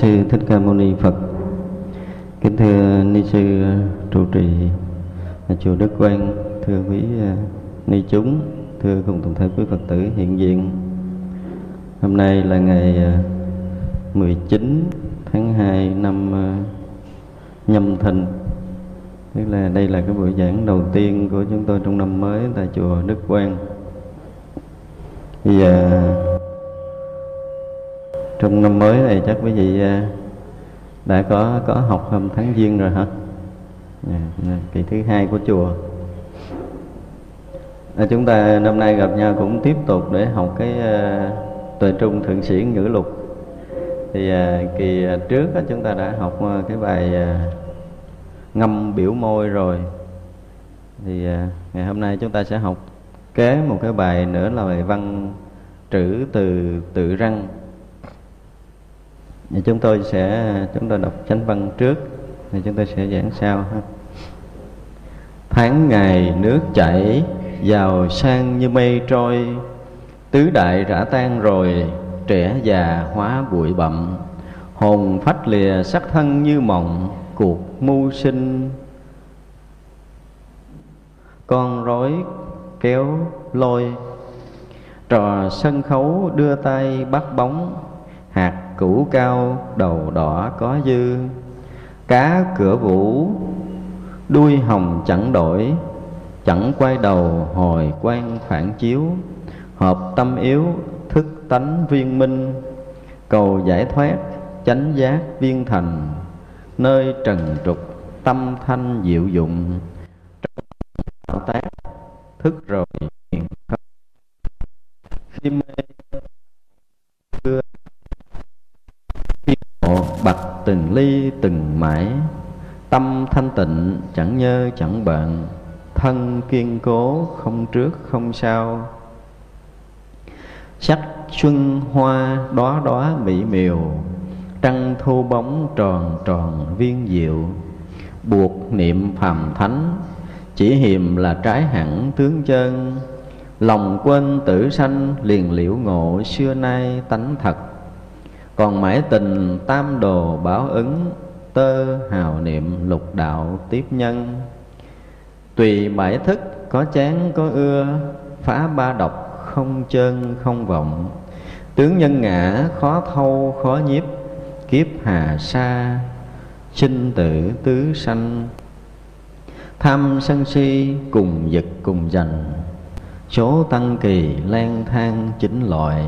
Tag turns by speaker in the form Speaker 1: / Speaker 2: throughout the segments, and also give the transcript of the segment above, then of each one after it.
Speaker 1: Sư Thích Ca Mâu Ni Phật. Kính thưa ni sư à, trụ trì à, chùa Đức Quang, thưa quý à, ni chúng, thưa cùng toàn thể quý Phật tử hiện diện. Hôm nay là ngày 19 tháng 2 năm Nhâm Thìn. Tức là đây là cái buổi giảng đầu tiên của chúng tôi trong năm mới tại chùa Đức Quang. Bây giờ trong năm mới này chắc quý vị à, đã có có học hôm tháng giêng rồi hả? Dạ, dạ, kỳ thứ hai của chùa. À, chúng ta năm nay gặp nhau cũng tiếp tục để học cái uh, tuệ trung thượng sĩ ngữ lục. Thì uh, kỳ trước đó chúng ta đã học uh, cái bài uh, ngâm biểu môi rồi. Thì uh, ngày hôm nay chúng ta sẽ học kế một cái bài nữa là bài văn trữ từ tự răng thì chúng tôi sẽ, chúng tôi đọc chánh văn trước, thì chúng tôi sẽ giảng sau ha. Tháng ngày nước chảy giàu sang như mây trôi, tứ đại rã tan rồi, trẻ già hóa bụi bặm. Hồn phách lìa sắc thân như mộng, cuộc mưu sinh. Con rối kéo lôi, trò sân khấu đưa tay bắt bóng hạt củ cao đầu đỏ có dư. Cá cửa vũ, đuôi hồng chẳng đổi. Chẳng quay đầu hồi quan phản chiếu. Hợp tâm yếu, thức tánh viên minh. Cầu giải thoát, chánh giác viên thành. Nơi trần trục, tâm thanh diệu dụng. Tạo tác, thức rồi khi mê, xưa Ngộ bạch từng ly từng mãi, Tâm thanh tịnh chẳng nhơ chẳng bận Thân kiên cố không trước không sau. Sắc xuân hoa đóa đóa mỹ miều, Trăng thu bóng tròn tròn viên diệu. Buộc niệm phàm thánh, Chỉ hiềm là trái hẳn tướng chân. Lòng quên tử sanh liền liễu ngộ Xưa nay tánh thật còn mãi tình tam đồ báo ứng, tơ hào niệm lục đạo tiếp nhân. Tùy bãi thức, có chán, có ưa, phá ba độc, không chân không vọng. Tướng nhân ngã, khó thâu, khó nhiếp, kiếp hà sa, sinh tử tứ sanh. Tham sân si, cùng giật cùng dành, số tăng kỳ lang thang chính loại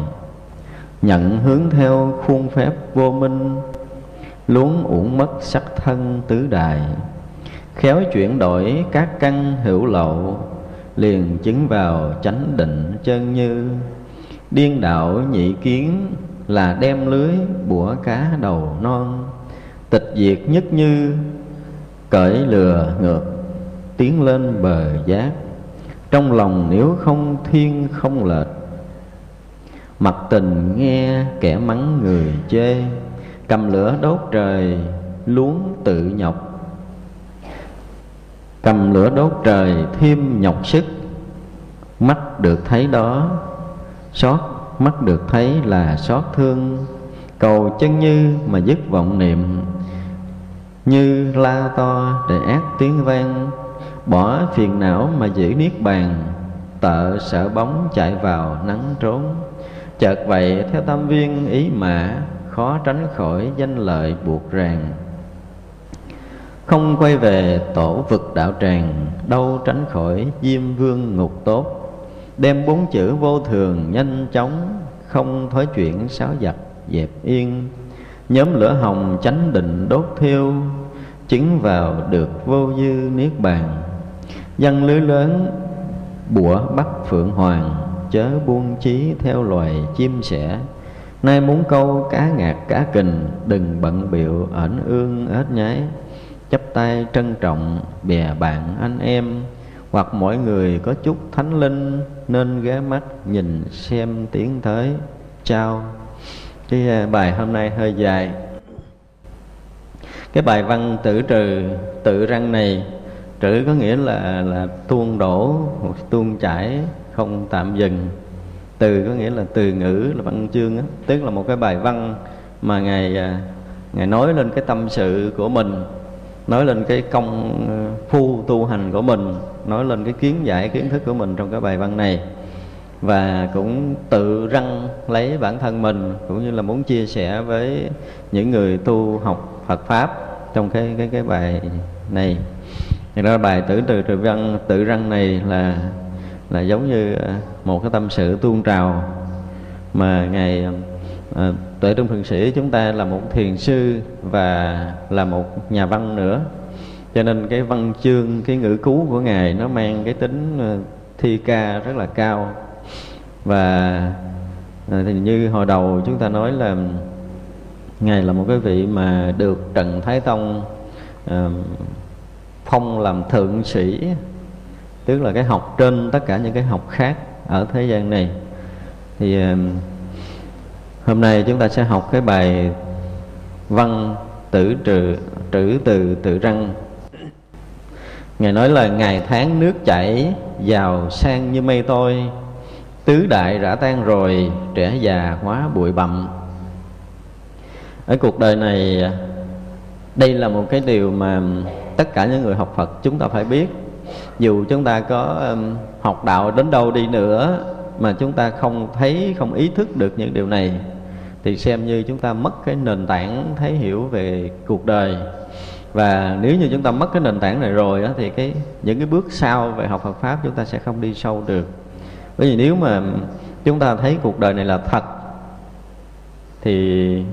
Speaker 1: nhận hướng theo khuôn phép vô minh, luống uổng mất sắc thân tứ đài, khéo chuyển đổi các căn hữu lậu, liền chứng vào chánh định chân như. Điên đạo nhị kiến là đem lưới bủa cá đầu non, tịch diệt nhất như, cởi lừa ngược, tiến lên bờ giác. Trong lòng nếu không thiên không lệch Mặt tình nghe kẻ mắng người chê, Cầm lửa đốt trời, luống tự nhọc. Cầm lửa đốt trời thêm nhọc sức, Mắt được thấy đó, Xót mắt được thấy là xót thương. Cầu chân như mà dứt vọng niệm, Như la to để ác tiếng vang. Bỏ phiền não mà giữ niết bàn, Tợ sợ bóng chạy vào nắng trốn chợt vậy, theo tam viên, ý mã khó tránh khỏi danh lợi buộc ràng. Không quay về tổ vực đạo tràng, đâu tránh khỏi diêm vương ngục tốt. Đem bốn chữ vô thường nhanh chóng, không thói chuyện sáo giặc, dẹp yên. Nhóm lửa hồng chánh định đốt thiêu, chứng vào được vô dư niết bàn. Dân lưới lớn, bủa bắt phượng hoàng chớ buông chí theo loài chim sẻ. Nay muốn câu cá ngạt cá kình, đừng bận biệu ẩn ương ếch nhái. Chắp tay trân trọng bè bạn anh em, hoặc mỗi người có chút thánh linh, nên ghé mắt nhìn xem tiếng tới chào. Cái à, bài hôm nay hơi dài. Cái bài văn tử trừ, tự răng này, trữ có nghĩa là là tuôn đổ, tuôn chảy không tạm dừng. Từ có nghĩa là từ ngữ là văn chương á, tức là một cái bài văn mà ngài à, ngài nói lên cái tâm sự của mình, nói lên cái công ờ, phu tu hành của mình, nói lên cái kiến giải, kiến thức của mình trong cái bài văn này. Và cũng tự răng lấy bản thân mình, cũng như là muốn chia sẻ với những người tu học Phật pháp trong cái cái cái bài này. Thì ra bài tử từ từ văn tự răng này là là giống như ờ, một cái tâm sự tuôn trào mà ngài à, tuệ trung thượng sĩ chúng ta là một thiền sư và là một nhà văn nữa. Cho nên cái văn chương cái ngữ cú của ngài nó mang cái tính ờ, thi ca rất là cao. Và à, thì như hồi đầu chúng ta nói là ngài là một cái vị mà được trần thái tông à, phong làm thượng sĩ tức là cái học trên tất cả những cái học khác ở thế gian này. Thì hôm nay chúng ta sẽ học cái bài văn tử trừ, trữ từ tự răng. Ngài nói là ngày tháng nước chảy giàu sang như mây tôi, tứ đại rã tan rồi, trẻ già hóa bụi bặm. Ở cuộc đời này, đây là một cái điều mà tất cả những người học Phật chúng ta phải biết dù chúng ta có um, học đạo đến đâu đi nữa mà chúng ta không thấy không ý thức được những điều này thì xem như chúng ta mất cái nền tảng thấy hiểu về cuộc đời. Và nếu như chúng ta mất cái nền tảng này rồi đó, thì cái những cái bước sau về học Phật pháp chúng ta sẽ không đi sâu được. Bởi vì nếu mà chúng ta thấy cuộc đời này là thật thì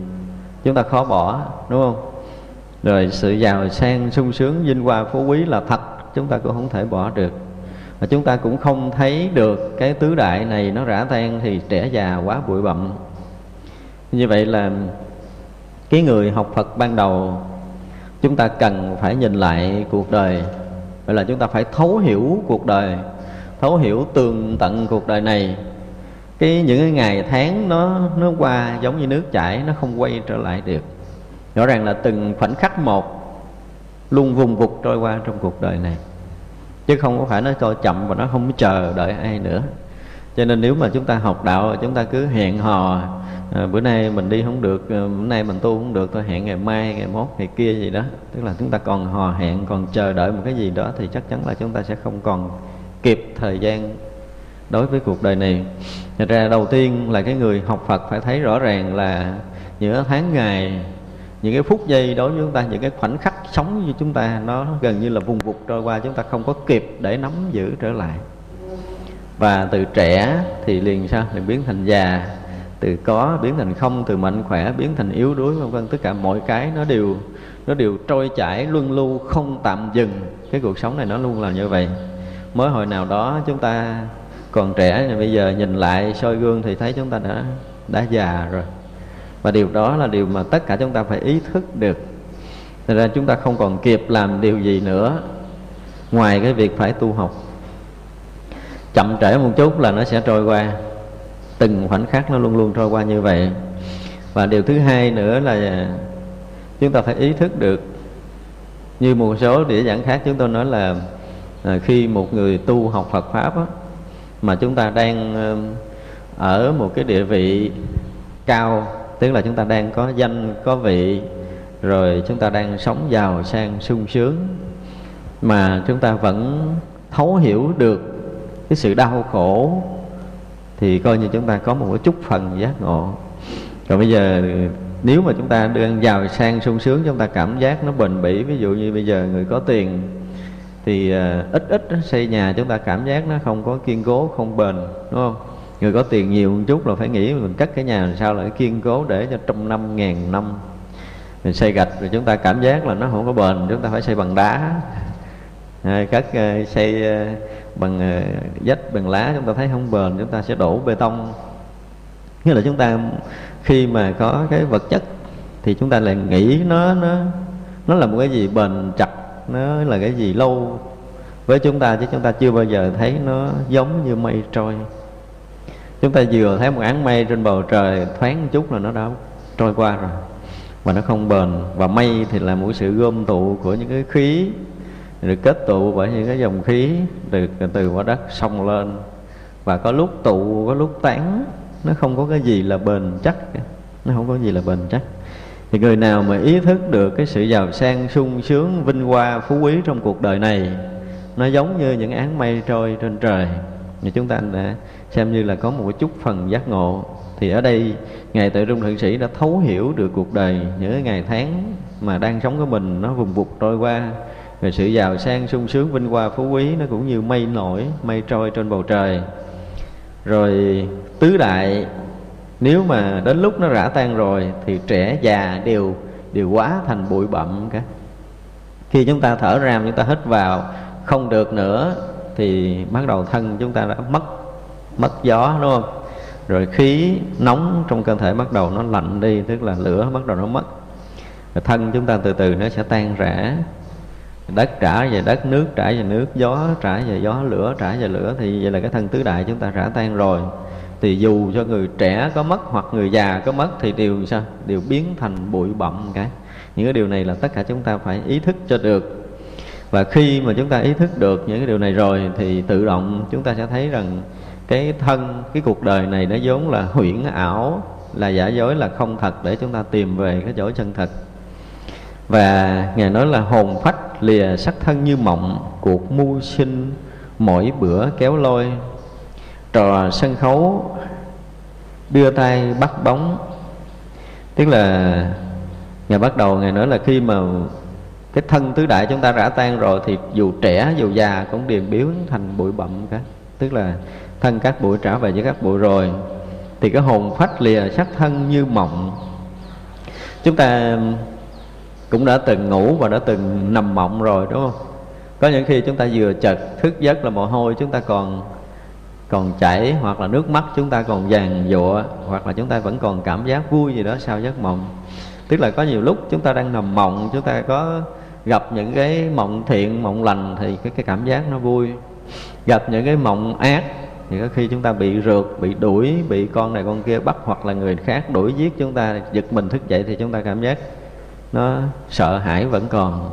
Speaker 1: chúng ta khó bỏ đúng không? Rồi sự giàu sang sung sướng vinh hoa phú quý là thật chúng ta cũng không thể bỏ được. Và chúng ta cũng không thấy được cái tứ đại này nó rã tan thì trẻ già quá bụi bặm. Như vậy là cái người học Phật ban đầu, chúng ta cần phải nhìn lại cuộc đời. Vậy là chúng ta phải thấu hiểu cuộc đời, thấu hiểu tường tận cuộc đời này. Cái những cái ngày tháng nó nó qua giống như nước chảy, nó không quay trở lại được. Rõ ràng là từng khoảnh khắc một luôn vùng vục trôi qua trong cuộc đời này. Chứ không có phải nó cho chậm và nó không chờ đợi ai nữa. Cho nên nếu mà chúng ta học đạo chúng ta cứ hẹn hò à, bữa nay mình đi không được à, bữa nay mình tu không được tôi hẹn ngày mai ngày mốt ngày kia gì đó. Tức là chúng ta còn hò hẹn còn chờ đợi một cái gì đó thì chắc chắn là chúng ta sẽ không còn kịp thời gian đối với cuộc đời này. Thật ra đầu tiên là cái người học Phật phải thấy rõ ràng là giữa tháng ngày những cái phút giây đối với chúng ta, những cái khoảnh khắc sống như chúng ta, nó gần như là vùng vụt trôi qua, chúng ta không có kịp để nắm giữ trở lại. Và từ trẻ thì liền sao? Liền biến thành già. Từ có biến thành không, từ mạnh khỏe biến thành yếu đuối, vân vân. Tất cả mọi cái nó đều nó đều trôi chảy, luân lưu, không tạm dừng. Cái cuộc sống này nó luôn là như vậy. Mới hồi nào đó chúng ta còn trẻ thì bây giờ nhìn lại soi gương thì thấy chúng ta đã đã già rồi và điều đó là điều mà tất cả chúng ta phải ý thức được. Thật ra chúng ta không còn kịp làm điều gì nữa ngoài cái việc phải tu học. Chậm trễ một chút là nó sẽ trôi qua. Từng khoảnh khắc nó luôn luôn trôi qua như vậy. Và điều thứ hai nữa là chúng ta phải ý thức được như một số địa giảng khác chúng tôi nói là à, khi một người tu học Phật pháp á, mà chúng ta đang ở một cái địa vị cao tức là chúng ta đang có danh có vị rồi chúng ta đang sống giàu sang sung sướng. Mà chúng ta vẫn thấu hiểu được cái sự đau khổ thì coi như chúng ta có một cái chút phần giác ngộ. Rồi bây giờ nếu mà chúng ta đang giàu sang sung sướng chúng ta cảm giác nó bền bỉ ví dụ như bây giờ người có tiền thì uh, ít ít xây nhà chúng ta cảm giác nó không có kiên cố không bền đúng không? Người có tiền nhiều một chút là phải nghĩ mình cất cái nhà làm sao lại kiên cố để cho trong năm ngàn năm mình xây gạch rồi chúng ta cảm giác là nó không có bền, chúng ta phải xây bằng đá. Ờ, cất ờ, xây ờ, bằng dách vách, bằng lá chúng ta thấy không bền, chúng ta sẽ đổ bê tông. Nghĩa là chúng ta khi mà có cái vật chất thì chúng ta lại nghĩ nó nó nó là một cái gì bền chặt, nó là cái gì lâu. Với chúng ta chứ chúng ta chưa bao giờ thấy nó giống như mây trôi chúng ta vừa thấy một áng mây trên bầu trời, thoáng một chút là nó đã trôi qua rồi. Và nó không bền. Và mây thì là một sự gom tụ của những cái khí, được kết tụ bởi những cái dòng khí từ từ quả đất xông lên. Và có lúc tụ, có lúc tán, nó không có cái gì là bền chắc. Nó không có gì là bền chắc. Thì người nào mà ý thức được cái sự giàu sang, sung sướng, vinh hoa, phú quý trong cuộc đời này, nó giống như những áng mây trôi trên trời. Thì chúng ta đã xem như là có một chút phần giác ngộ. Thì ở đây, ngài tự trung thượng sĩ đã thấu hiểu được cuộc đời những ngày tháng mà đang sống của mình, nó vùng vụt trôi qua. Rồi sự giàu sang, sung sướng, vinh hoa, phú quý, nó cũng như mây nổi, mây trôi trên bầu trời. Rồi, tứ đại, nếu mà đến lúc nó rã tan rồi, thì trẻ, già, đều đều quá thành bụi bặm cả. Khi chúng ta thở ra, chúng ta hít vào, không được nữa, thì bắt đầu thân chúng ta đã mất mất gió, đúng không? Rồi khí nóng trong cơ thể bắt đầu nó lạnh đi, tức là lửa bắt đầu nó mất. Rồi thân chúng ta từ từ nó sẽ tan rã. Đất trả về đất, nước trả về nước, gió trả về gió, lửa trả về lửa, thì vậy là cái thân tứ đại chúng ta rã tan rồi. Thì dù cho người trẻ có mất hoặc người già có mất thì đều sao? Đều biến thành bụi bặm cái những cái điều này là tất cả chúng ta phải ý thức cho được. Và khi mà chúng ta ý thức được những cái điều này rồi thì tự động chúng ta sẽ thấy rằng cái thân, cái cuộc đời này nó vốn là huyễn ảo, là giả dối, là không thật để chúng ta tìm về cái chỗ chân thật. Và ngài nói là hồn phách lìa sắc thân như mộng, cuộc mưu sinh mỗi bữa kéo lôi. Trò sân khấu đưa tay bắt bóng. Tức là ngài bắt đầu ngài nói là khi mà cái thân tứ đại chúng ta rã tan rồi thì dù trẻ dù già cũng điềm biến thành bụi bặm cả. Tức là thân các bụi trả về với các bụi rồi, thì cái hồn phách lìa sắc thân như mộng. Chúng ta cũng đã từng ngủ và đã từng nằm mộng rồi, đúng không? Có những khi chúng ta vừa chợt thức giấc là mồ hôi chúng ta còn còn chảy, hoặc là nước mắt chúng ta còn vàng dụa hoặc là chúng ta vẫn còn cảm giác vui gì đó sau giấc mộng. Tức là có nhiều lúc chúng ta đang nằm mộng, chúng ta có gặp những cái mộng thiện, mộng lành thì cái cái cảm giác nó vui. Gặp những cái mộng ác thì có khi chúng ta bị rượt, bị đuổi, bị con này con kia bắt hoặc là người khác đuổi giết chúng ta, giật mình thức dậy thì chúng ta cảm giác nó sợ hãi vẫn còn.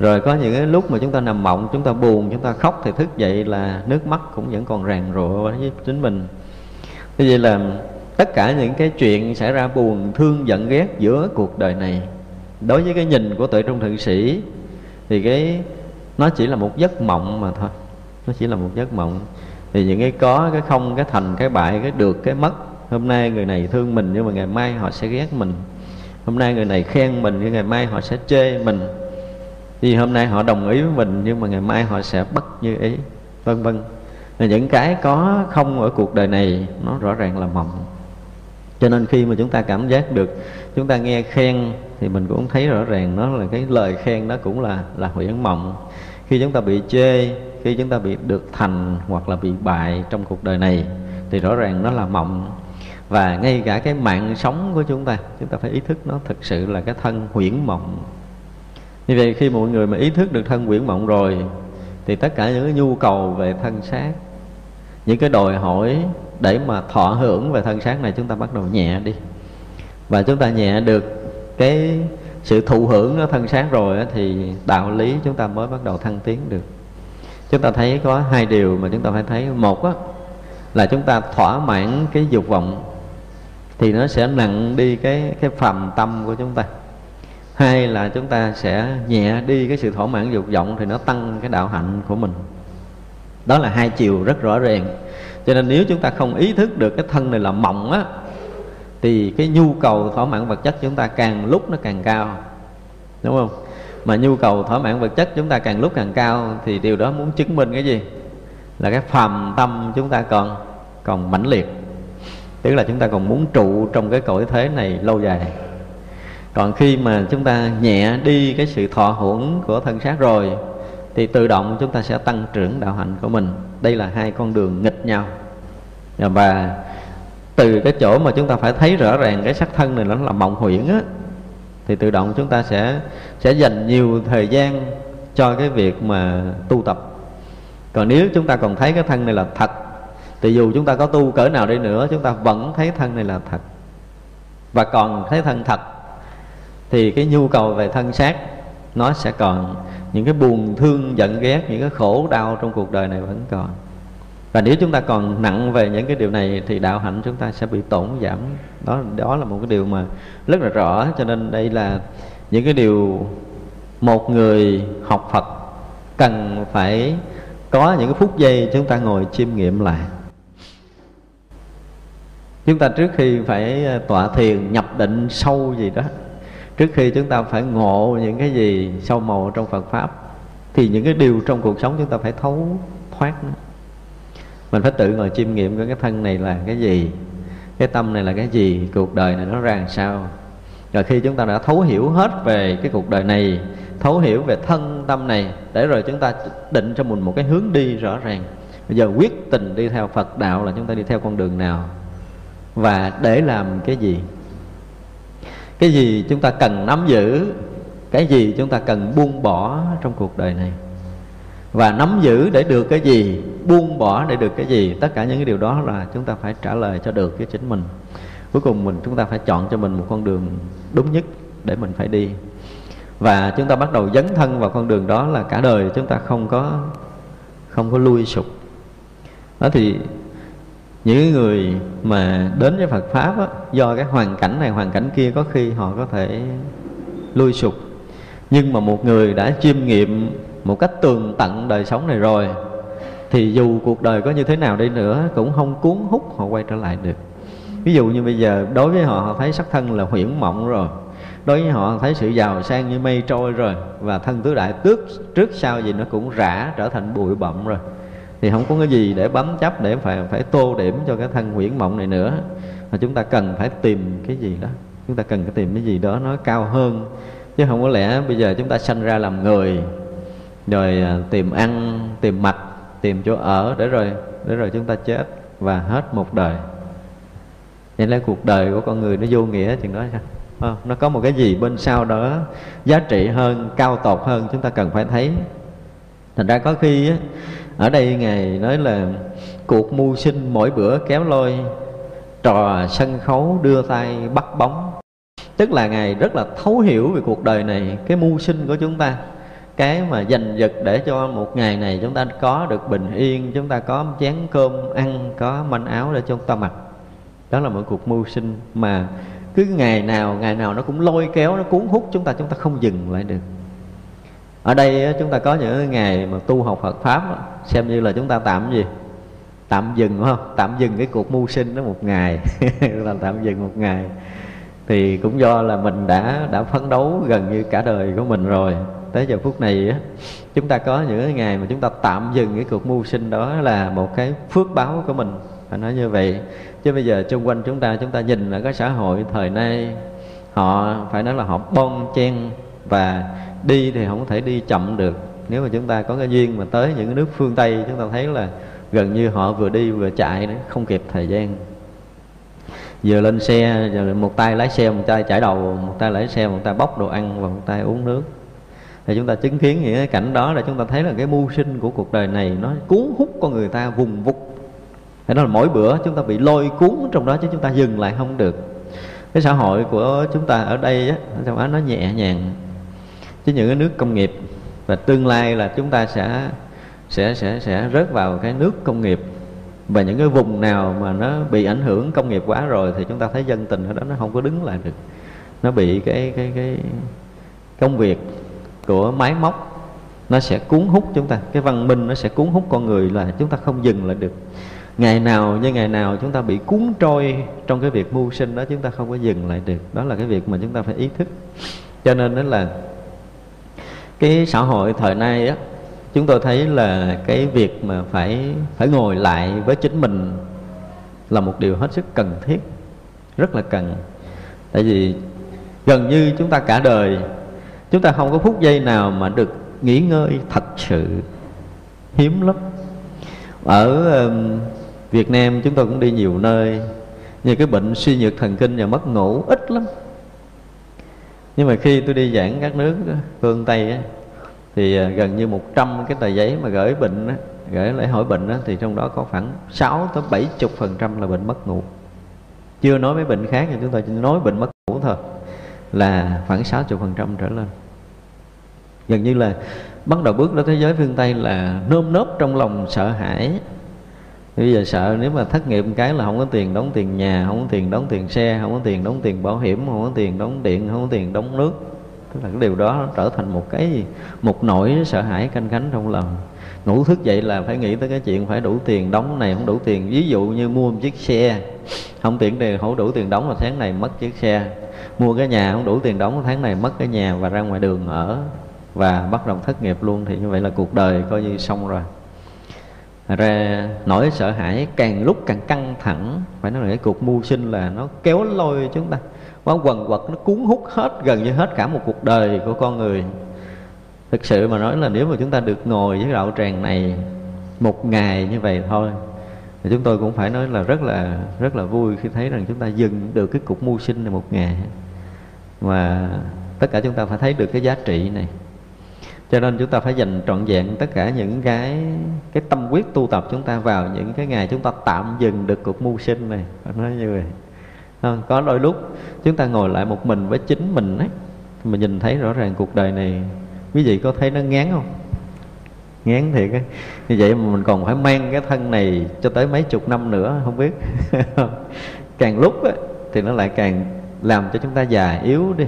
Speaker 1: Rồi có những cái lúc mà chúng ta nằm mộng, chúng ta buồn, chúng ta khóc thì thức dậy là nước mắt cũng vẫn còn ràn rụa với chính mình. Như vậy là tất cả những cái chuyện xảy ra buồn, thương, giận, ghét giữa cuộc đời này, đối với cái nhìn của tuệ trung thượng sĩ thì cái, nó chỉ là một giấc mộng mà thôi. Nó chỉ là một giấc mộng thì những cái có, cái không, cái thành, cái bại, cái được, cái mất. Hôm nay người này thương mình nhưng mà ngày mai họ sẽ ghét mình. Hôm nay người này khen mình nhưng ngày mai họ sẽ chê mình. Vì hôm nay họ đồng ý với mình nhưng mà ngày mai họ sẽ bất như ý, vân vân. Là những cái có, không ở cuộc đời này, nó rõ ràng là mộng cho nên khi mà chúng ta cảm giác được, chúng ta nghe khen thì mình cũng thấy rõ ràng nó là cái lời khen đó cũng là là huyễn mộng. Khi chúng ta bị chê khi chúng ta bị được thành hoặc là bị bại trong cuộc đời này, thì rõ ràng nó là mộng. Và ngay cả cái mạng sống của chúng ta chúng ta phải ý thức nó thực sự là cái thân huyễn mộng. Như vậy khi mọi người mà ý thức được thân huyễn mộng rồi, thì tất cả những cái nhu cầu về thân xác, những cái đòi hỏi để mà thọ hưởng về thân xác này chúng ta bắt đầu nhẹ đi. Và chúng ta nhẹ được cái sự thụ hưởng ở thân xác rồi thì đạo lý chúng ta mới bắt đầu thăng tiến được chúng ta thấy có hai điều mà chúng ta phải thấy. Một á, là chúng ta thỏa mãn cái dục vọng thì nó sẽ nặng đi cái cái phàm tâm của chúng ta. Hai là chúng ta sẽ nhẹ đi cái sự thỏa mãn dục vọng thì nó tăng cái đạo hạnh của mình. Đó là hai chiều rất rõ ràng. Cho nên nếu chúng ta không ý thức được cái thân này là mộng á thì cái nhu cầu thỏa mãn vật chất chúng ta càng lúc nó càng cao. Đúng không? Mà nhu cầu thỏa mãn vật chất chúng ta càng lúc càng cao, thì điều đó muốn chứng minh cái gì? Là cái phàm tâm chúng ta còn còn mãnh liệt. Tức là chúng ta còn muốn trụ trong cái cõi thế này lâu dài. Còn khi mà chúng ta nhẹ đi cái sự thọ hưởng của thân xác rồi, thì tự động chúng ta sẽ tăng trưởng đạo hạnh của mình. Đây là hai con đường nghịch nhau. Và từ cái chỗ mà chúng ta phải thấy rõ ràng cái sắc thân này nó là mộng huyễn á thì tự động chúng ta sẽ sẽ dành nhiều thời gian cho cái việc mà tu tập. Còn nếu chúng ta còn thấy cái thân này là thật, thì dù chúng ta có tu cỡ nào đi nữa, chúng ta vẫn thấy thân này là thật. Và còn thấy thân thật, thì cái nhu cầu về thân xác, nó sẽ còn. Những cái buồn thương, giận ghét, những cái khổ đau trong cuộc đời này vẫn còn và nếu chúng ta còn nặng về những cái điều này thì đạo hạnh chúng ta sẽ bị tổn giảm. Đó đó là một cái điều mà rất là rõ, cho nên đây là những cái điều một người học Phật cần phải có những cái phút giây chúng ta ngồi chiêm nghiệm lại. Chúng ta trước khi phải ờ, tọa thiền, nhập định sâu gì đó, trước khi chúng ta phải ngộ những cái gì sâu màu trong Phật pháp, thì những cái điều trong cuộc sống chúng ta phải thấu, thoát nó mình phải tự ngồi chiêm nghiệm cái thân này là cái gì, cái tâm này là cái gì, cuộc đời này nó ra làm sao. Rồi khi chúng ta đã thấu hiểu hết về cái cuộc đời này, thấu hiểu về thân tâm này, để rồi chúng ta định cho mình một cái hướng đi rõ ràng. Bây giờ quyết tình đi theo phật đạo là chúng ta đi theo con đường nào? Và để làm cái gì? Cái gì chúng ta cần nắm giữ? Cái gì chúng ta cần buông bỏ trong cuộc đời này? Và nắm giữ để được cái gì buông bỏ để được cái gì tất cả những cái điều đó là chúng ta phải trả lời cho được với chính mình. Cuối cùng mình chúng ta phải chọn cho mình một con đường đúng nhất để mình phải đi. Và chúng ta bắt đầu dấn thân vào con đường đó là cả đời chúng ta không có không có lui sụp. Đó thì những người mà đến với Phật pháp á, do cái hoàn cảnh này hoàn cảnh kia có khi họ có thể lui sụp. Nhưng mà một người đã chiêm nghiệm một cách tường tận đời sống này rồi, thì dù cuộc đời có như thế nào đi nữa cũng không cuốn hút họ quay trở lại được. Ví dụ như bây giờ, đối với họ họ thấy sắc thân là huyễn mộng rồi. Đối với họ thấy sự giàu sang như mây trôi rồi, và thân tứ đại tước trước sau gì nó cũng rã trở thành bụi bặm rồi. Thì không có cái gì để bấm chấp, để phải phải tô điểm cho cái thân huyễn mộng này nữa. Mà chúng ta cần phải tìm cái gì đó. Chúng ta cần phải tìm cái gì đó nó cao hơn. Chứ không có lẽ bây giờ chúng ta sanh ra làm người rồi à, tìm ăn tìm mặc tìm chỗ ở để rồi để rồi chúng ta chết và hết một đời. Vậy là cuộc đời của con người nó vô nghĩa chừng đó sao? À, nó có một cái gì bên sau đó giá trị hơn cao tột hơn chúng ta cần phải thấy. Thành ra có khi á, ở đây ngài nói là cuộc mưu sinh mỗi bữa kéo lôi trò sân khấu đưa tay bắt bóng. Tức là ngài rất là thấu hiểu về cuộc đời này cái mưu sinh của chúng ta cái mà dành giật để cho một ngày này chúng ta có được bình yên, chúng ta có chén cơm ăn, có manh áo để cho chúng ta mặc. Đó là một cuộc mưu sinh mà cứ ngày nào ngày nào nó cũng lôi kéo, nó cuốn hút chúng ta chúng ta không dừng lại được. Ở đây chúng ta có những ngày mà tu học Phật pháp xem như là chúng ta tạm gì? Tạm dừng đúng không? Tạm dừng cái cuộc mưu sinh đó một ngày. Là tạm dừng một ngày. Thì cũng do là mình đã đã phấn đấu gần như cả đời của mình rồi tới giờ phút này á, chúng ta có những ngày mà chúng ta tạm dừng cái cuộc mưu sinh đó là một cái phước báo của mình. Phải nói như vậy. Chứ bây giờ xung quanh chúng ta chúng ta nhìn là cái xã hội thời nay, họ phải nói là họ bon chen và đi thì không thể đi chậm được. Nếu mà chúng ta có cái duyên mà tới những cái nước phương tây, chúng ta thấy là gần như họ vừa đi vừa chạy đấy không kịp thời gian. Vừa lên xe giờ một tay lái xe, một tay chải đầu, một tay lái xe, một tay bóc đồ ăn và một tay uống nước thì chúng ta chứng kiến những cái cảnh đó là chúng ta thấy là cái mưu sinh của cuộc đời này nó cuốn hút con người ta vùng vục thế đó là mỗi bữa chúng ta bị lôi cuốn trong đó chứ chúng ta dừng lại không được. Cái xã hội của chúng ta ở đây á châu á nó nhẹ nhàng. Chứ những cái nước công nghiệp và tương lai là chúng ta sẽ sẽ sẽ sẽ rớt vào cái nước công nghiệp. Và những cái vùng nào mà nó bị ảnh hưởng công nghiệp quá rồi thì chúng ta thấy dân tình ở đó nó không có đứng lại được. Nó bị cái cái cái công việc của máy móc, nó sẽ cuốn hút chúng ta. Cái văn minh nó sẽ cuốn hút con người là chúng ta không dừng lại được. Ngày nào như ngày nào chúng ta bị cuốn trôi trong cái việc mưu sinh đó, chúng ta không có dừng lại được. Đó là cái việc mà chúng ta phải ý thức. Cho nên đó là cái xã hội thời nay á, chúng tôi thấy là cái việc mà phải phải ngồi lại với chính mình là một điều hết sức cần thiết, rất là cần. Tại vì gần như chúng ta cả đời chúng ta không có phút giây nào mà được nghỉ ngơi thật sự. Hiếm lắm. Ở um, Việt Nam chúng tôi cũng đi nhiều nơi. Như cái bệnh suy nhược thần kinh và mất ngủ ít lắm. Nhưng mà khi tôi đi giảng các nước phương Tây á, thì à, gần như 100 cái tờ giấy mà gửi bệnh á, gửi lại hỏi bệnh á, thì trong đó có khoảng 6 tới 70 phần trăm là bệnh mất ngủ. Chưa nói mấy bệnh khác nhưng chúng ta chỉ nói bệnh mất ngủ thôi là khoảng 60 phần trăm trở lên. Gần như là bắt đầu bước đến thế giới phương Tây là nơm nớp trong lòng sợ hãi. Bây giờ sợ nếu mà thất nghiệp một cái là không có tiền đóng tiền nhà, không có tiền đóng tiền xe, không có tiền đóng tiền bảo hiểm, không có tiền đóng điện, không có tiền đóng nước. Tức là cái điều đó trở thành một cái gì? Một nỗi sợ hãi canh cánh trong lòng. Ngủ thức dậy là phải nghĩ tới cái chuyện phải đủ tiền đóng này, không đủ tiền. Ví dụ như mua một chiếc xe, không tiện thì không đủ tiền đóng mà tháng này mất chiếc xe mua cái nhà không đủ tiền đóng, tháng này mất cái nhà và ra ngoài đường ở và bắt đầu thất nghiệp luôn, thì như vậy là cuộc đời coi như xong rồi. Ra nỗi sợ hãi càng lúc càng căng thẳng, phải nói là cái cuộc mưu sinh là nó kéo lôi chúng ta. Quá quần quật, nó cuốn hút hết, gần như hết cả một cuộc đời của con người. Thực sự mà nói là nếu mà chúng ta được ngồi với đạo tràng này một ngày như vậy thôi thì chúng tôi cũng phải nói là rất là rất là vui khi thấy rằng chúng ta dừng được cái cục mưu sinh này một ngày. Mà tất cả chúng ta phải thấy được cái giá trị này. Cho nên chúng ta phải dành trọn vẹn tất cả những cái cái tâm quyết tu tập chúng ta vào những cái ngày chúng ta tạm dừng được cuộc mưu sinh này. Phải nói như vậy. Không? có đôi lúc chúng ta ngồi lại một mình với chính mình ấy mình nhìn thấy rõ ràng cuộc đời này, quý vị có thấy nó ngán không? Ngán thiệt á. Như vậy mà mình còn phải mang cái thân này cho tới mấy chục năm nữa không biết. Càng lúc á, thì nó lại càng làm cho chúng ta già yếu đi.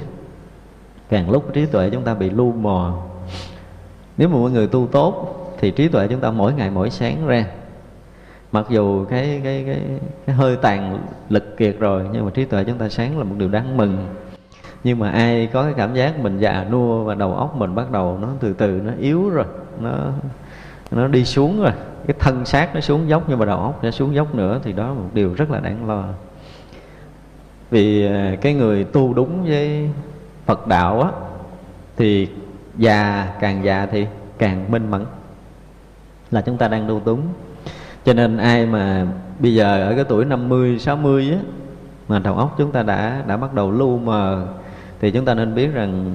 Speaker 1: Càng lúc trí tuệ chúng ta bị lu mờ. Nếu mà mọi người tu tốt thì trí tuệ chúng ta mỗi ngày mỗi sáng ra. Mặc dù cái cái cái, cái hơi tàn lực kiệt rồi nhưng mà trí tuệ chúng ta sáng là một điều đáng mừng nhưng mà ai có cái cảm giác mình già nua và đầu óc mình bắt đầu nó từ từ nó yếu rồi nó nó đi xuống rồi. Cái thân xác nó xuống dốc nhưng mà đầu óc nó xuống dốc nữa thì đó là một điều rất là đáng lo. Vì à, cái người tu đúng với Phật đạo á thì già càng già thì càng minh mẫn là chúng ta đang tu đúng cho nên ai mà bây giờ ở cái tuổi 50, 60 á mà đầu óc chúng ta đã đã bắt đầu lu mờ thì chúng ta nên biết rằng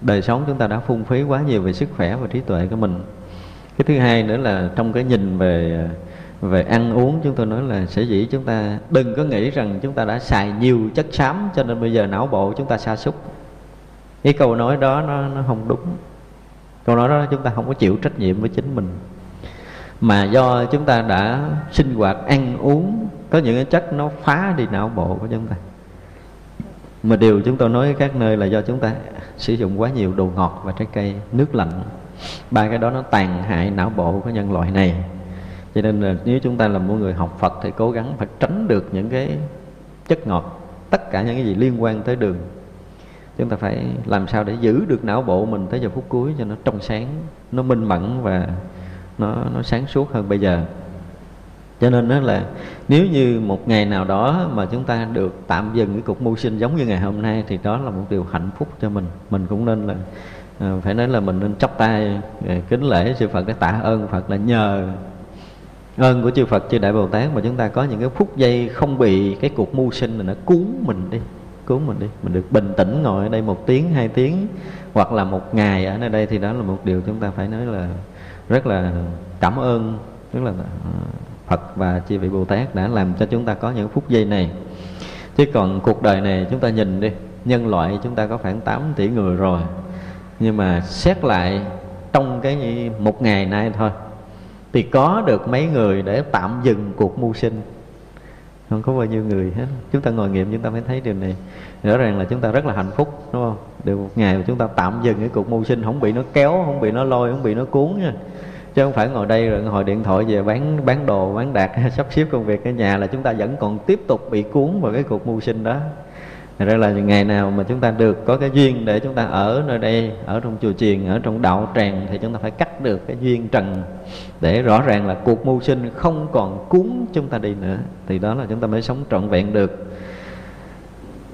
Speaker 1: đời sống chúng ta đã phung phí quá nhiều về sức khỏe và trí tuệ của mình. Cái thứ hai nữa là trong cái nhìn về về ăn uống chúng tôi nói là sẽ dĩ chúng ta đừng có nghĩ rằng chúng ta đã xài nhiều chất xám cho nên bây giờ não bộ chúng ta sa sút. Cái câu nói đó nó, nó không đúng. Câu nói đó chúng ta không có chịu trách nhiệm với chính mình. Mà do chúng ta đã sinh hoạt ăn uống có những cái chất nó phá đi não bộ của chúng ta mà điều chúng tôi nói các nơi là do chúng ta sử dụng quá nhiều đồ ngọt và trái cây, nước lạnh. Ba cái đó nó tàn hại não bộ của nhân loại này. Cho nên là nếu chúng ta là một người học Phật thì cố gắng phải tránh được những cái chất ngọt, tất cả những cái gì liên quan tới đường. Chúng ta phải làm sao để giữ được não bộ mình tới giờ phút cuối cho nó trong sáng, nó minh mẫn và nó nó sáng suốt hơn bây giờ cho nên đó là nếu như một ngày nào đó mà chúng ta được tạm dừng cái cuộc mưu sinh giống như ngày hôm nay thì đó là một điều hạnh phúc cho mình. Mình cũng nên là à, phải nói là mình nên chắp tay à, kính lễ sư Phật để tạ ơn Phật là nhờ ơn của chư Phật chư Đại Bồ Tát mà chúng ta có những cái phút giây không bị cái cuộc mưu sinh này nó cuốn mình đi cuốn mình đi. Mình được bình tĩnh ngồi ở đây một tiếng hai tiếng hoặc là một ngày ở nơi đây thì đó là một điều chúng ta phải nói là rất là cảm ơn rất là ờ, Phật và chư vị Bồ Tát đã làm cho chúng ta có những phút giây này. Chứ còn cuộc đời này chúng ta nhìn đi, nhân loại chúng ta có khoảng 8 tỷ người rồi. Nhưng mà xét lại trong cái một ngày nay thôi, thì có được mấy người để tạm dừng cuộc mưu sinh? Không có bao nhiêu người hết. Chúng ta ngồi nghiệm chúng ta mới thấy điều này. Rõ ràng là chúng ta rất là hạnh phúc, đúng không? Được một ngày mà chúng ta tạm dừng cái cuộc mưu sinh, không bị nó kéo, không bị nó lôi, không bị nó cuốn nha chứ không phải ngồi đây rồi hồi điện thoại về bán bán đồ bán đạt sắp xếp công việc ở nhà là chúng ta vẫn còn tiếp tục bị cuốn vào cái cuộc mưu sinh đó. Thật ra là ngày nào mà chúng ta được có cái duyên để chúng ta ở nơi đây Ở trong chùa chiền, ở trong đạo tràng Thì chúng ta phải cắt được cái duyên trần Để rõ ràng là cuộc mưu sinh không còn cuốn chúng ta đi nữa Thì đó là chúng ta mới sống trọn vẹn được.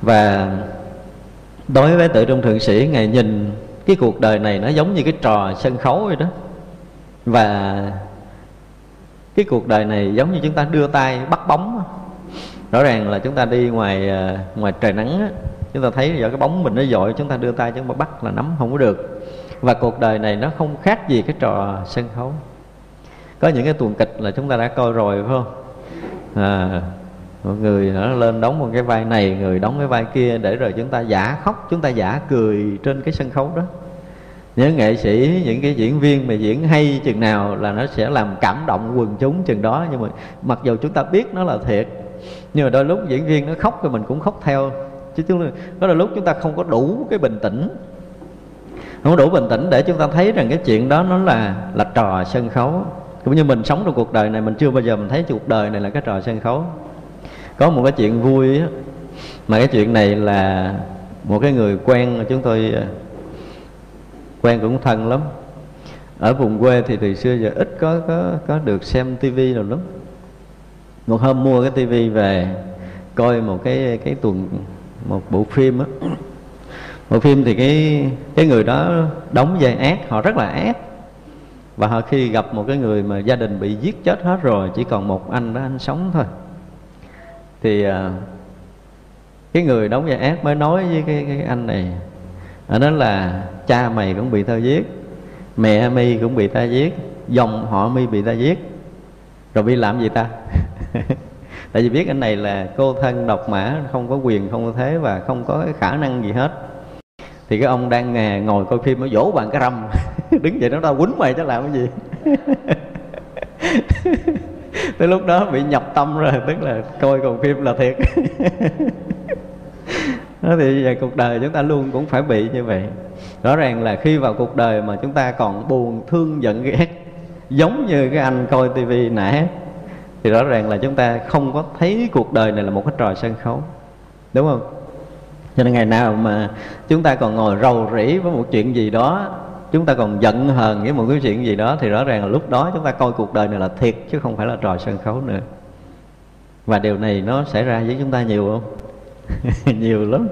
Speaker 1: Và đối với tự trung thượng sĩ Ngài nhìn cái cuộc đời này nó giống như cái trò sân khấu vậy đó. Và cái cuộc đời này giống như chúng ta đưa tay bắt bóng rõ ràng là chúng ta đi ngoài ờ, ngoài trời nắng chúng ta thấy giờ cái bóng mình nó dội chúng ta đưa tay chúng ta bắt là nắm không có được. Và cuộc đời này nó không khác gì cái trò sân khấu. Có những cái tuồng kịch là chúng ta đã coi rồi phải không? À, một người nó lên đóng một cái vai này người đóng cái vai kia để rồi chúng ta giả khóc chúng ta giả cười trên cái sân khấu đó những nghệ sĩ, những cái diễn viên mà diễn hay chừng nào là nó sẽ làm cảm động quần chúng chừng đó. Nhưng mà mặc dù chúng ta biết nó là thiệt, nhưng mà đôi lúc diễn viên nó khóc thì mình cũng khóc theo. Chứ chúng có đôi lúc chúng ta không có đủ cái bình tĩnh. Không có đủ bình tĩnh để chúng ta thấy rằng cái chuyện đó nó là là trò sân khấu. Cũng như mình sống trong cuộc đời này, mình chưa bao giờ mình thấy cuộc đời này là cái trò sân khấu. Có một cái chuyện vui á, mà cái chuyện này là một cái người quen mà chúng tôi à, quen cũng thân lắm. Ở vùng quê thì từ xưa giờ ít có có có được xem tivi nào lắm. Một hôm mua cái tivi về coi một cái cái tuần một bộ phim á. Bộ phim thì cái cái người đó đóng vai ác họ rất là ác. Và họ khi gặp một cái người mà gia đình bị giết chết hết rồi chỉ còn một anh đó anh sống thôi. Thì à, cái người đóng vai ác mới nói với cái, cái anh này ở đó là cha mày cũng bị tao giết, mẹ mi cũng bị ta giết, dòng họ mi bị ta giết. Rồi bị làm gì ta? Tại vì biết anh này là cô thân độc mã, không có quyền, không có thế và không có cái khả năng gì hết. Thì cái ông đang ngà ngồi coi phim nó vỗ bàn cái râm, đứng dậy nó tao quýnh mày chứ làm cái gì? Tới lúc đó bị nhập tâm rồi, tức là coi còn phim là thiệt đó, thì về cuộc đời chúng ta luôn cũng phải bị như vậy. Rõ ràng là khi vào cuộc đời mà chúng ta còn buồn, thương, giận, ghét, giống như cái anh coi tivi nãy, thì rõ ràng là chúng ta không có thấy cuộc đời này là một cái trò sân khấu. Đúng không? Cho nên ngày nào mà chúng ta còn ngồi rầu rĩ với một chuyện gì đó, chúng ta còn giận hờn với một cái chuyện gì đó, thì rõ ràng là lúc đó chúng ta coi cuộc đời này là thiệt, chứ không phải là trò sân khấu nữa. Và điều này nó xảy ra với chúng ta nhiều không? nhiều lắm.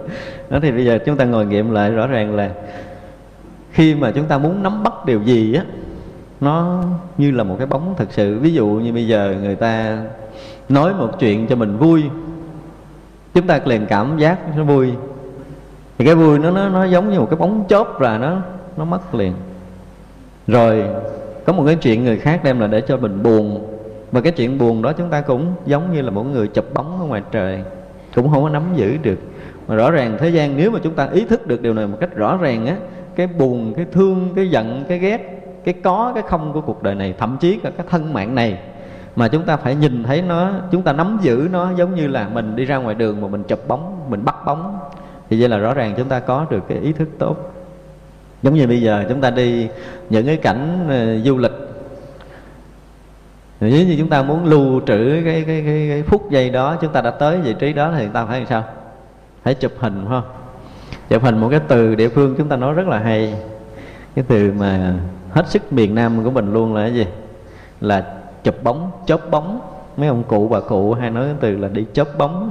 Speaker 1: Đó, thì bây giờ chúng ta ngồi nghiệm lại rõ ràng là khi mà chúng ta muốn nắm bắt điều gì á, nó như là một cái bóng thật sự. Ví dụ như bây giờ người ta nói một chuyện cho mình vui, chúng ta liền cảm giác nó vui, thì cái vui nó nó nó giống như một cái bóng chớp rồi nó nó mất liền. Rồi, có một cái chuyện người khác đem là để cho mình buồn, và cái chuyện buồn đó chúng ta cũng giống như là một người chụp bóng ở ngoài trời cũng không có nắm giữ được. Mà rõ ràng thế gian nếu mà chúng ta ý thức được điều này một cách rõ ràng á, cái buồn, cái thương, cái giận, cái ghét, cái có, cái không của cuộc đời này, thậm chí cả cái thân mạng này, mà chúng ta phải nhìn thấy nó, chúng ta nắm giữ nó giống như là mình đi ra ngoài đường mà mình chụp bóng, mình bắt bóng, thì vậy là rõ ràng chúng ta có được cái ý thức tốt. Giống như bây giờ chúng ta đi những cái cảnh ờ, du lịch nếu như chúng ta muốn lưu trữ cái, cái, cái, cái phút giây đó chúng ta đã tới vị trí đó thì chúng ta phải làm sao? Phải chụp hình phải không? Chụp hình một cái từ địa phương chúng ta nói rất là hay. Cái từ mà hết sức miền nam của mình luôn là cái gì? Là chụp bóng chớp bóng. Mấy ông cụ bà cụ hay nói cái từ là đi chớp bóng.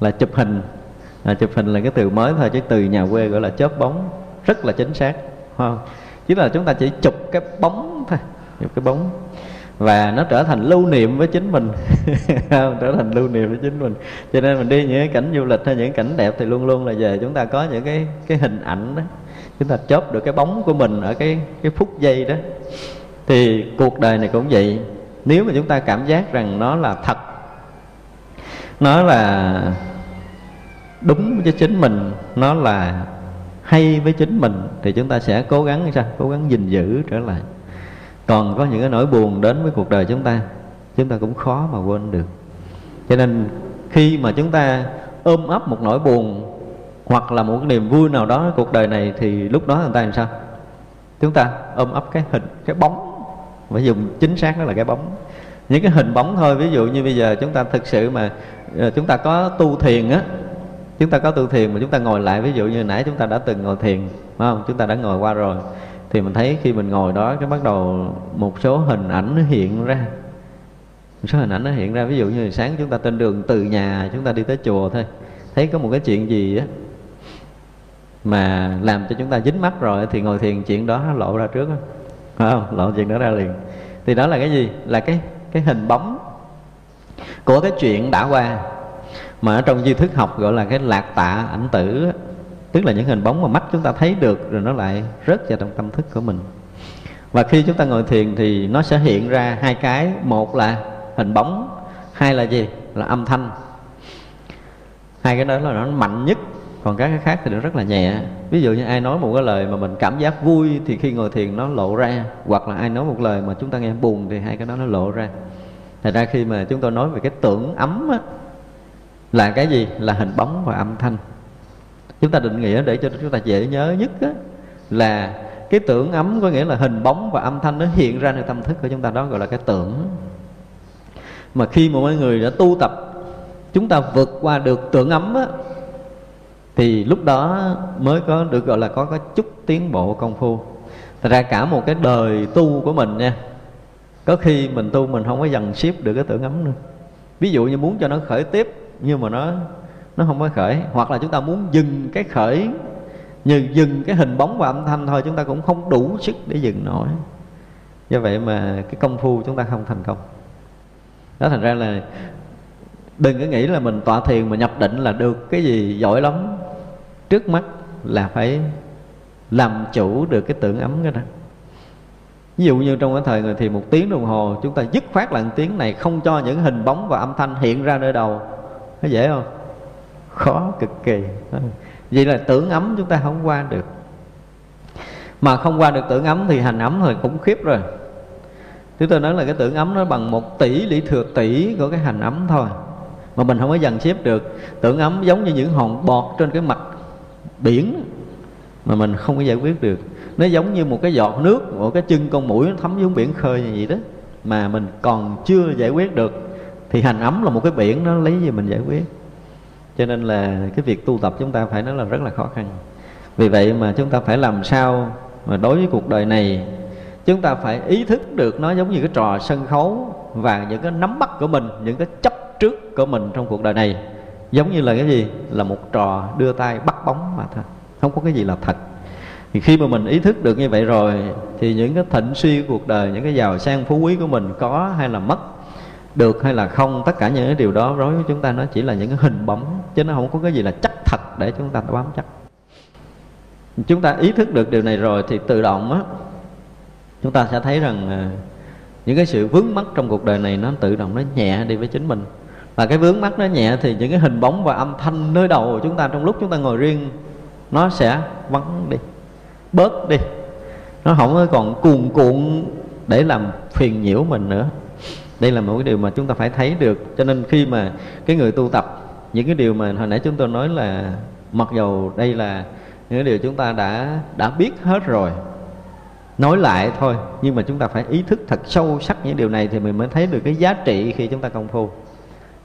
Speaker 1: Là chụp hình. À, chụp hình là cái từ mới thôi chứ từ nhà quê gọi là chớp bóng. Rất là chính xác không? Chứ là chúng ta chỉ chụp cái bóng thôi một cái bóng. Và nó trở thành lưu niệm với chính mình. Trở thành lưu niệm với chính mình. Cho nên mình đi những cái cảnh du lịch hay những cảnh đẹp thì luôn luôn là về chúng ta có những cái cái hình ảnh đó. Chúng ta chớp được cái bóng của mình ở cái cái phút giây đó. Thì cuộc đời này cũng vậy. Nếu mà chúng ta cảm giác rằng nó là thật, nó là đúng với chính mình, nó là hay với chính mình, thì chúng ta sẽ cố gắng sao? Cố gắng gìn giữ trở lại còn có những cái nỗi buồn đến với cuộc đời chúng ta chúng ta cũng khó mà quên được. Cho nên khi mà chúng ta ôm ấp một nỗi buồn hoặc là một niềm vui nào đó cuộc đời này thì lúc đó người ta làm sao? Chúng ta ôm ấp cái hình, cái bóng phải dùng chính xác đó là cái bóng. Những cái hình bóng thôi, ví dụ như bây giờ chúng ta thực sự mà ờ, chúng ta có tu thiền á, chúng ta có tu thiền mà chúng ta ngồi lại, ví dụ như nãy chúng ta đã từng ngồi thiền, phải không? Chúng ta đã ngồi qua rồi thì mình thấy khi mình ngồi đó, cái bắt đầu một số hình ảnh nó hiện ra. Một số hình ảnh nó hiện ra, ví dụ như sáng chúng ta trên đường từ nhà, chúng ta đi tới chùa thôi. Thấy có một cái chuyện gì á mà làm cho chúng ta dính mắt rồi thì ngồi thiền chuyện đó nó lộ ra trước đó. phải không? Lộ chuyện đó ra liền. Thì đó là cái gì? Là cái cái hình bóng của cái chuyện đã qua, mà ở trong duy thức học gọi là cái lạc tạ ảnh tử tức là những hình bóng mà mắt chúng ta thấy được rồi nó lại rớt vào trong tâm thức của mình. Và khi chúng ta ngồi thiền thì nó sẽ hiện ra hai cái. Một là hình bóng hai là gì? Là âm thanh. Hai cái đó là nó mạnh nhất. Còn các cái khác thì nó rất là nhẹ. Ví dụ như ai nói một cái lời mà mình cảm giác vui thì khi ngồi thiền nó lộ ra. Hoặc là ai nói một lời mà chúng ta nghe buồn thì hai cái đó nó lộ ra. Thật ra khi mà chúng tôi nói về cái tưởng ấm á, là cái gì? Là hình bóng và âm thanh chúng ta định nghĩa để cho chúng ta dễ nhớ nhất á, là cái tưởng ấm có nghĩa là hình bóng và âm thanh nó hiện ra nơi tâm thức của chúng ta đó gọi là cái tưởng. Mà khi mà mọi người đã tu tập chúng ta vượt qua được tưởng ấm á, thì lúc đó mới có được gọi là có có chút tiến bộ công phu. Thật ra cả một cái đời tu của mình nha có khi mình tu mình không có dần ship được cái tưởng ấm nữa. Ví dụ như muốn cho nó khởi tiếp nhưng mà nó nó không có khởi. Hoặc là chúng ta muốn dừng cái khởi như dừng cái hình bóng và âm thanh thôi, chúng ta cũng không đủ sức để dừng nổi. Do vậy mà cái công phu chúng ta không thành công. Đó thành ra là đừng có nghĩ là mình tọa thiền mà nhập định là được cái gì giỏi lắm. Trước mắt là phải làm chủ được cái tưởng ấm cái đó. Ví dụ như trong cái thời người thì một tiếng đồng hồ, chúng ta dứt khoát là tiếng này không cho những hình bóng và âm thanh hiện ra nơi đầu. Nó dễ không? Khó cực kỳ. Vậy là tưởng ấm chúng ta không qua được. Mà không qua được tưởng ấm thì hành ấm thì khủng khiếp rồi. Chúng tôi nói là cái tưởng ấm nó bằng một tỷ lý thừa tỷ của cái hành ấm thôi. Mà mình không có dần xếp được. Tưởng ấm giống như những hòn bọt trên cái mặt biển Mà mình không có giải quyết được. Nó giống như một cái giọt nước, Một cái chân con mũi nó thấm xuống biển khơi như vậy đó. Mà mình còn chưa giải quyết được, Thì hành ấm là một cái biển Nó lấy gì mình giải quyết. Cho nên là cái việc tu tập chúng ta phải nói là rất là khó khăn. Vì vậy mà chúng ta phải làm sao Mà đối với cuộc đời này, chúng ta phải ý thức được nó giống như cái trò sân khấu và những cái nắm bắt của mình, những cái chấp trước của mình trong cuộc đời này. Giống như là cái gì? Là một trò đưa tay bắt bóng mà thôi. Không có cái gì là thật. Thì khi mà mình ý thức được như vậy rồi, thì những cái thịnh suy của cuộc đời, những cái giàu sang phú quý của mình có hay là mất được hay là không, tất cả những cái điều đó đối với chúng ta nó chỉ là những cái hình bóng, chứ nó không có cái gì là chắc thật để chúng ta bám chắc chúng ta ý thức được điều này rồi thì tự động á, chúng ta sẽ thấy rằng à, những cái sự vướng mắc trong cuộc đời này nó tự động nó nhẹ đi với chính mình. Và cái vướng mắc nó nhẹ thì những cái hình bóng và âm thanh nơi đầu của chúng ta trong lúc chúng ta ngồi riêng, nó sẽ vắng đi, bớt đi. Nó không còn cuồn cuộn để làm phiền nhiễu mình nữa đây là một cái điều mà chúng ta phải thấy được. Cho nên khi mà cái người tu tập, những cái điều mà hồi nãy chúng tôi nói là mặc dầu đây là những cái điều chúng ta đã đã biết hết rồi, nói lại thôi, nhưng mà chúng ta phải ý thức thật sâu sắc những điều này thì mình mới thấy được cái giá trị khi chúng ta công phu.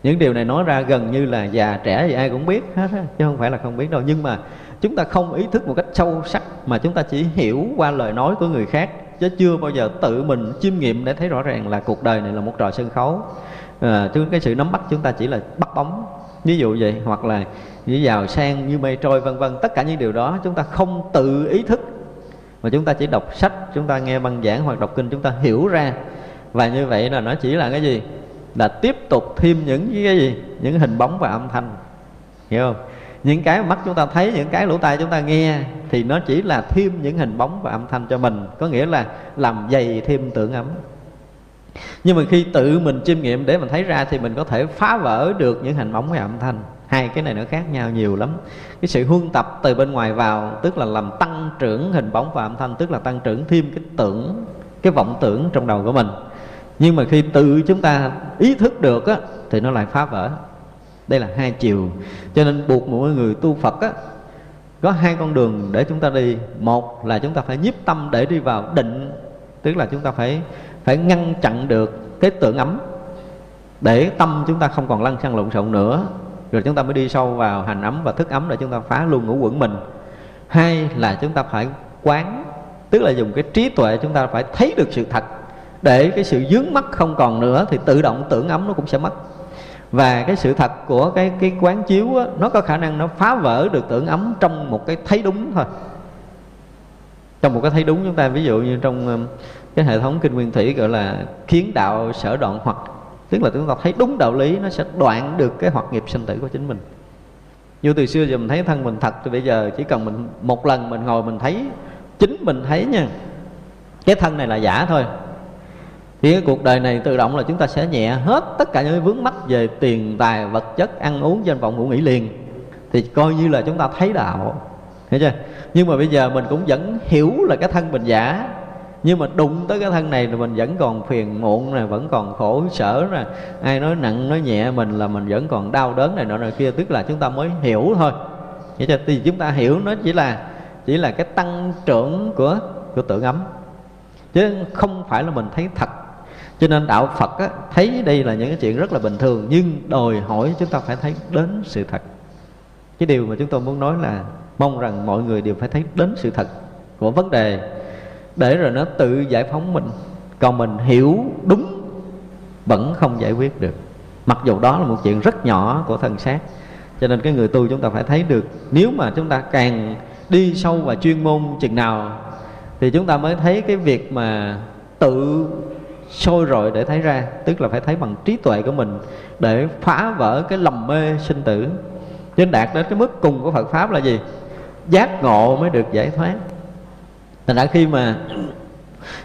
Speaker 1: Những điều này nói ra gần như là già, trẻ gì ai cũng biết hết á, chứ không phải là không biết đâu. Nhưng mà chúng ta không ý thức một cách sâu sắc mà chúng ta chỉ hiểu qua lời nói của người khác chứ chưa bao giờ tự mình chiêm nghiệm để thấy rõ ràng là cuộc đời này là một trò sân khấu. À, chứ cái sự nắm bắt chúng ta chỉ là bắt bóng ví dụ vậy hoặc là như giàu sang như mây trôi vân vân. Tất cả những điều đó chúng ta không tự ý thức mà chúng ta chỉ đọc sách chúng ta nghe băng giảng hoặc đọc kinh chúng ta hiểu ra. Và như vậy là nó chỉ là cái gì? Là tiếp tục thêm những cái gì? Những hình bóng và âm thanh. Hiểu không? Những cái mắt chúng ta thấy những cái lỗ tai chúng ta nghe thì nó chỉ là thêm những hình bóng và âm thanh cho mình. Có nghĩa là làm dày thêm tưởng ấm. Nhưng mà khi tự mình chiêm nghiệm để mình thấy ra thì mình có thể phá vỡ được những hình bóng và âm thanh. Hai cái này nó khác nhau nhiều lắm. Cái sự huân tập từ bên ngoài vào tức là làm tăng trưởng hình bóng và âm thanh tức là tăng trưởng thêm cái tưởng cái vọng tưởng trong đầu của mình. Nhưng mà khi tự chúng ta ý thức được á, thì nó lại phá vỡ đây là hai chiều. Cho nên buộc mỗi người tu phật á, có hai con đường để chúng ta đi. Một là chúng ta phải nhiếp tâm để đi vào định tức là chúng ta phải phải ngăn chặn được cái tưởng ấm để tâm chúng ta không còn lăn xăng lộn xộn nữa. Rồi chúng ta mới đi sâu vào hành ấm và thức ấm để chúng ta phá luôn ngũ quẩn mình. Hai là chúng ta phải quán tức là dùng cái trí tuệ chúng ta phải thấy được sự thật để cái sự dướng mắt không còn nữa thì tự động tưởng ấm nó cũng sẽ mất và cái sự thật của cái cái quán chiếu đó, nó có khả năng nó phá vỡ được tưởng ấm trong một cái thấy đúng thôi. Trong một cái thấy đúng chúng ta ví dụ như trong cái hệ thống kinh nguyên thủy gọi là kiến đạo sở đoạn hoặc tức là chúng ta thấy đúng đạo lý nó sẽ đoạn được cái hoạt nghiệp sinh tử của chính mình. Như từ xưa giờ mình thấy thân mình thật thì bây giờ chỉ cần mình một lần mình ngồi mình thấy chính mình thấy nha cái thân này là giả thôi thì cái cuộc đời này tự động là chúng ta sẽ nhẹ hết tất cả những vướng mắc về tiền tài, vật chất, ăn uống, danh vọng, ngủ nghỉ liền. Thì coi như là chúng ta thấy đạo. Hiểu chưa? Nhưng mà bây giờ mình cũng vẫn hiểu là cái thân mình giả. Nhưng mà đụng tới cái thân này thì mình vẫn còn phiền muộn này vẫn còn khổ sở nè. Ai nói nặng, nói nhẹ mình là mình vẫn còn đau đớn này nọ này kia, tức là chúng ta mới hiểu thôi. Hiểu chưa? Thì chúng ta hiểu nó chỉ là chỉ là cái tăng trưởng của của tưởng ấm. Chứ không phải là mình thấy thật cho nên đạo phật á, thấy đây là những cái chuyện rất là bình thường nhưng đòi hỏi chúng ta phải thấy đến sự thật. Cái điều mà chúng tôi muốn nói là mong rằng mọi người đều phải thấy đến sự thật của vấn đề để rồi nó tự giải phóng mình. Còn mình hiểu đúng vẫn không giải quyết được. Mặc dù đó là một chuyện rất nhỏ của thần xác cho nên cái người tu chúng ta phải thấy được. Nếu mà chúng ta càng đi sâu vào chuyên môn chừng nào thì chúng ta mới thấy cái việc mà tự sôi rồi để thấy ra, tức là phải thấy bằng trí tuệ của mình để phá vỡ cái lầm mê sinh tử. Nên đạt đến cái mức cùng của Phật pháp là gì? Giác ngộ mới được giải thoát. Thành ra khi mà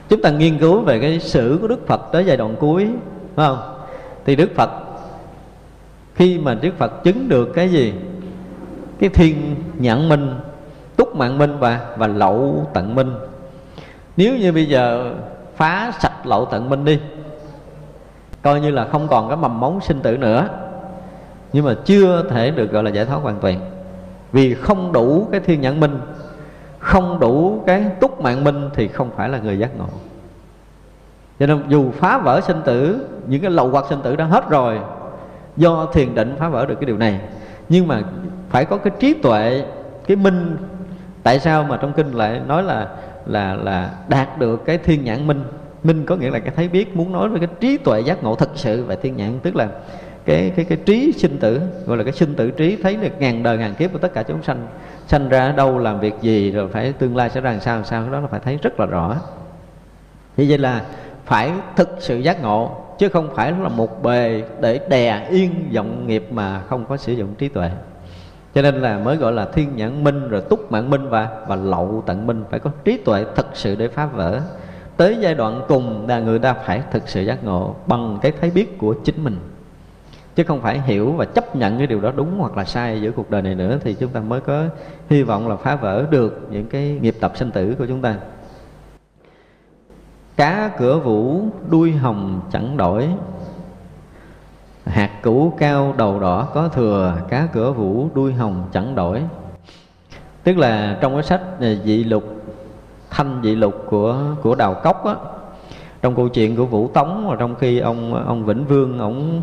Speaker 1: chúng ta nghiên cứu về cái sử của Đức Phật tới giai đoạn cuối, phải không? Thì Đức Phật, khi mà Đức Phật chứng được cái gì? Cái thiên nhãn minh, túc mạng minh và và lậu tận minh. Nếu như bây giờ phá sạch lậu tận minh đi. Coi như là không còn cái mầm móng sinh tử nữa. Nhưng mà chưa thể được gọi là giải thoát hoàn toàn. Vì không đủ cái thiên nhãn minh, không đủ cái túc mạng minh thì không phải là người giác ngộ. Cho nên dù phá vỡ sinh tử, những cái lậu hoặc sinh tử đã hết rồi, do thiền định phá vỡ được cái điều này. Nhưng mà phải có cái trí tuệ, cái minh, tại sao mà trong kinh lại nói là là là đạt được cái thiên nhãn minh. Minh có nghĩa là cái thấy biết, muốn nói về cái trí tuệ giác ngộ thật sự về thiên nhãn, tức là cái cái cái trí sinh tử, gọi là cái sinh tử trí, thấy được ngàn đời ngàn kiếp của tất cả chúng sanh. Sanh ra ở đâu làm việc gì rồi phải tương lai sẽ ra làm sao làm sao đó là phải thấy rất là rõ. Như vậy là phải thực sự giác ngộ, chứ không phải là một bề để đè yên vọng nghiệp mà không có sử dụng trí tuệ cho nên là mới gọi là thiên nhãn minh, rồi túc mạng minh và và lậu tận minh. Phải có trí tuệ thực sự để phá vỡ. Tới giai đoạn cùng là người ta phải thực sự giác ngộ bằng cái thấy biết của chính mình. Chứ không phải hiểu và chấp nhận cái điều đó đúng hoặc là sai giữa cuộc đời này nữa, thì chúng ta mới có hy vọng là phá vỡ được những cái nghiệp tập sinh tử của chúng ta. Cá cửa vũ đuôi hồng chẳng đổi hạt cũ cao đầu đỏ có thừa, cá cửa vũ đuôi hồng chẳng đổi. Tức là trong cái sách à, dị lục, thanh dị lục của của đào cốc á, trong câu chuyện của vũ tống và trong khi ông ông vĩnh vương, ông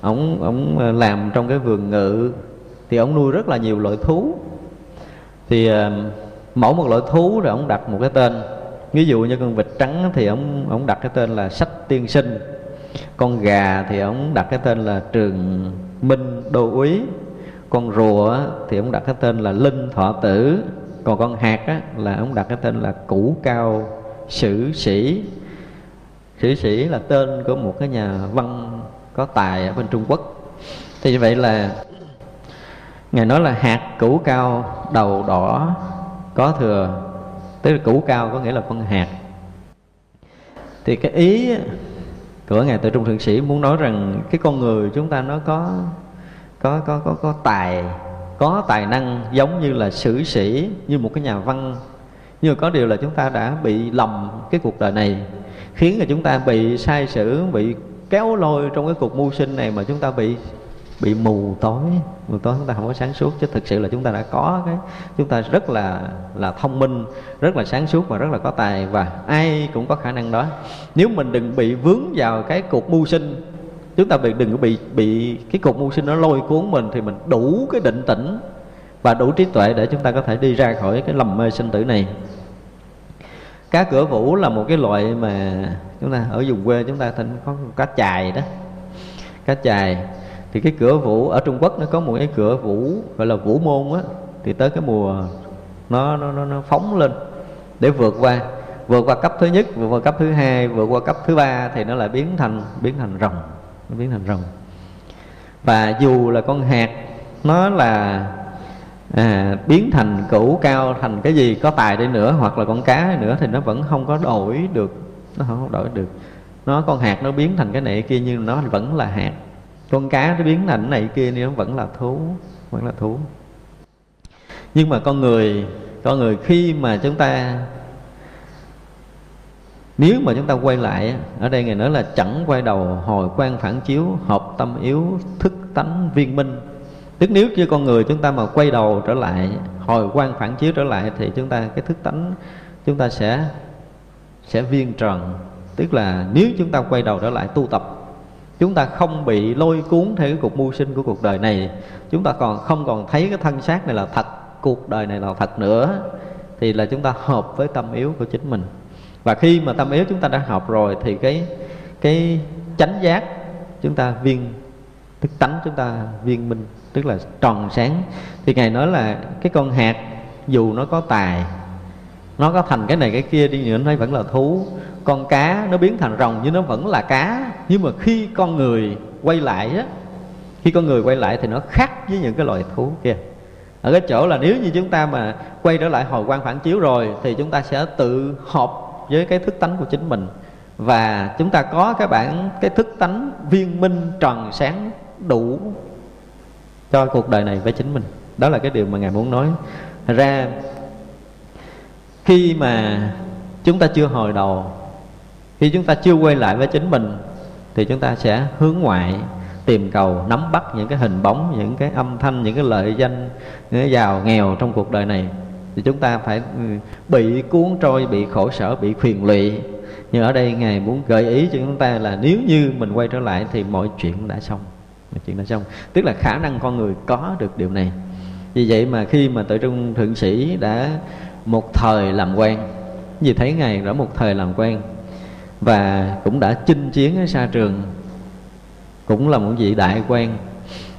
Speaker 1: ông ông à, làm trong cái vườn ngự, thì ông nuôi rất là nhiều loại thú. Thì à, mỗi một loại thú rồi ông đặt một cái tên. Ví dụ như con vịt trắng thì ông ông đặt cái tên là sách tiên sinh con gà thì ông đặt cái tên là trường minh đô úy. Con rùa thì ông đặt cái tên là linh thọ tử. Còn con hạt á, là ông đặt cái tên là củ cao sử sĩ. Sử sĩ là tên của một cái nhà văn có tài ở bên trung quốc. Thì như vậy là ngài nói là hạt củ cao đầu đỏ có thừa. Tức là củ cao có nghĩa là con hạt. Thì cái ý của ngài tự trung thượng sĩ muốn nói rằng cái con người chúng ta nó có có có có có tài có tài năng giống như là sử sĩ, như một cái nhà văn. Nhưng có điều là chúng ta đã bị lầm cái cuộc đời này, khiến là chúng ta bị sai sử, bị kéo lôi trong cái cuộc mưu sinh này mà chúng ta bị bị mù tối. Mù tối chúng ta không có sáng suốt, chứ thực sự là chúng ta đã có cái chúng ta rất là là thông minh, rất là sáng suốt và rất là có tài và ai cũng có khả năng đó. Nếu mình đừng bị vướng vào cái cuộc mưu sinh, chúng ta bị đừng có bị bị cái cuộc mưu sinh nó lôi cuốn mình thì mình đủ cái định tĩnh và đủ trí tuệ để chúng ta có thể đi ra khỏi cái lầm mê sinh tử này. Cá cửa vũ là một cái loại mà chúng ta ở vùng quê chúng ta thành có cá chài đó. Cá chài thì cái cửa vũ ở Trung Quốc nó có một cái cửa vũ gọi là vũ môn á thì tới cái mùa nó nó nó, nó phóng lên để vượt qua. Vượt qua cấp thứ nhất vượt qua cấp thứ hai vượt qua cấp thứ ba thì nó lại biến thành biến thành rồng nó biến thành rồng. Và dù là con hạt nó là à, biến thành cửu cao thành cái gì có tài đi nữa hoặc là con cá đi nữa thì nó vẫn không có đổi được nó không đổi được. Nó con hạt nó biến thành cái này kia nhưng nó vẫn là hạt con cá nó biến thành này kia nhưng nó vẫn là thú, vẫn là thú. Nhưng mà con người con người khi mà chúng ta, nếu mà chúng ta quay lại ở đây ngài nói là chẳng quay đầu hồi quan phản chiếu, hợp tâm yếu, thức tánh viên minh. Tức nếu như con người chúng ta mà quay đầu trở lại, hồi quan phản chiếu trở lại thì chúng ta, cái thức tánh chúng ta sẽ sẽ viên trần tức là nếu chúng ta quay đầu trở lại tu tập chúng ta không bị lôi cuốn theo cái cuộc mưu sinh của cuộc đời này. Chúng ta còn không còn thấy cái thân xác này là thật, cuộc đời này là thật nữa. Thì là chúng ta hợp với tâm yếu của chính mình. Và khi mà tâm yếu chúng ta đã học rồi, thì cái cái chánh giác chúng ta viên, thức tánh chúng ta viên minh, tức là tròn sáng. Thì ngài nói là cái con hạt dù nó có tài nó có thành cái này cái kia đi nữa, nó vẫn là thú. Con cá nó biến thành rồng nhưng nó vẫn là cá. Nhưng mà khi con người quay lại á, khi con người quay lại thì nó khác với những cái loài thú kia. Ở cái chỗ là nếu như chúng ta mà quay trở lại hồi quan phản chiếu rồi thì chúng ta sẽ tự hợp với cái thức tánh của chính mình. Và chúng ta có cái bản, cái thức tánh viên minh tròn sáng đủ cho cuộc đời này với chính mình. Đó là cái điều mà ngài muốn nói. Thật ra khi mà chúng ta chưa hồi đầu, khi chúng ta chưa quay lại với chính mình, thì chúng ta sẽ hướng ngoại tìm cầu, nắm bắt những cái hình bóng, những cái âm thanh, những cái lợi danh, những cái giàu nghèo trong cuộc đời này. Thì chúng ta phải ừ, bị cuốn trôi, bị khổ sở, bị phiền lụy. Nhưng ở đây ngài muốn gợi ý cho chúng ta là nếu như mình quay trở lại thì mọi chuyện đã xong. Mọi chuyện đã xong. Tức là khả năng con người có được điều này. Vì vậy mà khi mà tự trung thượng sĩ đã một thời làm quan vì thấy ngài đã một thời làm quan và cũng đã chinh chiến ở xa trường cũng là một vị đại quan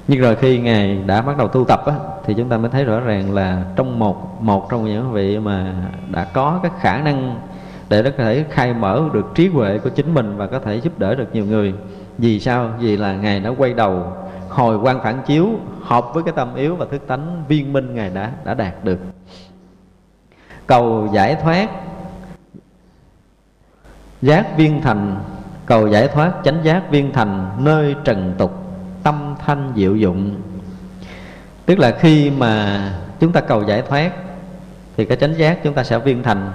Speaker 1: nhưng rồi khi ngài đã bắt đầu tu tập á, thì chúng ta mới thấy rõ ràng là trong một một trong những vị mà đã có cái khả năng để nó có thể khai mở được trí huệ của chính mình và có thể giúp đỡ được nhiều người. Vì sao? Vì là ngài đã quay đầu hồi quan phản chiếu hợp với cái tâm yếu và thức tánh viên minh ngài đã đã đạt được cầu giải thoát. Giác viên thành, cầu giải thoát chánh giác viên thành, nơi trần tục, tâm thanh diệu dụng. Tức là khi mà chúng ta cầu giải thoát, thì cái chánh giác chúng ta sẽ viên thành.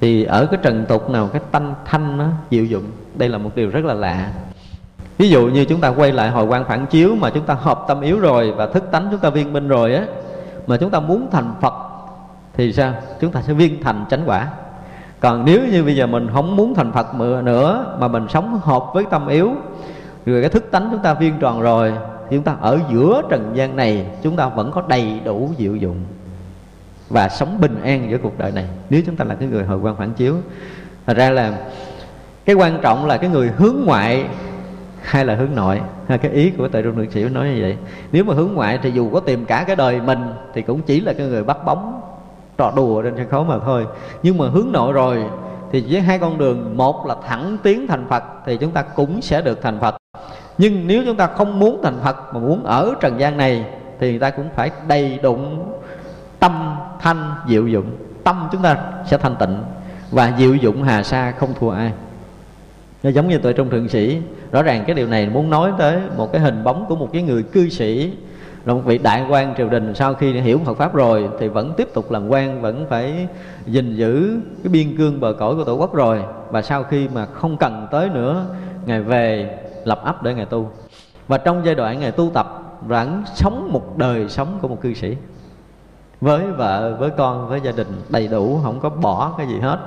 Speaker 1: Thì ở cái trần tục nào, cái tâm thanh nó diệu dụng, đây là một điều rất là lạ. Ví dụ như chúng ta quay lại hồi quan phản chiếu mà chúng ta hợp tâm yếu rồi và thức tánh chúng ta viên minh rồi á, mà chúng ta muốn thành phật thì sao? Chúng ta sẽ viên thành chánh quả. Còn nếu như bây giờ mình không muốn thành phật nữa, mà mình sống hợp với tâm yếu, rồi cái thức tánh chúng ta viên tròn rồi, thì chúng ta ở giữa trần gian này, chúng ta vẫn có đầy đủ diệu dụng và sống bình an giữa cuộc đời này. Nếu chúng ta là cái người hồi quan phản chiếu, thật ra là cái quan trọng là cái người hướng ngoại hay là hướng nội. Hay cái ý của tại trung thượng sĩ nói như vậy. Nếu mà hướng ngoại thì dù có tìm cả cái đời mình thì cũng chỉ là cái người bắt bóng trò đùa trên sân khấu mà thôi. Nhưng mà hướng nội rồi, thì với hai con đường, một là thẳng tiến thành phật, thì chúng ta cũng sẽ được thành phật. Nhưng nếu chúng ta không muốn thành phật mà muốn ở trần gian này, thì người ta cũng phải đầy đụng tâm thanh diệu dụng. Tâm chúng ta sẽ thanh tịnh, và diệu dụng hà sa không thua ai. Nó giống như tội trong thượng sĩ, rõ ràng cái điều này muốn nói tới một cái hình bóng của một cái người cư sĩ một vị đại quan triều đình sau khi hiểu Phật pháp rồi thì vẫn tiếp tục làm quan, vẫn phải gìn giữ cái biên cương bờ cõi của tổ quốc rồi. Và sau khi mà không cần tới nữa, ngài về lập ấp để ngài tu. Và trong giai đoạn ngài tu tập vẫn sống một đời sống của một cư sĩ. Với vợ, với con, với gia đình đầy đủ, không có bỏ cái gì hết.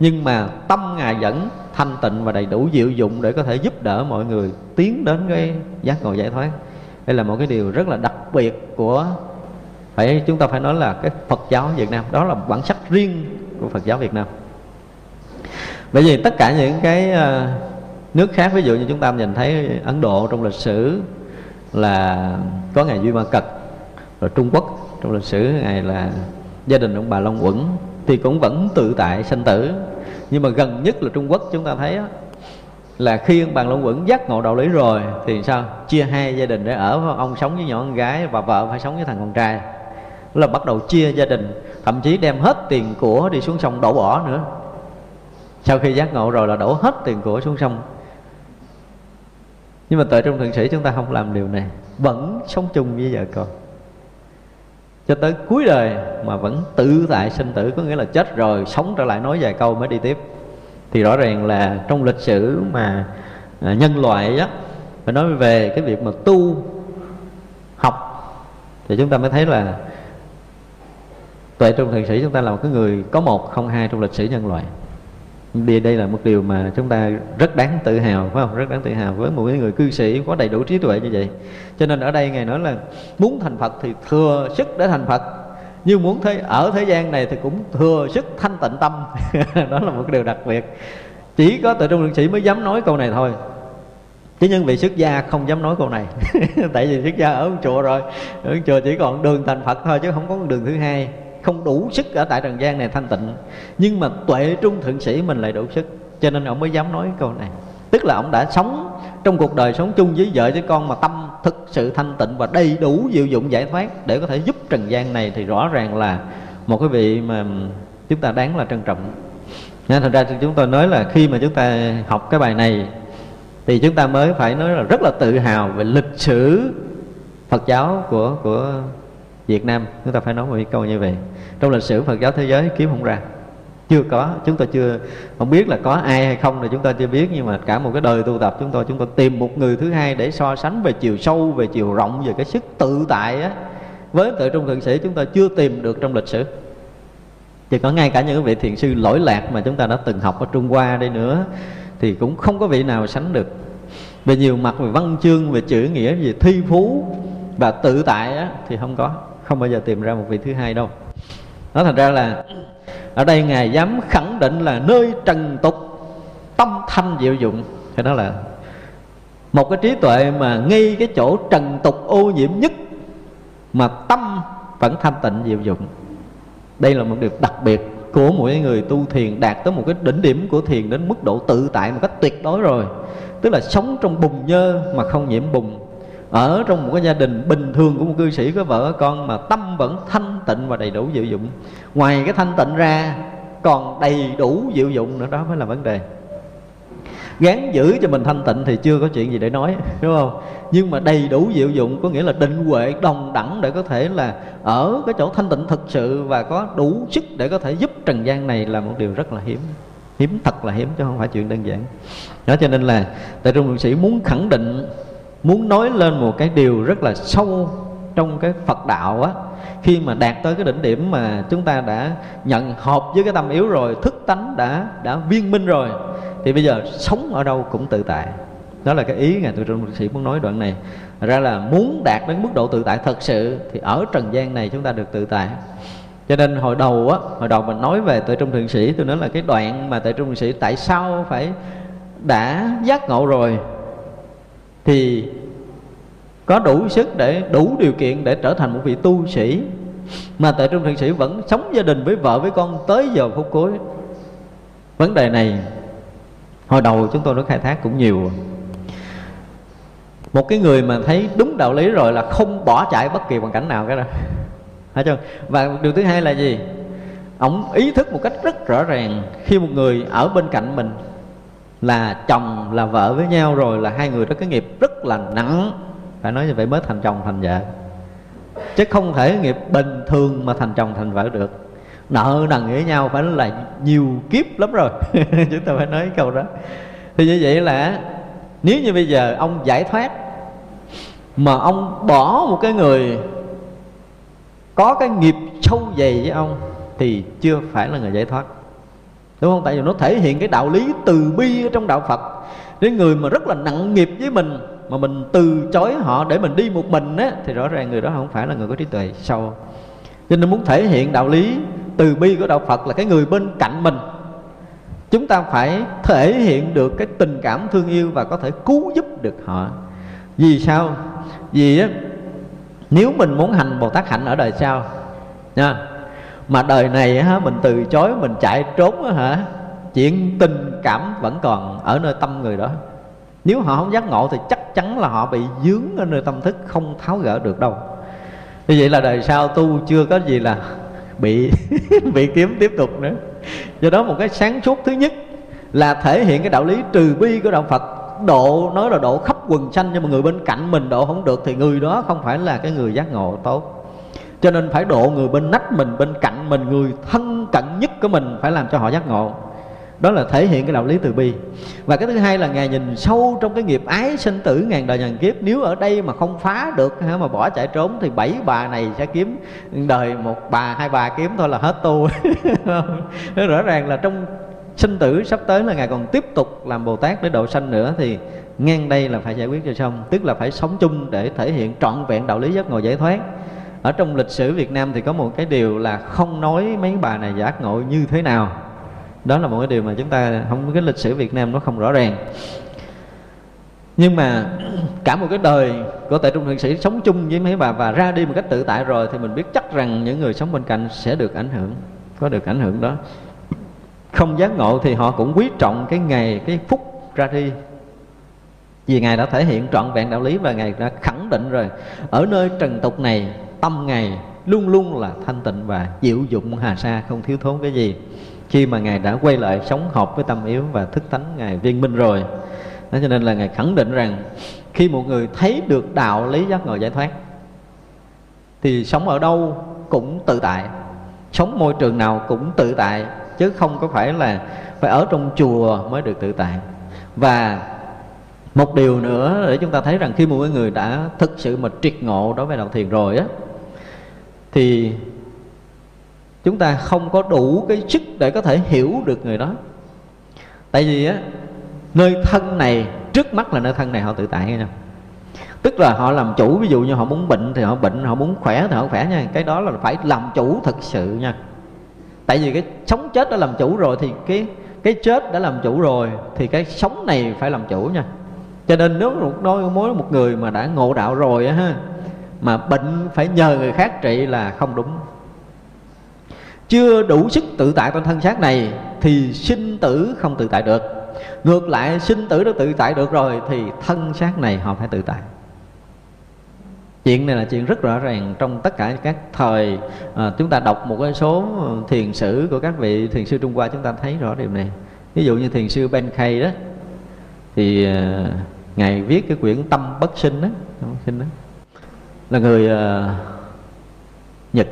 Speaker 1: Nhưng mà tâm ngài vẫn thanh tịnh và đầy đủ diệu dụng để có thể giúp đỡ mọi người tiến đến cái giác ngộ giải thoát đây là một cái điều rất là đặc biệt của phải chúng ta phải nói là cái Phật giáo Việt Nam. Đó là bản sắc riêng của Phật giáo Việt Nam. Bởi vì tất cả những cái ờ, nước khác ví dụ như chúng ta nhìn thấy Ấn Độ trong lịch sử là có ngày Duy Ma Cật rồi Trung Quốc trong lịch sử ngày là gia đình ông bà Long Uẩn thì cũng vẫn tự tại sanh tử. Nhưng mà gần nhất là Trung Quốc chúng ta thấy đó, là khi ông bà Long quẩn giác ngộ đạo lý rồi, thì sao? Chia hai gia đình để ở ông sống với nhỏ con gái và vợ phải sống với thằng con trai. Là bắt đầu chia gia đình, thậm chí đem hết tiền của đi xuống sông đổ bỏ nữa. Sau khi giác ngộ rồi là đổ hết tiền của xuống sông. Nhưng mà tại trong thượng sĩ chúng ta không làm điều này, vẫn sống chung với vợ con. Cho tới cuối đời mà vẫn tự tại sinh tử, có nghĩa là chết rồi, sống trở lại nói vài câu mới đi tiếp thì rõ ràng là trong lịch sử mà à, nhân loại á phải nói về cái việc mà tu học thì chúng ta mới thấy là tuệ trung thượng sĩ chúng ta là một cái người có một không hai trong lịch sử nhân loại. Đây đây là một điều mà chúng ta rất đáng tự hào phải không? Rất đáng tự hào với một người cư sĩ có đầy đủ trí tuệ như vậy. Cho nên ở đây ngài nói là muốn thành phật thì thừa sức để thành phật nhưng muốn thế, ở thế gian này thì cũng thừa sức thanh tịnh tâm. Đó là một điều đặc biệt. Chỉ có tự trung lượng sĩ mới dám nói câu này thôi. Chứ nhân vị xuất gia không dám nói câu này. Tại vì xuất gia ở chùa rồi. Ở chùa chỉ còn đường thành phật thôi, chứ không có đường thứ hai. Không đủ sức ở tại trần gian này thanh tịnh. Nhưng mà tuệ trung thượng sĩ mình lại đủ sức. Cho nên ông mới dám nói câu này. Tức là ông đã sống trong cuộc đời sống chung với vợ với con mà tâm thực sự thanh tịnh và đầy đủ diệu dụng giải thoát để có thể giúp trần gian này, thì rõ ràng là một cái vị mà chúng ta đáng là trân trọng. Nên thật ra chúng tôi nói là khi mà chúng ta học cái bài này, thì chúng ta mới phải nói là rất là tự hào về lịch sử Phật giáo của của Việt Nam. Chúng ta phải nói một câu như vậy. Trong lịch sử Phật giáo thế giới, kiếm không ra chưa có chúng ta chưa không biết là có ai hay không thì chúng ta chưa biết nhưng mà cả một cái đời tu tập chúng tôi chúng tôi tìm một người thứ hai để so sánh về chiều sâu về chiều rộng về cái sức tự tại á. Với tự trung thượng sĩ chúng ta chưa tìm được trong lịch sử. Chỉ có ngay cả những vị thiền sư lỗi lạc mà chúng ta đã từng học ở Trung Hoa đây nữa thì cũng không có vị nào sánh được. Về nhiều mặt về văn chương về chữ nghĩa về thi phú và tự tại á, thì không có không bao giờ tìm ra một vị thứ hai đâu. Nó thành ra là ở đây ngài dám khẳng định là nơi trần tục, tâm thanh diệu dụng. Thì đó là một cái trí tuệ mà ngay cái chỗ trần tục ô nhiễm nhất mà tâm vẫn thanh tịnh diệu dụng. Đây là một điều đặc biệt của mỗi người tu thiền đạt tới một cái đỉnh điểm của thiền đến mức độ tự tại một cách tuyệt đối rồi. Tức là sống trong bùng nhơ mà không nhiễm bùng ở trong một cái gia đình bình thường của một cư sĩ có vợ có con mà tâm vẫn thanh tịnh và đầy đủ diệu dụng ngoài cái thanh tịnh ra, còn đầy đủ diệu dụng nữa, đó mới là vấn đề. Gán giữ cho mình thanh tịnh thì chưa có chuyện gì để nói, đúng không? Nhưng mà đầy đủ diệu dụng có nghĩa là định huệ đồng đẳng để có thể là ở cái chỗ thanh tịnh thực sự và có đủ sức để có thể giúp trần gian này là một điều rất là hiếm hiếm thật là hiếm chứ không phải chuyện đơn giản. Đó cho nên là tại trung luận sĩ muốn khẳng định muốn nói lên một cái điều rất là sâu trong cái Phật đạo á, khi mà đạt tới cái đỉnh điểm mà chúng ta đã nhận hợp với cái tâm yếu rồi, thức tánh đã đã viên minh rồi, thì bây giờ sống ở đâu cũng tự tại. Đó là cái ý ngài tôi trung sĩ muốn nói đoạn này. Ra là muốn đạt đến mức độ tự tại thật sự thì ở trần gian này chúng ta được tự tại. Cho nên hồi đầu á, hồi đầu mình nói về tự trung thượng sĩ, tôi nói là cái đoạn mà tự trung thượng sĩ tại sao phải đã giác ngộ rồi thì có đủ sức để, đủ điều kiện để trở thành một vị tu sĩ. Mà tại trung thượng sĩ vẫn sống gia đình với vợ với con tới giờ phút cuối. Vấn đề này, hồi đầu chúng tôi đã khai thác cũng nhiều. Một cái người mà thấy đúng đạo lý rồi là không bỏ chạy bất kỳ hoàn cảnh nào cái đó phải chưa? Và điều thứ hai là gì? Ông ý thức một cách rất rõ ràng Khi một người ở bên cạnh mình. Là chồng, là vợ với nhau rồi Là hai người đó cái nghiệp rất là nặng. Phải nói như vậy mới thành chồng thành vợ. Chứ không thể nghiệp bình thường mà thành chồng thành vợ được. Nợ nần với nhau phải là nhiều kiếp lắm rồi. Chúng ta phải nói câu đó. Thì như vậy là, Nếu như bây giờ ông giải thoát, Mà ông bỏ một cái người có cái nghiệp sâu dày với ông, thì chưa phải là người giải thoát đúng không? Tại vì nó thể hiện cái đạo lý từ bi ở trong đạo phật. Đến người mà rất là nặng nghiệp với mình, mà mình từ chối họ để mình đi một mình á, thì rõ ràng người đó không phải là người có trí tuệ sâu. Cho nên muốn thể hiện đạo lý từ bi của đạo phật là cái người bên cạnh mình. Chúng ta phải thể hiện được cái tình cảm thương yêu và có thể cứu giúp được họ. Vì sao? Vì á, nếu mình muốn hành bồ tát hạnh ở đời sau, nha mà đời này á, mình từ chối, mình chạy trốn á hả? Chuyện tình cảm vẫn còn ở nơi tâm người đó. Nếu họ không giác ngộ thì chắc chắn là họ bị dướng ở nơi tâm thức, không tháo gỡ được đâu. Như vậy là đời sau tu chưa có gì là bị bị kiếm tiếp tục nữa. Do đó một cái sáng suốt thứ nhất là thể hiện cái đạo lý trừ bi của đạo phật. Độ, nói là độ khắp quần xanh nhưng mà người bên cạnh mình, độ không được thì người đó không phải là cái người giác ngộ tốt cho nên phải độ người bên nách mình, bên cạnh mình, người thân cận nhất của mình phải làm cho họ giác ngộ. Đó là thể hiện cái đạo lý từ bi. Và cái thứ hai là ngài nhìn sâu trong cái nghiệp ái sinh tử ngàn đời ngàn kiếp. Nếu ở đây mà không phá được mà bỏ chạy trốn thì bảy bà này sẽ kiếm đời một bà, hai bà kiếm thôi là hết tu. Rõ ràng là trong sinh tử sắp tới là ngài còn tiếp tục làm bồ tát để độ sanh nữa thì ngang đây là phải giải quyết cho xong. Tức là phải sống chung để thể hiện trọn vẹn đạo lý giác ngộ giải thoát ở trong lịch sử Việt Nam thì có một cái điều là không nói mấy bà này giác ngộ như thế nào. Đó là một cái điều mà chúng ta không, cái lịch sử Việt Nam nó không rõ ràng. Nhưng mà cả một cái đời của tại trung thượng sĩ sống chung với mấy bà và ra đi một cách tự tại rồi thì mình biết chắc rằng những người sống bên cạnh sẽ được ảnh hưởng, có được ảnh hưởng đó. Không giác ngộ thì họ cũng quý trọng cái ngày, cái phút ra đi. Vì ngài đã thể hiện trọn vẹn đạo lý và ngài đã khẳng định rồi. Ở nơi trần tục này tâm ngài luôn luôn là thanh tịnh và diệu dụng hà sa, không thiếu thốn cái gì. Khi mà ngài đã quay lại sống hợp với tâm yếu và thức tánh ngài viên minh rồi, đó cho nên là ngài khẳng định rằng khi một người thấy được đạo lý giác ngộ giải thoát, thì sống ở đâu cũng tự tại, sống môi trường nào cũng tự tại, chứ không có phải là phải ở trong chùa mới được tự tại. Và một điều nữa để chúng ta thấy rằng khi một người đã thực sự mà triệt ngộ đối với đạo thiền rồi á thì chúng ta không có đủ cái sức để có thể hiểu được người đó. Tại vì á, nơi thân này, trước mắt là nơi thân này họ tự tại nghe tức là họ làm chủ, ví dụ như họ muốn bệnh thì họ bệnh, họ muốn khỏe thì họ khỏe nha. Cái đó là phải làm chủ thật sự nha. Tại vì cái sống chết đã làm chủ rồi thì cái cái chết đã làm chủ rồi thì cái sống này phải làm chủ nha. Cho nên nếu một đôi mối một người mà đã ngộ đạo rồi á ha mà bệnh phải nhờ người khác trị là không đúng. Chưa đủ sức tự tại trong thân xác này thì sinh tử không tự tại được. Ngược lại sinh tử đã tự tại được rồi thì thân xác này họ phải tự tại. Chuyện này là chuyện rất rõ ràng trong tất cả các thời à, chúng ta đọc một cái số thiền sử của các vị thiền sư trung hoa chúng ta thấy rõ điều này. Ví dụ như thiền sư ben khay đó thì à, ngài viết cái quyển tâm bất sinh đó, bất sinh đó là người uh, nhật.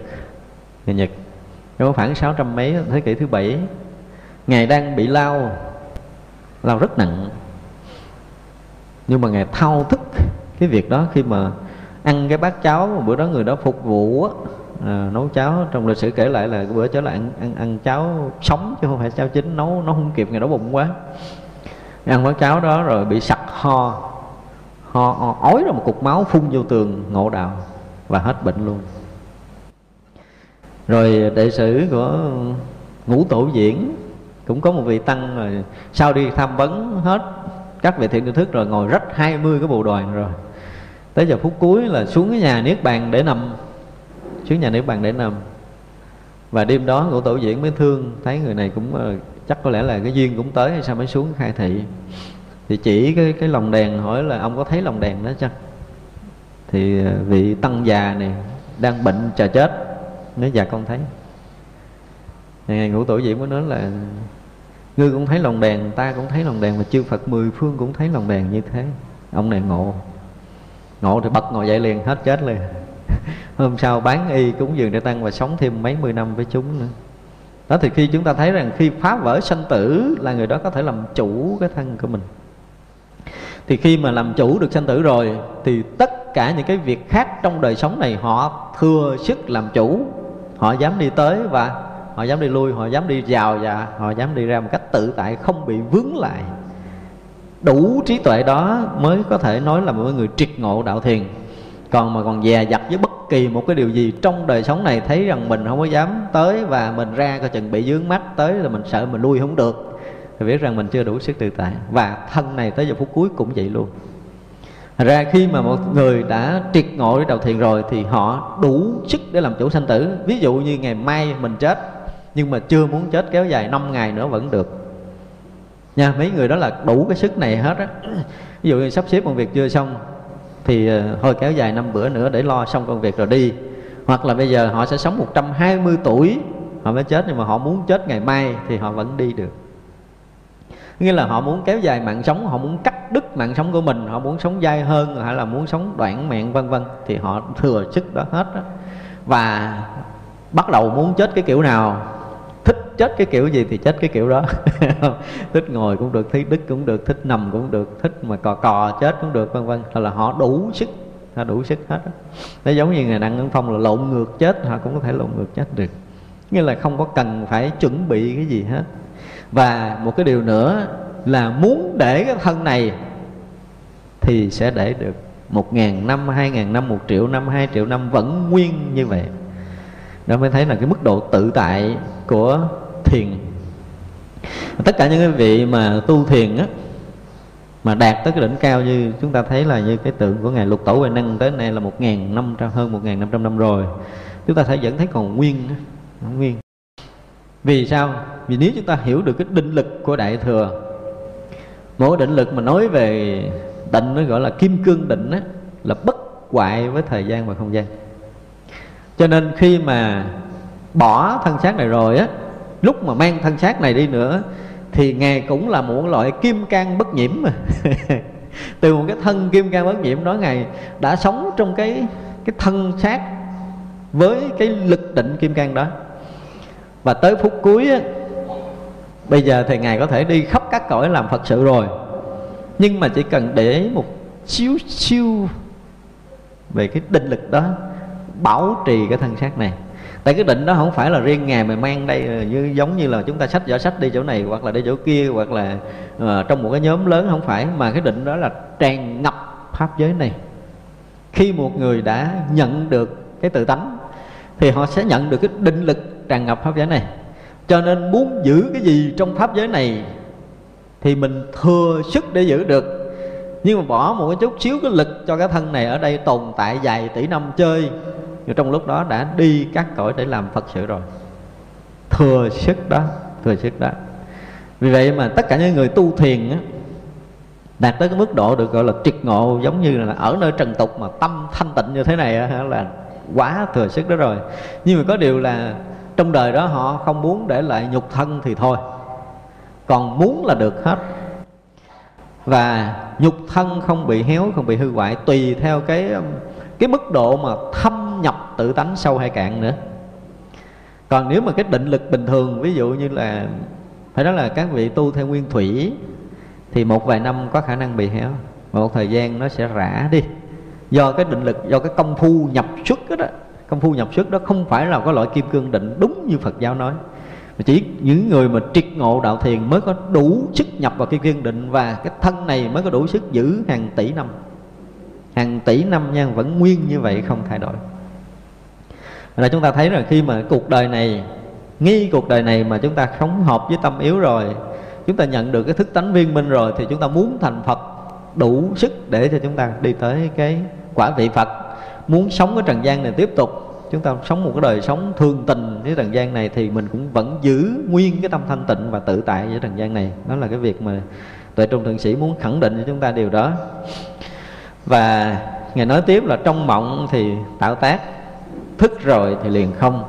Speaker 1: Người nhật. Có khoảng sáu trăm mấy thế kỷ thứ bảy. Ngài đang bị lao lao rất nặng. Nhưng mà ngài thao thức cái việc đó khi mà ăn cái bát cháo bữa đó người đó phục vụ à, nấu cháo. Trong lịch sử kể lại là bữa cháo là ăn, ăn ăn cháo sống chứ không phải cháo chín. Nấu nó không kịp ngày đó bụng quá. Ăn bát cháo đó rồi bị sặc ho ho, ói ra một cục máu phun vô tường ngộ đạo và hết bệnh luôn. Rồi đệ sử của ngũ tổ diễn cũng có một vị tăng rồi sau đi tham vấn hết các vị thiện tri thức rồi ngồi rách 20 cái bộ đoàn rồi. Tới giờ phút cuối là xuống cái nhà niết bàn để nằm xuống nhà niết bàn để nằm. Và đêm đó ngũ tổ diễn mới thương thấy người này cũng ờ, chắc có lẽ là cái duyên cũng tới hay sao mới xuống khai thị thì chỉ cái cái lồng đèn hỏi là ông có thấy lồng đèn đó chăng thì ờ, vị tăng già này đang bệnh chờ chết. Nói dạ con thấy. Ngày ngũ tổ diễn mới nói là, ngươi cũng thấy lồng đèn, ta cũng thấy lồng đèn mà chư phật mười phương cũng thấy lồng đèn như thế. Ông này ngộ. Ngộ thì bật ngồi dậy liền, hết chết liền. Hôm sau bán y cúng dường để tăng và sống thêm mấy mươi năm với chúng nữa. Đó thì khi chúng ta thấy rằng khi phá vỡ sanh tử là người đó có thể làm chủ cái thân của mình thì khi mà làm chủ được sanh tử rồi, thì tất cả những cái việc khác trong đời sống này họ thừa sức làm chủ. Họ dám đi tới và họ dám đi lui, họ dám đi vào và họ dám đi ra một cách tự tại, không bị vướng lại. Đủ trí tuệ đó mới có thể nói là một người triệt ngộ đạo thiền. Còn mà còn dè dặt với bất kỳ một cái điều gì trong đời sống này, thấy rằng mình không có dám tới và mình ra coi chừng bị dướng mắt tới là mình sợ mình lui không được thì biết rằng mình chưa đủ sức tự tại. Và thân này tới giờ phút cuối cũng vậy luôn. Thật ra khi mà một người đã triệt ngộ với đầu thiền rồi thì họ đủ sức để làm chủ sanh tử. Ví dụ như ngày mai mình chết, nhưng mà chưa muốn chết kéo dài 5 ngày nữa vẫn được. Nha, mấy người đó là đủ cái sức này hết á. Ví dụ như sắp xếp công việc chưa xong, thì ờ, thôi kéo dài năm bữa nữa để lo xong công việc rồi đi. Hoặc là bây giờ họ sẽ sống 120 tuổi, họ mới chết nhưng mà họ muốn chết ngày mai thì họ vẫn đi được nghĩa là họ muốn kéo dài mạng sống, họ muốn cắt đứt mạng sống của mình, họ muốn sống dai hơn hay là muốn sống đoạn mạng, vân vân. Thì họ thừa sức đó hết đó. Và bắt đầu muốn chết cái kiểu nào, thích chết cái kiểu gì thì chết cái kiểu đó. Thích ngồi cũng được, thích đứt cũng được, thích nằm cũng được, thích mà cò cò chết cũng được, vân vân. Là họ đủ sức, họ đủ sức hết nó giống như ngày đăng ấn phong là lộn ngược chết, họ cũng có thể lộn ngược chết được. Nghĩa là không có cần phải chuẩn bị cái gì hết và một cái điều nữa là muốn để cái thân này thì sẽ để được một ngàn năm, hai ngàn năm, một triệu năm, hai triệu năm vẫn nguyên như vậy. Đó mới thấy là cái mức độ tự tại của thiền. Tất cả những cái vị mà tu thiền á, mà đạt tới cái đỉnh cao như chúng ta thấy là như cái tượng của ngài lục tổ huệ năng tới nay là một ngàn năm trăm, hơn một ngàn năm trăm năm rồi, chúng ta thấy vẫn thấy còn nguyên nguyên vì sao? Vì nếu chúng ta hiểu được cái định lực của đại thừa mỗi định lực mà nói về định nó gọi là kim cương định á, là bất hoại với thời gian và không gian. Cho nên khi mà bỏ thân xác này rồi á, lúc mà mang thân xác này đi nữa, thì ngài cũng là một loại kim cang bất nhiễm mà. Từ một cái thân kim cang bất nhiễm đó, ngài đã sống trong cái cái thân xác với cái lực định kim cang đó và tới phút cuối á, bây giờ thì ngài có thể đi khắp các cõi làm phật sự rồi. Nhưng mà chỉ cần để một xíu xíu về cái định lực đó bảo trì cái thân xác này. Tại cái định đó không phải là riêng ngài mà mang đây như giống như là chúng ta sách vở sách đi chỗ này hoặc là đi chỗ kia hoặc là uh, trong một cái nhóm lớn không phải. Mà cái định đó là tràn ngập pháp giới này. Khi một người đã nhận được cái tự tánh thì họ sẽ nhận được cái định lực tràn ngập pháp giới này. Cho nên muốn giữ cái gì trong pháp giới này thì mình thừa sức để giữ được. Nhưng mà bỏ một cái chút xíu cái lực cho cái thân này ở đây tồn tại dài tỷ năm chơi nhưng trong lúc đó đã đi các cõi để làm phật sự rồi. Thừa sức đó thừa sức đó. Vì vậy mà tất cả những người tu thiền á, đạt tới cái mức độ được gọi là triệt ngộ giống như là ở nơi trần tục mà tâm thanh tịnh như thế này á, là quá thừa sức đó rồi. Nhưng mà có điều là trong đời đó họ không muốn để lại nhục thân thì thôi. Còn muốn là được hết. Và nhục thân không bị héo không bị hư hoại tùy theo cái cái mức độ mà thâm nhập tự tánh sâu hay cạn nữa. Còn nếu mà cái định lực bình thường ví dụ như là phải nói là các vị tu theo nguyên thủy thì một vài năm có khả năng bị héo. Một thời gian nó sẽ rã đi. Do cái định lực do cái công phu nhập xuất đó, đó công phu nhập xuất đó không phải là cái loại kim cương định đúng như phật giáo nói. Mà chỉ những người mà triệt ngộ đạo thiền mới có đủ sức nhập vào kim cương định và cái thân này mới có đủ sức giữ hàng tỷ năm. Hàng tỷ năm nha, vẫn nguyên như vậy không thay đổi. Là chúng ta thấy là khi mà cuộc đời này, nghi cuộc đời này mà chúng ta sống hợp với tâm yếu rồi, chúng ta nhận được cái thức tánh viên minh rồi thì chúng ta muốn thành phật đủ sức để cho chúng ta đi tới cái quả vị phật muốn sống cái trần gian này tiếp tục. Chúng ta sống một cái đời sống thương tình với trần gian này thì mình cũng vẫn giữ nguyên cái tâm thanh tịnh và tự tại với trần gian này. Đó là cái việc mà tuệ trung thượng sĩ muốn khẳng định cho chúng ta điều đó. Và ngài nói tiếp là trong mộng thì tạo tác, thức rồi thì liền không.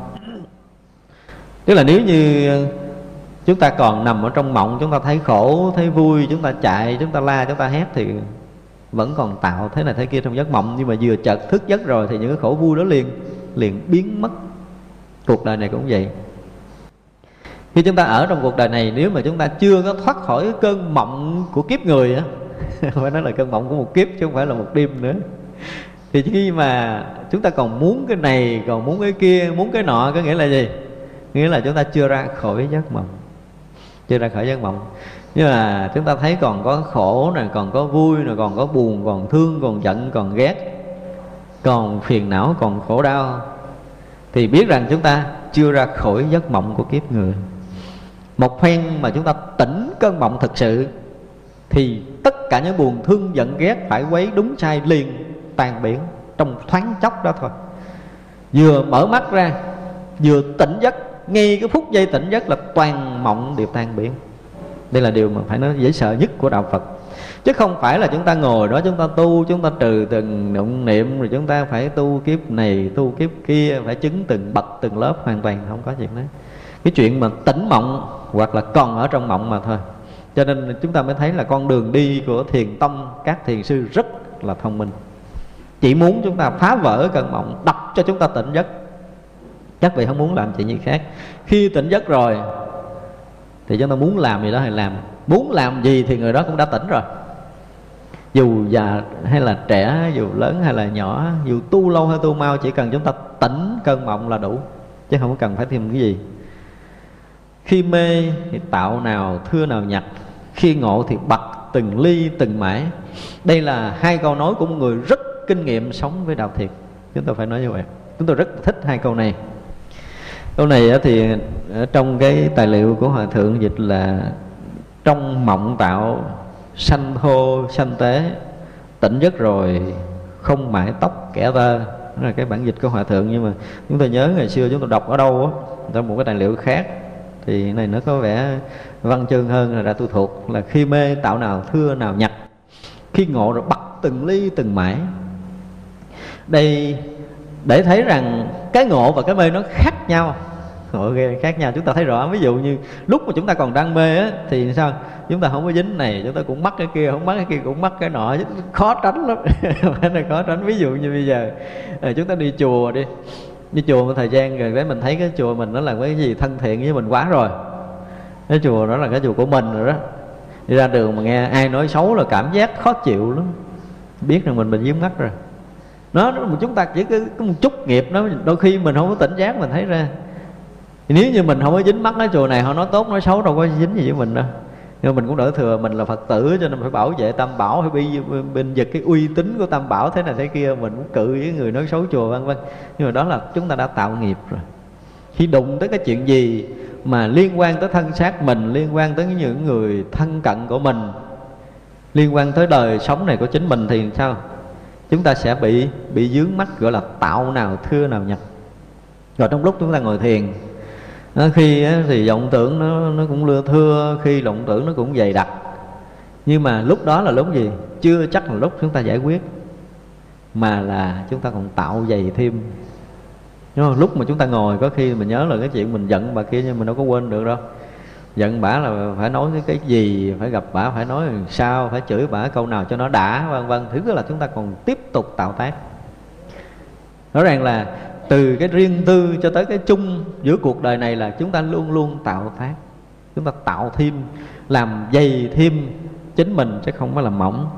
Speaker 1: Tức là nếu như chúng ta còn nằm ở trong mộng, chúng ta thấy khổ, thấy vui, chúng ta chạy, chúng ta la, chúng ta hét thì vẫn còn tạo thế này thế kia trong giấc mộng. Nhưng mà vừa chợt thức giấc rồi thì những cái khổ vui đó liền liền biến mất. Cuộc đời này cũng vậy. Khi chúng ta ở trong cuộc đời này, nếu mà chúng ta chưa có thoát khỏi cái cơn mộng của kiếp người á, phải nói là cơn mộng của một kiếp chứ không phải là một đêm nữa. Thì khi mà chúng ta còn muốn cái này, còn muốn cái kia, muốn cái nọ, có nghĩa là gì? Nghĩa là chúng ta chưa ra khỏi giấc mộng. Chưa ra khỏi giấc mộng nhưng mà chúng ta thấy còn có khổ này, còn có vui này, còn có buồn, còn thương, còn giận, còn ghét, còn phiền não, còn khổ đau. Thì biết rằng chúng ta chưa ra khỏi giấc mộng của kiếp người. Một phen mà chúng ta tỉnh cơn mộng thực sự, thì tất cả những buồn, thương, giận, ghét phải quấy đúng sai liền, tan biển trong thoáng chốc đó thôi. Vừa mở mắt ra, vừa tỉnh giấc, ngay cái phút giây tỉnh giấc là toàn mộng đều tan biển đây là điều mà phải nói dễ sợ nhất của đạo phật. Chứ không phải là chúng ta ngồi đó, chúng ta tu, chúng ta trừ từng niệm niệm, rồi chúng ta phải tu kiếp này, tu kiếp kia, phải chứng từng bậc, từng lớp hoàn toàn, không có chuyện đó cái chuyện mà tỉnh mộng hoặc là còn ở trong mộng mà thôi. Cho nên chúng ta mới thấy là con đường đi của thiền tông, các thiền sư rất là thông minh. Chỉ muốn chúng ta phá vỡ cơn mộng, đập cho chúng ta tỉnh giấc. Các vị không muốn làm chuyện gì khác. Khi tỉnh giấc rồi thì chúng ta muốn làm gì đó thì làm. Muốn làm gì thì người đó cũng đã tỉnh rồi. Dù già hay là trẻ, dù lớn hay là nhỏ, dù tu lâu hay tu mau, chỉ cần chúng ta tỉnh cơn mộng là đủ, chứ không cần phải thêm cái gì. Khi mê thì tạo nào thưa nào nhặt, khi ngộ thì bật từng ly từng mãi. Đây là hai câu nói của một người rất kinh nghiệm sống với đạo thiền chúng tôi phải nói như vậy. Chúng tôi rất thích hai câu này câu này thì trong cái tài liệu của hòa thượng dịch là trong mộng tạo sanh thô sanh tế. Tỉnh giấc rồi, không mãi tóc kẻ tơ. Đó là cái bản dịch của hòa thượng. Nhưng mà chúng tôi nhớ ngày xưa chúng tôi đọc ở đâu á trong một cái tài liệu khác. Thì này nó có vẻ văn chương hơn là đã tu thuộc. Là khi mê tạo nào thưa nào nhặt, khi ngộ rồi bắt từng ly từng mãi đây để thấy rằng cái ngộ và cái mê nó khác nhau. Ngộ khác nhau. Chúng ta thấy rõ ví dụ như lúc mà chúng ta còn đang mê á thì sao? Chúng ta không có dính này chúng ta cũng mắc cái kia không mắc cái kia cũng mắc cái nọ khó tránh lắm. Là khó tránh. Ví dụ như bây giờ ờ, chúng ta đi chùa đi. Đi chùa một thời gian rồi đấy mình thấy cái chùa mình nó là cái gì thân thiện với mình quá rồi. Cái chùa đó là cái chùa của mình rồi đó. Đi ra đường mà nghe ai nói xấu là cảm giác khó chịu lắm. Biết rằng mình bị dính mắt rồi nó chúng ta chỉ có, có một chút nghiệp đó đôi khi mình không có tỉnh giác mình thấy ra. Thì nếu như mình không có dính mắt nói chùa này họ nói tốt nói xấu đâu có dính gì với mình đâu. Nhưng mình cũng đỡ thừa mình là phật tử cho nên phải bảo vệ tam bảo phải bị bên giật cái uy tín của tam bảo thế này thế kia mình cũng cự với người nói xấu chùa vân vân. Nhưng mà đó là chúng ta đã tạo nghiệp rồi. Khi đụng tới cái chuyện gì mà liên quan tới thân xác mình liên quan tới những người thân cận của mình liên quan tới đời sống này của chính mình thì sao? Chúng ta sẽ bị bị dướng mắt gọi là tạo nào thưa nào nhập. Rồi trong lúc chúng ta ngồi thiền ờ, khi ờ, thì vọng tưởng nó nó cũng lưa thưa, khi vọng tưởng nó cũng dày đặc. Nhưng mà lúc đó là lúc gì? Chưa chắc là lúc chúng ta giải quyết, mà là chúng ta còn tạo dày thêm. Đúng không? lúc mà chúng ta ngồi, có khi mình nhớ là cái chuyện mình giận bà kia nhưng mình đâu có quên được đâu giận bả là phải nói cái, cái gì phải gặp bả phải nói sao phải chửi bả câu nào cho nó đã vân vân. Thứ là chúng ta còn tiếp tục tạo tác. Rõ ràng là từ cái riêng tư cho tới cái chung giữa cuộc đời này là chúng ta luôn luôn tạo tác. Chúng ta tạo thêm làm dày thêm chính mình chứ không phải là mỏng.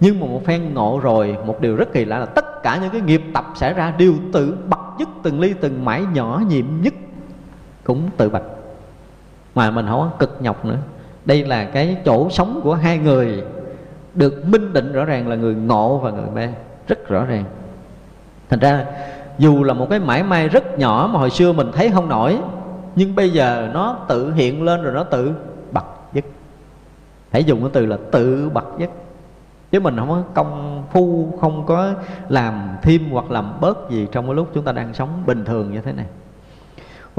Speaker 1: Nhưng mà một phen ngộ rồi một điều rất kỳ lạ là tất cả những cái nghiệp tập xảy ra đều tự bật nhất từng ly từng mãi nhỏ nhiệm nhất cũng tự bạch mà mình không có cực nhọc nữa. Đây là cái chỗ sống của hai người. Được minh định rõ ràng là người ngộ và người mê. Rất rõ ràng. Thành ra, dù là một cái mãi may rất nhỏ mà hồi xưa mình thấy không nổi, nhưng bây giờ nó tự hiện lên rồi nó tự bật dứt hãy dùng cái từ là tự bật dứt chứ mình không có công phu, không có làm thêm hoặc làm bớt gì trong cái lúc chúng ta đang sống bình thường như thế này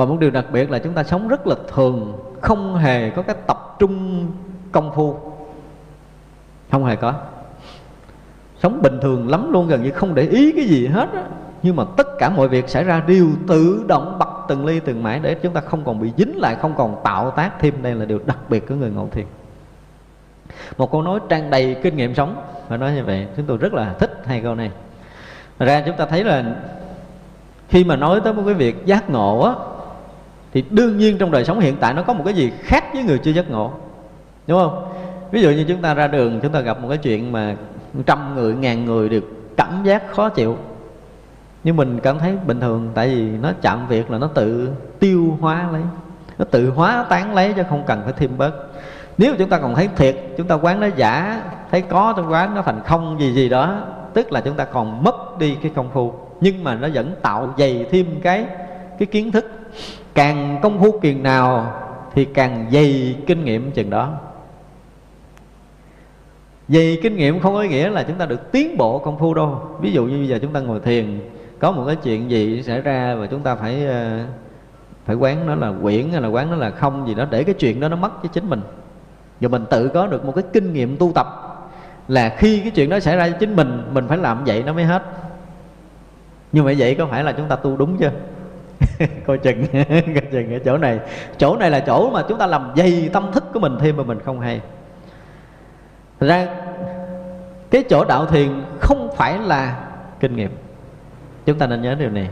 Speaker 1: và một điều đặc biệt là chúng ta sống rất là thường, không hề có cái tập trung công phu. Không hề có. Sống bình thường lắm luôn, gần như không để ý cái gì hết á. Nhưng mà tất cả mọi việc xảy ra đều tự động bật từng ly từng mãi để chúng ta không còn bị dính lại, không còn tạo tác thêm đây là điều đặc biệt của người ngộ thiền. Một câu nói trang đầy kinh nghiệm sống, phải nói như vậy, chúng tôi rất là thích hai câu này. Thật ra chúng ta thấy là khi mà nói tới một cái việc giác ngộ á thì đương nhiên trong đời sống hiện tại nó có một cái gì khác với người chưa giác ngộ. Đúng không? Ví dụ như chúng ta ra đường, chúng ta gặp một cái chuyện mà trăm người, ngàn người đều cảm giác khó chịu. Nhưng mình cảm thấy bình thường, tại vì nó chạm việc là nó tự tiêu hóa lấy. Nó tự hóa tán lấy chứ không cần phải thêm bớt. Nếu chúng ta còn thấy thiệt, chúng ta quán nó giả, thấy có trong quán nó thành không gì gì đó, tức là chúng ta còn mất đi cái công phu. Nhưng mà nó vẫn tạo dày thêm cái cái kiến thức càng công phu kiền nào thì càng dày kinh nghiệm chừng đó. Dày kinh nghiệm không có nghĩa là chúng ta được tiến bộ công phu đâu. Ví dụ như bây giờ chúng ta ngồi thiền, có một cái chuyện gì xảy ra và chúng ta phải ờ, phải quán nó là quyển hay là quán nó là không gì đó để cái chuyện đó nó mất với chính mình. Và mình tự có được một cái kinh nghiệm tu tập là khi cái chuyện đó xảy ra với chính mình mình phải làm vậy nó mới hết. Nhưng mà vậy có phải là chúng ta tu đúng chưa? coi chừng coi chừng ở chỗ này. Chỗ này là chỗ mà chúng ta làm dày tâm thức của mình thêm mà mình không hay. Thật ra, cái chỗ đạo thiền không phải là kinh nghiệm. Chúng ta nên nhớ điều này.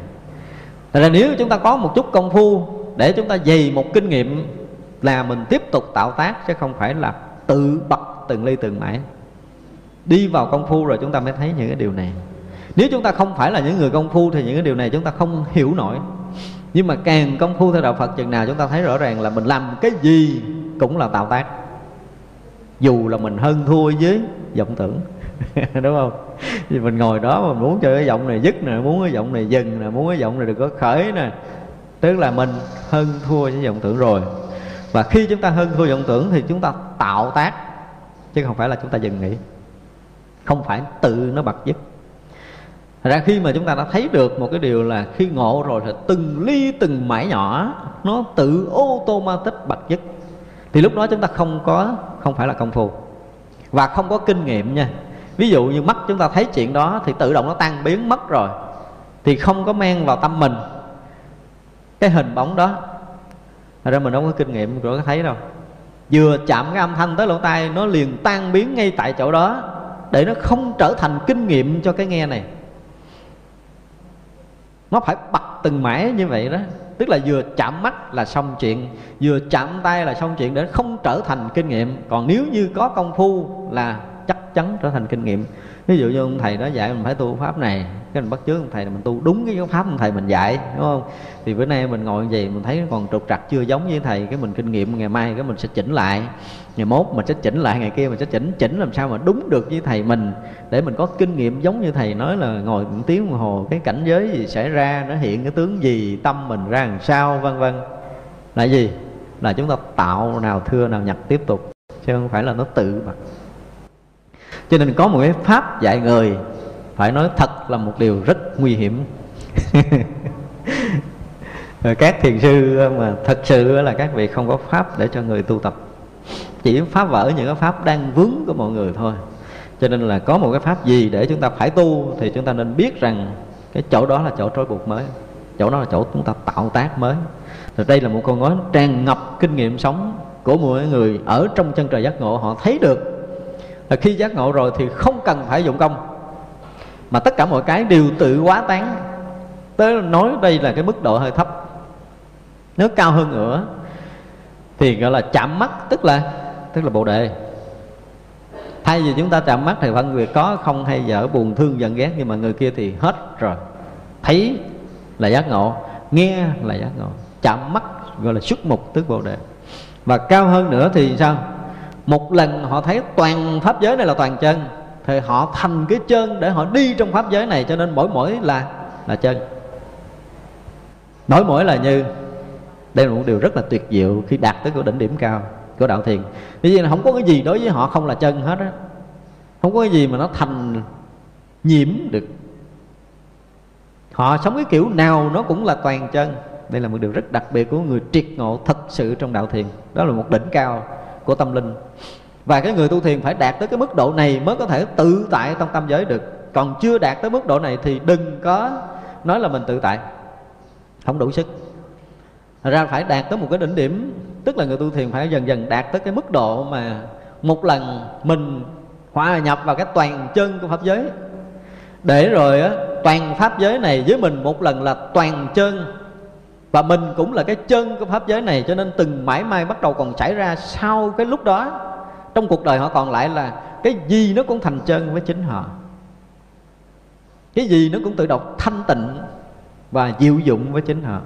Speaker 1: Thật ra nếu chúng ta có một chút công phu để chúng ta dày một kinh nghiệm là mình tiếp tục tạo tác chứ không phải là tự bật từng ly từng mãi. Đi vào công phu rồi chúng ta mới thấy những cái điều này. Nếu chúng ta không phải là những người công phu thì những cái điều này chúng ta không hiểu nổi nhưng mà càng công phu theo đạo phật, chừng nào chúng ta thấy rõ ràng là mình làm cái gì cũng là tạo tác. Dù là mình hơn thua với vọng tưởng, đúng không? Thì mình ngồi đó mà muốn chơi cái giọng này, dứt nè, muốn cái giọng này dừng nè, muốn cái giọng này được có khởi nè. Tức là mình hơn thua với vọng tưởng rồi. Và khi chúng ta hơn thua vọng tưởng thì chúng ta tạo tác, chứ không phải là chúng ta dừng nghỉ. Không phải tự nó bật dứt ra khi mà chúng ta đã thấy được một cái điều là khi ngộ rồi thì từng ly, từng mãi nhỏ, nó tự ô tô ma tích bật dứt thì lúc đó chúng ta không có, không phải là công phu. Và không có kinh nghiệm nha. Ví dụ như mắt chúng ta thấy chuyện đó thì tự động nó tan biến mất rồi. Thì không có men vào tâm mình. Cái hình bóng đó, Thật ra mình không có kinh nghiệm rồi có thấy đâu. Vừa chạm cái âm thanh tới lỗ tai, Nó liền tan biến ngay tại chỗ đó, Để nó không trở thành kinh nghiệm cho cái nghe này. Nó phải bật từng mẻ như vậy đó. Tức là vừa chạm mắt là xong chuyện, Vừa chạm tay là xong chuyện Để không trở thành kinh nghiệm. Còn nếu như có công phu là chắc chắn trở thành kinh nghiệm ví dụ như ông thầy đó dạy mình phải tu pháp này, cái mình bắt chước ông thầy là mình tu đúng cái pháp ông thầy mình dạy, đúng không? Thì bữa nay mình ngồi gì vậy mình thấy còn trục trặc chưa giống với thầy, cái mình kinh nghiệm ngày mai cái mình sẽ chỉnh lại. Ngày mốt mình sẽ chỉnh lại, ngày kia mình sẽ chỉnh chỉnh làm sao mà đúng được với thầy mình. Để mình có kinh nghiệm giống như thầy nói là ngồi một tiếng đồng hồ, cái cảnh giới gì xảy ra, nó hiện cái tướng gì, tâm mình ra làm sao, vân vân. Là gì? Là chúng ta tạo nào thưa nào nhặt tiếp tục, chứ không phải là nó tự mà cho nên có một cái pháp dạy người phải nói thật là một điều rất nguy hiểm. Các thiền sư mà thật sự là các vị không có pháp để cho người tu tập. Chỉ phá vỡ những cái pháp đang vướng của mọi người thôi. Cho nên là có một cái pháp gì để chúng ta phải tu thì chúng ta nên biết rằng cái chỗ đó là chỗ trói buộc mới, chỗ đó là chỗ chúng ta tạo tác mới. Rồi đây là một câu nói tràn ngập kinh nghiệm sống của mỗi người ở trong chân trời giác ngộ, họ thấy được là khi giác ngộ rồi thì không cần phải dụng công. Mà tất cả mọi cái đều tự quá tán. Tới nói đây là cái mức độ hơi thấp. Nếu cao hơn nữa thì gọi là chạm mắt, tức là tức là bộ đề. Thay vì chúng ta chạm mắt thì phân biệt có không hay dở, buồn thương, giận ghét, nhưng mà người kia thì hết rồi. Thấy là giác ngộ, nghe là giác ngộ. Chạm mắt gọi là xuất mục, tức bộ đề. Và cao hơn nữa thì sao? Một lần họ thấy toàn pháp giới này là toàn chân, thì họ thành cái chân để họ đi trong pháp giới này, cho nên mỗi mỗi là là chân. Mỗi mỗi là như, đây là một điều rất là tuyệt diệu khi đạt tới cái đỉnh điểm cao của đạo thiền. Vì vậy là không có cái gì đối với họ không là chân hết á. Không có cái gì mà nó thành nhiễm được. Họ sống cái kiểu nào nó cũng là toàn chân. Đây là một điều rất đặc biệt của người triệt ngộ thật sự trong đạo thiền. Đó là một đỉnh cao của tâm linh. Và cái người tu thiền phải đạt tới cái mức độ này mới có thể tự tại trong tâm giới được. Còn chưa đạt tới mức độ này thì đừng có nói là mình tự tại. Không đủ sức. Ra phải đạt tới một cái đỉnh điểm, tức là người tu thiền phải dần dần đạt tới cái mức độ mà một lần mình hòa nhập vào cái toàn chân của pháp giới. Để rồi á, toàn pháp giới này với mình một lần là toàn chân và mình cũng là cái chân của pháp giới này, cho nên từng mãi mai bắt đầu còn xảy ra sau cái lúc đó. Trong cuộc đời họ còn lại là cái gì nó cũng thành chân với chính họ. Cái gì nó cũng tự động thanh tịnh và diệu dụng với chính họ.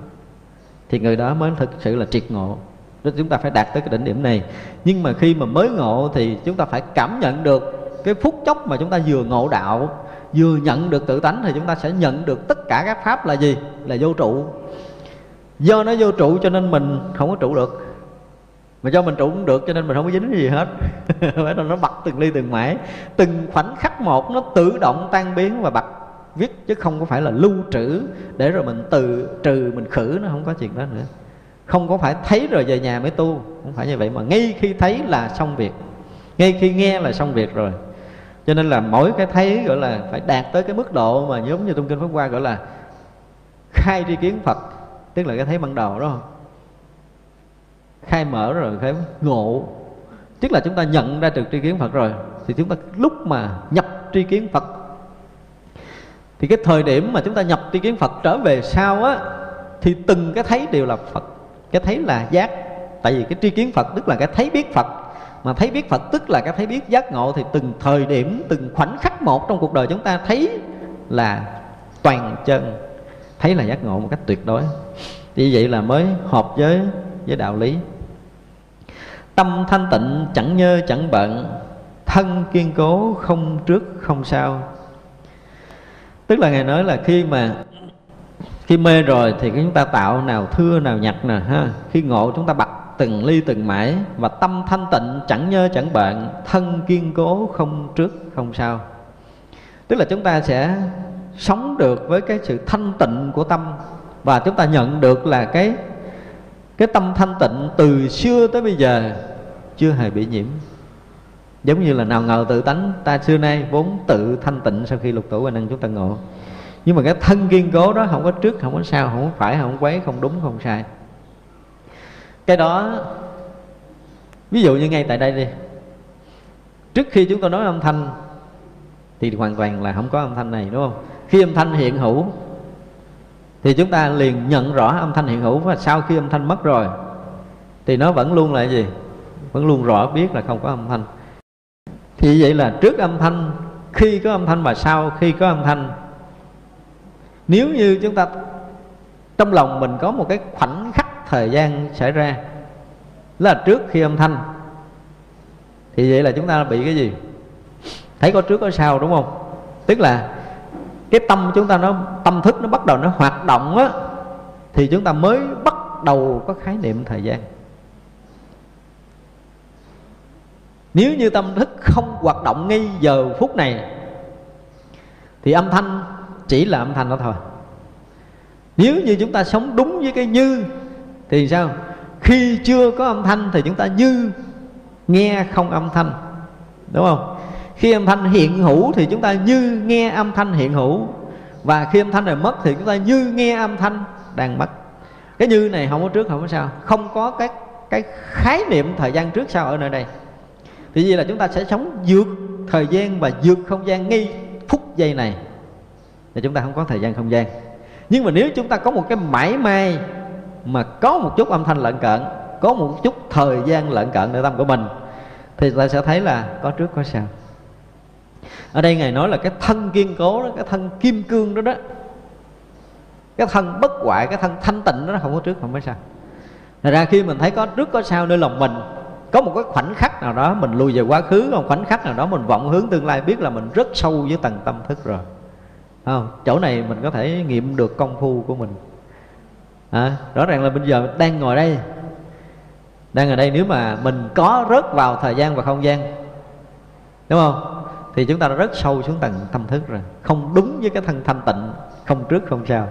Speaker 1: Thì người đó mới thực sự là triệt ngộ. Nên chúng ta phải đạt tới cái đỉnh điểm này. Nhưng mà khi mà mới ngộ thì chúng ta phải cảm nhận được cái phút chốc mà chúng ta vừa ngộ đạo, vừa nhận được tự tánh thì chúng ta sẽ nhận được tất cả các pháp là gì? Là vô trụ do nó vô trụ cho nên mình không có trụ được. Mà do mình trụ cũng được cho nên mình không có dính cái gì hết. Bởi nó bật từng ly từng mãi từng khoảnh khắc một nó tự động tan biến và bật viết, chứ không có phải là lưu trữ để rồi mình từ trừ, mình khử, nó không có chuyện đó nữa. Không có phải thấy rồi về nhà mới tu. Không phải như vậy mà ngay khi thấy là xong việc. Ngay khi nghe là xong việc rồi. Cho nên là mỗi cái thấy gọi là phải đạt tới cái mức độ mà giống như trong kinh pháp hoa gọi là khai tri kiến phật tức là cái thấy ban đầu đó. Khai mở rồi phải ngộ. Tức là chúng ta nhận ra được tri kiến phật rồi, thì chúng ta lúc mà nhập tri kiến phật, thì cái thời điểm mà chúng ta nhập tri kiến phật trở về sau á, thì từng cái thấy đều là phật. Cái thấy là giác. Tại vì cái tri kiến phật tức là cái thấy biết phật. Mà thấy biết phật tức là cái thấy biết giác ngộ, thì từng thời điểm, từng khoảnh khắc một trong cuộc đời chúng ta thấy là toàn chân thấy là giác ngộ một cách tuyệt đối. Như vậy là mới hợp với với đạo lý. Tâm thanh tịnh chẳng nhơ chẳng bận thân kiên cố không trước không sau. Tức là ngài nói là khi mà khi mê rồi thì chúng ta tạo nào thưa nào nhặt nè ha khi ngộ chúng ta bật từng ly từng mãi và tâm thanh tịnh chẳng nhơ chẳng bận, thân kiên cố không trước không sau. Tức là chúng ta sẽ sống được với cái sự thanh tịnh của tâm. Và chúng ta nhận được là cái cái tâm thanh tịnh từ xưa tới bây giờ chưa hề bị nhiễm. Giống như là nào ngờ tự tánh ta xưa nay vốn tự thanh tịnh sau khi lục tổ quan năng chúng ta ngộ. Nhưng mà cái thân kiên cố đó không có trước, không có sau, không có phải, không quấy, không đúng, không sai. Cái đó, ví dụ như ngay tại đây đi. Trước khi chúng ta nói âm thanh, thì hoàn toàn là không có âm thanh này, đúng không? Khi âm thanh hiện hữu, thì chúng ta liền nhận rõ âm thanh hiện hữu. Và sau khi âm thanh mất rồi, thì nó vẫn luôn là gì? Vẫn luôn rõ biết là không có âm thanh. Thì vậy là trước âm thanh, khi có âm thanh và sau khi có âm thanh, nếu như chúng ta trong lòng mình có một cái khoảnh khắc thời gian xảy ra là trước khi âm thanh, thì vậy là chúng ta bị cái gì? Thấy có trước có sau, đúng không? Tức là cái tâm chúng ta nó, tâm thức nó bắt đầu nó hoạt động á, thì chúng ta mới bắt đầu có khái niệm thời gian. Nếu như tâm thức không hoạt động ngay giờ phút này, thì âm thanh chỉ là âm thanh đó thôi. Nếu như chúng ta sống đúng với cái như, thì sao? Khi chưa có âm thanh thì chúng ta như nghe không âm thanh, đúng không? Khi âm thanh hiện hữu thì chúng ta như nghe âm thanh hiện hữu. Và khi âm thanh này mất thì chúng ta như nghe âm thanh đang mất. Cái như này không có trước, không có sau. Không có cái cái khái niệm thời gian trước sau ở nơi đây. Thì vì là chúng ta sẽ sống vượt thời gian và vượt không gian ngay phút giây này. Thì chúng ta không có thời gian không gian. Nhưng mà nếu chúng ta có một cái mãi may mà có một chút âm thanh lận cận, có một chút thời gian lận cận nơi tâm của mình, thì ta sẽ thấy là có trước có sau ở đây ngài nói là cái thân kiên cố đó cái thân kim cương đó đó. Cái thân bất hoại cái thân thanh tịnh đó không có trước không có sau. Thật ra khi mình thấy có trước có sau nơi lòng mình có một cái khoảnh khắc nào đó mình lùi về quá khứ một khoảnh khắc nào đó mình vọng hướng tương lai biết là mình rất sâu với tầng tâm thức rồi. Không? Chỗ này mình có thể nghiệm được công phu của mình. À, rõ ràng là bây giờ đang ngồi đây. Đang ở đây nếu mà mình có rớt vào thời gian và không gian đúng không? Thì chúng ta đã rất sâu xuống tầng tâm thức rồi. Không đúng với cái thân thanh tịnh, không trước, không sau.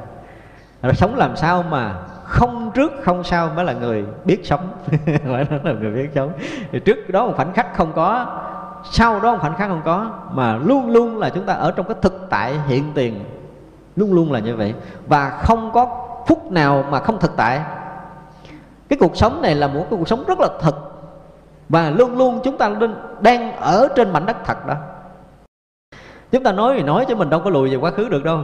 Speaker 1: Rồi sống làm sao mà không trước, không sau mới là người biết sống. Phải nói là người biết sống. Thì trước đó một khoảnh khắc không có, sau đó một khoảnh khắc không có, mà luôn luôn là chúng ta ở trong cái thực tại hiện tiền. Luôn luôn là như vậy. Và không có phút nào mà không thực tại. Cái cuộc sống này là một cái cuộc sống rất là thực. Và luôn luôn chúng ta đang ở trên mảnh đất thật đó chúng ta nói thì nói chứ mình đâu có lùi về quá khứ được đâu.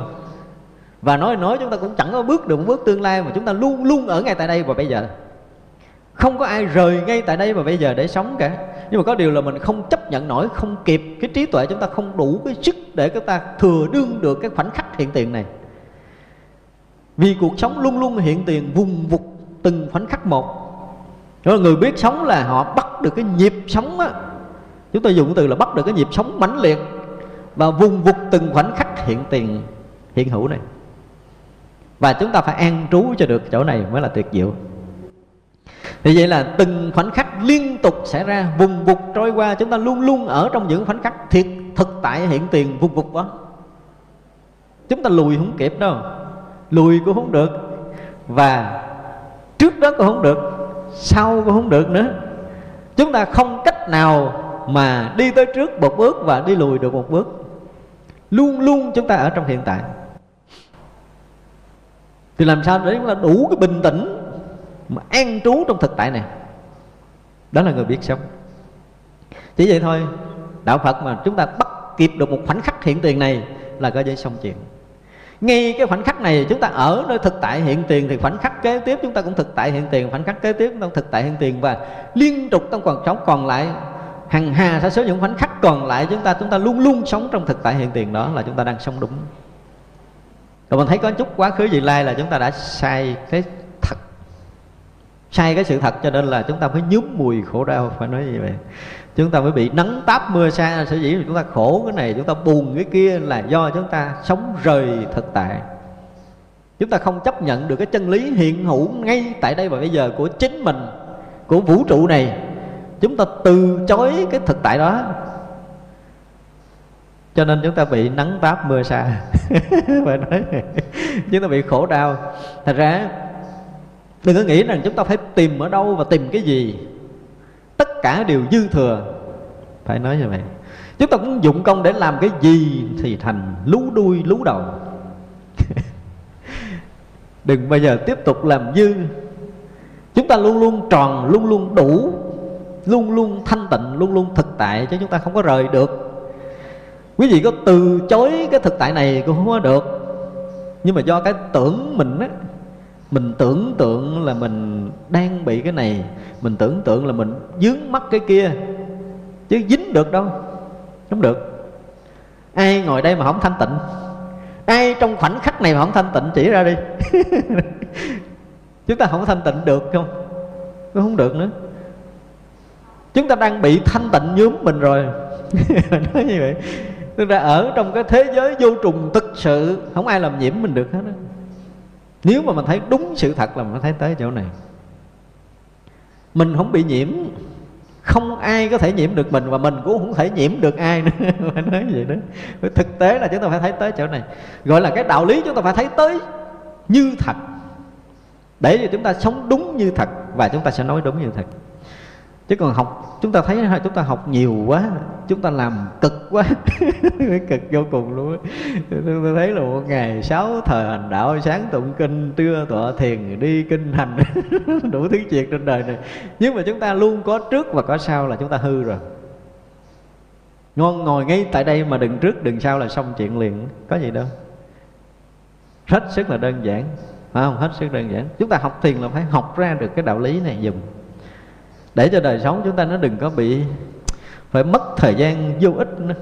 Speaker 1: Và nói thì nói, chúng ta cũng chẳng có bước được một bước tương lai mà chúng ta luôn luôn ở ngay tại đây và bây giờ. Không có ai rời ngay tại đây và bây giờ để sống cả. Nhưng mà có điều là mình không chấp nhận nổi, không kịp cái trí tuệ chúng ta không đủ cái sức để chúng ta thừa đương được cái khoảnh khắc hiện tiền này. Vì cuộc sống luôn luôn hiện tiền vùng vụt từng khoảnh khắc một. Đó là người biết sống là họ bắt được cái nhịp sống á. Chúng ta dùng từ là bắt được cái nhịp sống mãnh liệt và vùng vụt từng khoảnh khắc hiện tiền, hiện hữu này. Và chúng ta phải an trú cho được chỗ này mới là tuyệt diệu. Thì vậy là từng khoảnh khắc liên tục xảy ra, vùng vụt trôi qua, chúng ta luôn luôn ở trong những khoảnh khắc thiệt thực tại hiện tiền, vùng vụt đó. Chúng ta lùi không kịp đâu. Lùi cũng không được. Và trước đó cũng không được. Sau cũng không được nữa. Chúng ta không cách nào mà đi tới trước một bước và đi lùi được một bước luôn luôn chúng ta ở trong hiện tại. Thì làm sao để chúng ta đủ cái bình tĩnh mà an trú trong thực tại này? Đó là người biết sống. Chỉ vậy thôi, đạo phật mà chúng ta bắt kịp được một khoảnh khắc hiện tiền này là có giấy xong chuyện. Ngay cái khoảnh khắc này chúng ta ở nơi thực tại hiện tiền thì khoảnh khắc kế tiếp chúng ta cũng thực tại hiện tiền, khoảnh khắc kế tiếp chúng ta thực tại hiện tiền và liên tục trong cuộc sống còn lại hằng hà sa số những khoảnh khắc còn lại chúng ta chúng ta luôn luôn sống trong thực tại hiện tiền đó là chúng ta đang sống đúng. Rồi mình thấy có chút quá khứ vị lai là chúng ta đã sai cái thật. Sai cái sự thật cho nên là chúng ta mới nhúm mùi khổ đau, phải nói như vậy. Chúng ta mới bị nắng táp mưa xa sở dĩ chúng ta khổ cái này, chúng ta buồn cái kia là do chúng ta sống rời thực tại. Chúng ta không chấp nhận được cái chân lý hiện hữu ngay tại đây và bây giờ của chính mình, của vũ trụ này chúng ta từ chối cái thực tại đó. Cho nên chúng ta bị nắng táp mưa xa phải nói. Chúng ta bị khổ đau. Thật ra, đừng có nghĩ rằng chúng ta phải tìm ở đâu và tìm cái gì. Tất cả đều dư thừa. Phải nói như vậy. Chúng ta cũng dụng công để làm cái gì thì thành lú đuôi, lú đầu. Đừng bao giờ tiếp tục làm dư. Chúng ta luôn luôn tròn, luôn luôn đủ luôn luôn thanh tịnh, luôn luôn thực tại, chứ chúng ta không có rời được. Quý vị có từ chối cái thực tại này cũng không có được. Nhưng mà do cái tưởng mình á, mình tưởng tượng là mình đang bị cái này, mình tưởng tượng là mình dướng mắt cái kia, chứ dính được đâu, không được. Ai ngồi đây mà không thanh tịnh? Ai trong khoảnh khắc này mà không thanh tịnh, chỉ ra đi. Chúng ta không thanh tịnh được không? Không được nữa chúng ta đang bị thanh tịnh nhuốm mình rồi. Nói như vậy. Chúng ta ở trong cái thế giới vô trùng thực sự, không ai làm nhiễm mình được hết đó. nếu mà mình thấy đúng sự thật là mình thấy tới chỗ này. Mình không bị nhiễm. Không ai có thể nhiễm được mình và mình cũng không thể nhiễm được ai nữa. Phải nói vậy đó. Thực tế là chúng ta phải thấy tới chỗ này. Gọi là cái đạo lý chúng ta phải thấy tới như thật. Để cho chúng ta sống đúng như thật và chúng ta sẽ nói đúng như thật chứ còn học, chúng ta thấy chúng ta học nhiều quá, chúng ta làm cực quá, cực vô cùng luôn tôi thấy là một ngày sáu thời hành đạo, sáng tụng kinh, trưa tọa thiền, đi kinh hành, đủ thứ chuyện trên đời này. Nhưng mà chúng ta luôn có trước và có sau là chúng ta hư rồi. Ngon ngồi ngay tại đây mà đừng trước, đừng sau là xong chuyện liền. Có gì đâu. Hết sức là đơn giản, phải không? Hết sức đơn giản. Chúng ta học thiền là phải học ra được cái đạo lý này dùng để cho đời sống chúng ta nó đừng có bị phải mất thời gian vô ích nữa.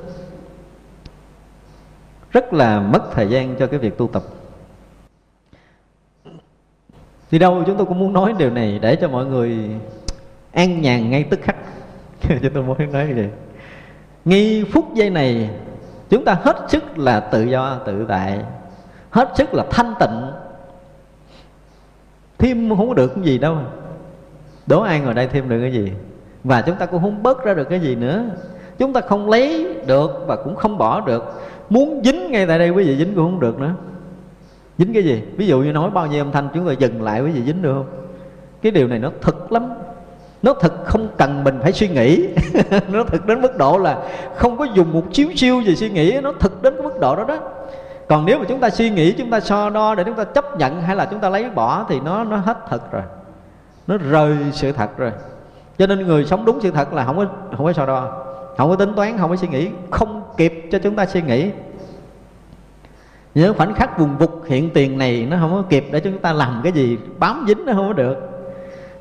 Speaker 1: Rất là mất thời gian cho cái việc tu tập. Đi đâu chúng tôi cũng muốn nói điều này để cho mọi người an nhàn ngay tức khắc. Chúng tôi muốn nói như vậy. Ngay phút giây này, chúng ta hết sức là tự do, tự tại. Hết sức là thanh tịnh. Thêm không có được cái gì đâu đố ai ngồi đây thêm được cái gì? Và chúng ta cũng không bớt ra được cái gì nữa. Chúng ta không lấy được và cũng không bỏ được. Muốn dính ngay tại đây quý vị dính cũng không được nữa. Dính cái gì? Ví dụ như nói bao nhiêu âm thanh chúng ta dừng lại quý vị dính được không? Cái điều này nó thật lắm. Nó thật không cần mình phải suy nghĩ. Nó thật đến mức độ là không có dùng một chiếu siêu gì suy nghĩ. Nó thật đến cái mức độ đó đó. Còn nếu mà chúng ta suy nghĩ, chúng ta so đo để chúng ta chấp nhận hay là chúng ta lấy bỏ thì nó nó hết thật rồi nó rời sự thật rồi. Cho nên người sống đúng sự thật là không có không có so đo, không có tính toán, không có suy nghĩ, không kịp cho chúng ta suy nghĩ. Nhớ khoảnh khắc vùng vục hiện tiền này nó không có kịp để chúng ta làm cái gì, bám dính nó không có được.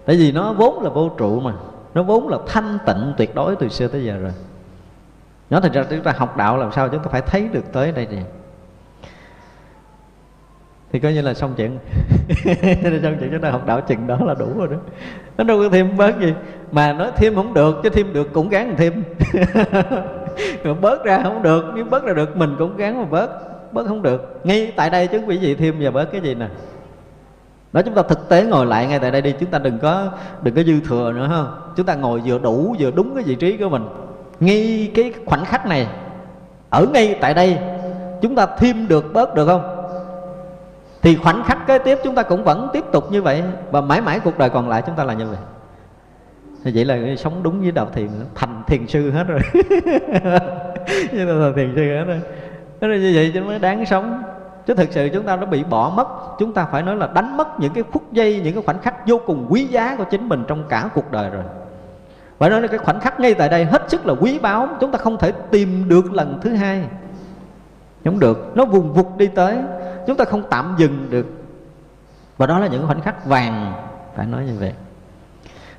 Speaker 1: Tại vì nó vốn là vô trụ mà, nó vốn là thanh tịnh tuyệt đối từ xưa tới giờ rồi. Nó thật ra, chúng ta học đạo làm sao chúng ta phải thấy được tới đây nè. Thì coi như là xong chuyện xong chuyện chúng ta học đạo chừng đó là đủ rồi đó. Nó đâu có thêm bớt gì. Mà nói thêm không được, chứ thêm được cũng gắng thêm. Bớt ra không được, nếu bớt ra được, mình cũng gắng mà bớt. Bớt không được. Ngay tại đây chứ quý vị thêm và bớt cái gì nè. Đó chúng ta thực tế ngồi lại ngay tại đây đi, chúng ta đừng có đừng có dư thừa nữa, ha. Chúng ta ngồi vừa đủ, vừa đúng cái vị trí của mình. Ngay cái khoảnh khắc này, ở ngay tại đây, chúng ta thêm được, bớt được không? Thì khoảnh khắc kế tiếp chúng ta cũng vẫn tiếp tục như vậy. Và mãi mãi cuộc đời còn lại chúng ta là như vậy. Thì vậy là sống đúng với đạo thiền thành thiền sư hết rồi. Như là thiền sư hết rồi. Thế là như vậy cho mới đáng sống. Chứ thực sự chúng ta đã bị bỏ mất. Chúng ta phải nói là đánh mất những cái phút giây, những cái khoảnh khắc vô cùng quý giá của chính mình trong cả cuộc đời rồi. Phải nói là cái khoảnh khắc ngay tại đây hết sức là quý báu. Chúng ta không thể tìm được lần thứ hai. Không được. Nó vùng vụt đi tới chúng ta không tạm dừng được. Và đó là những khoảnh khắc vàng phải nói như vậy.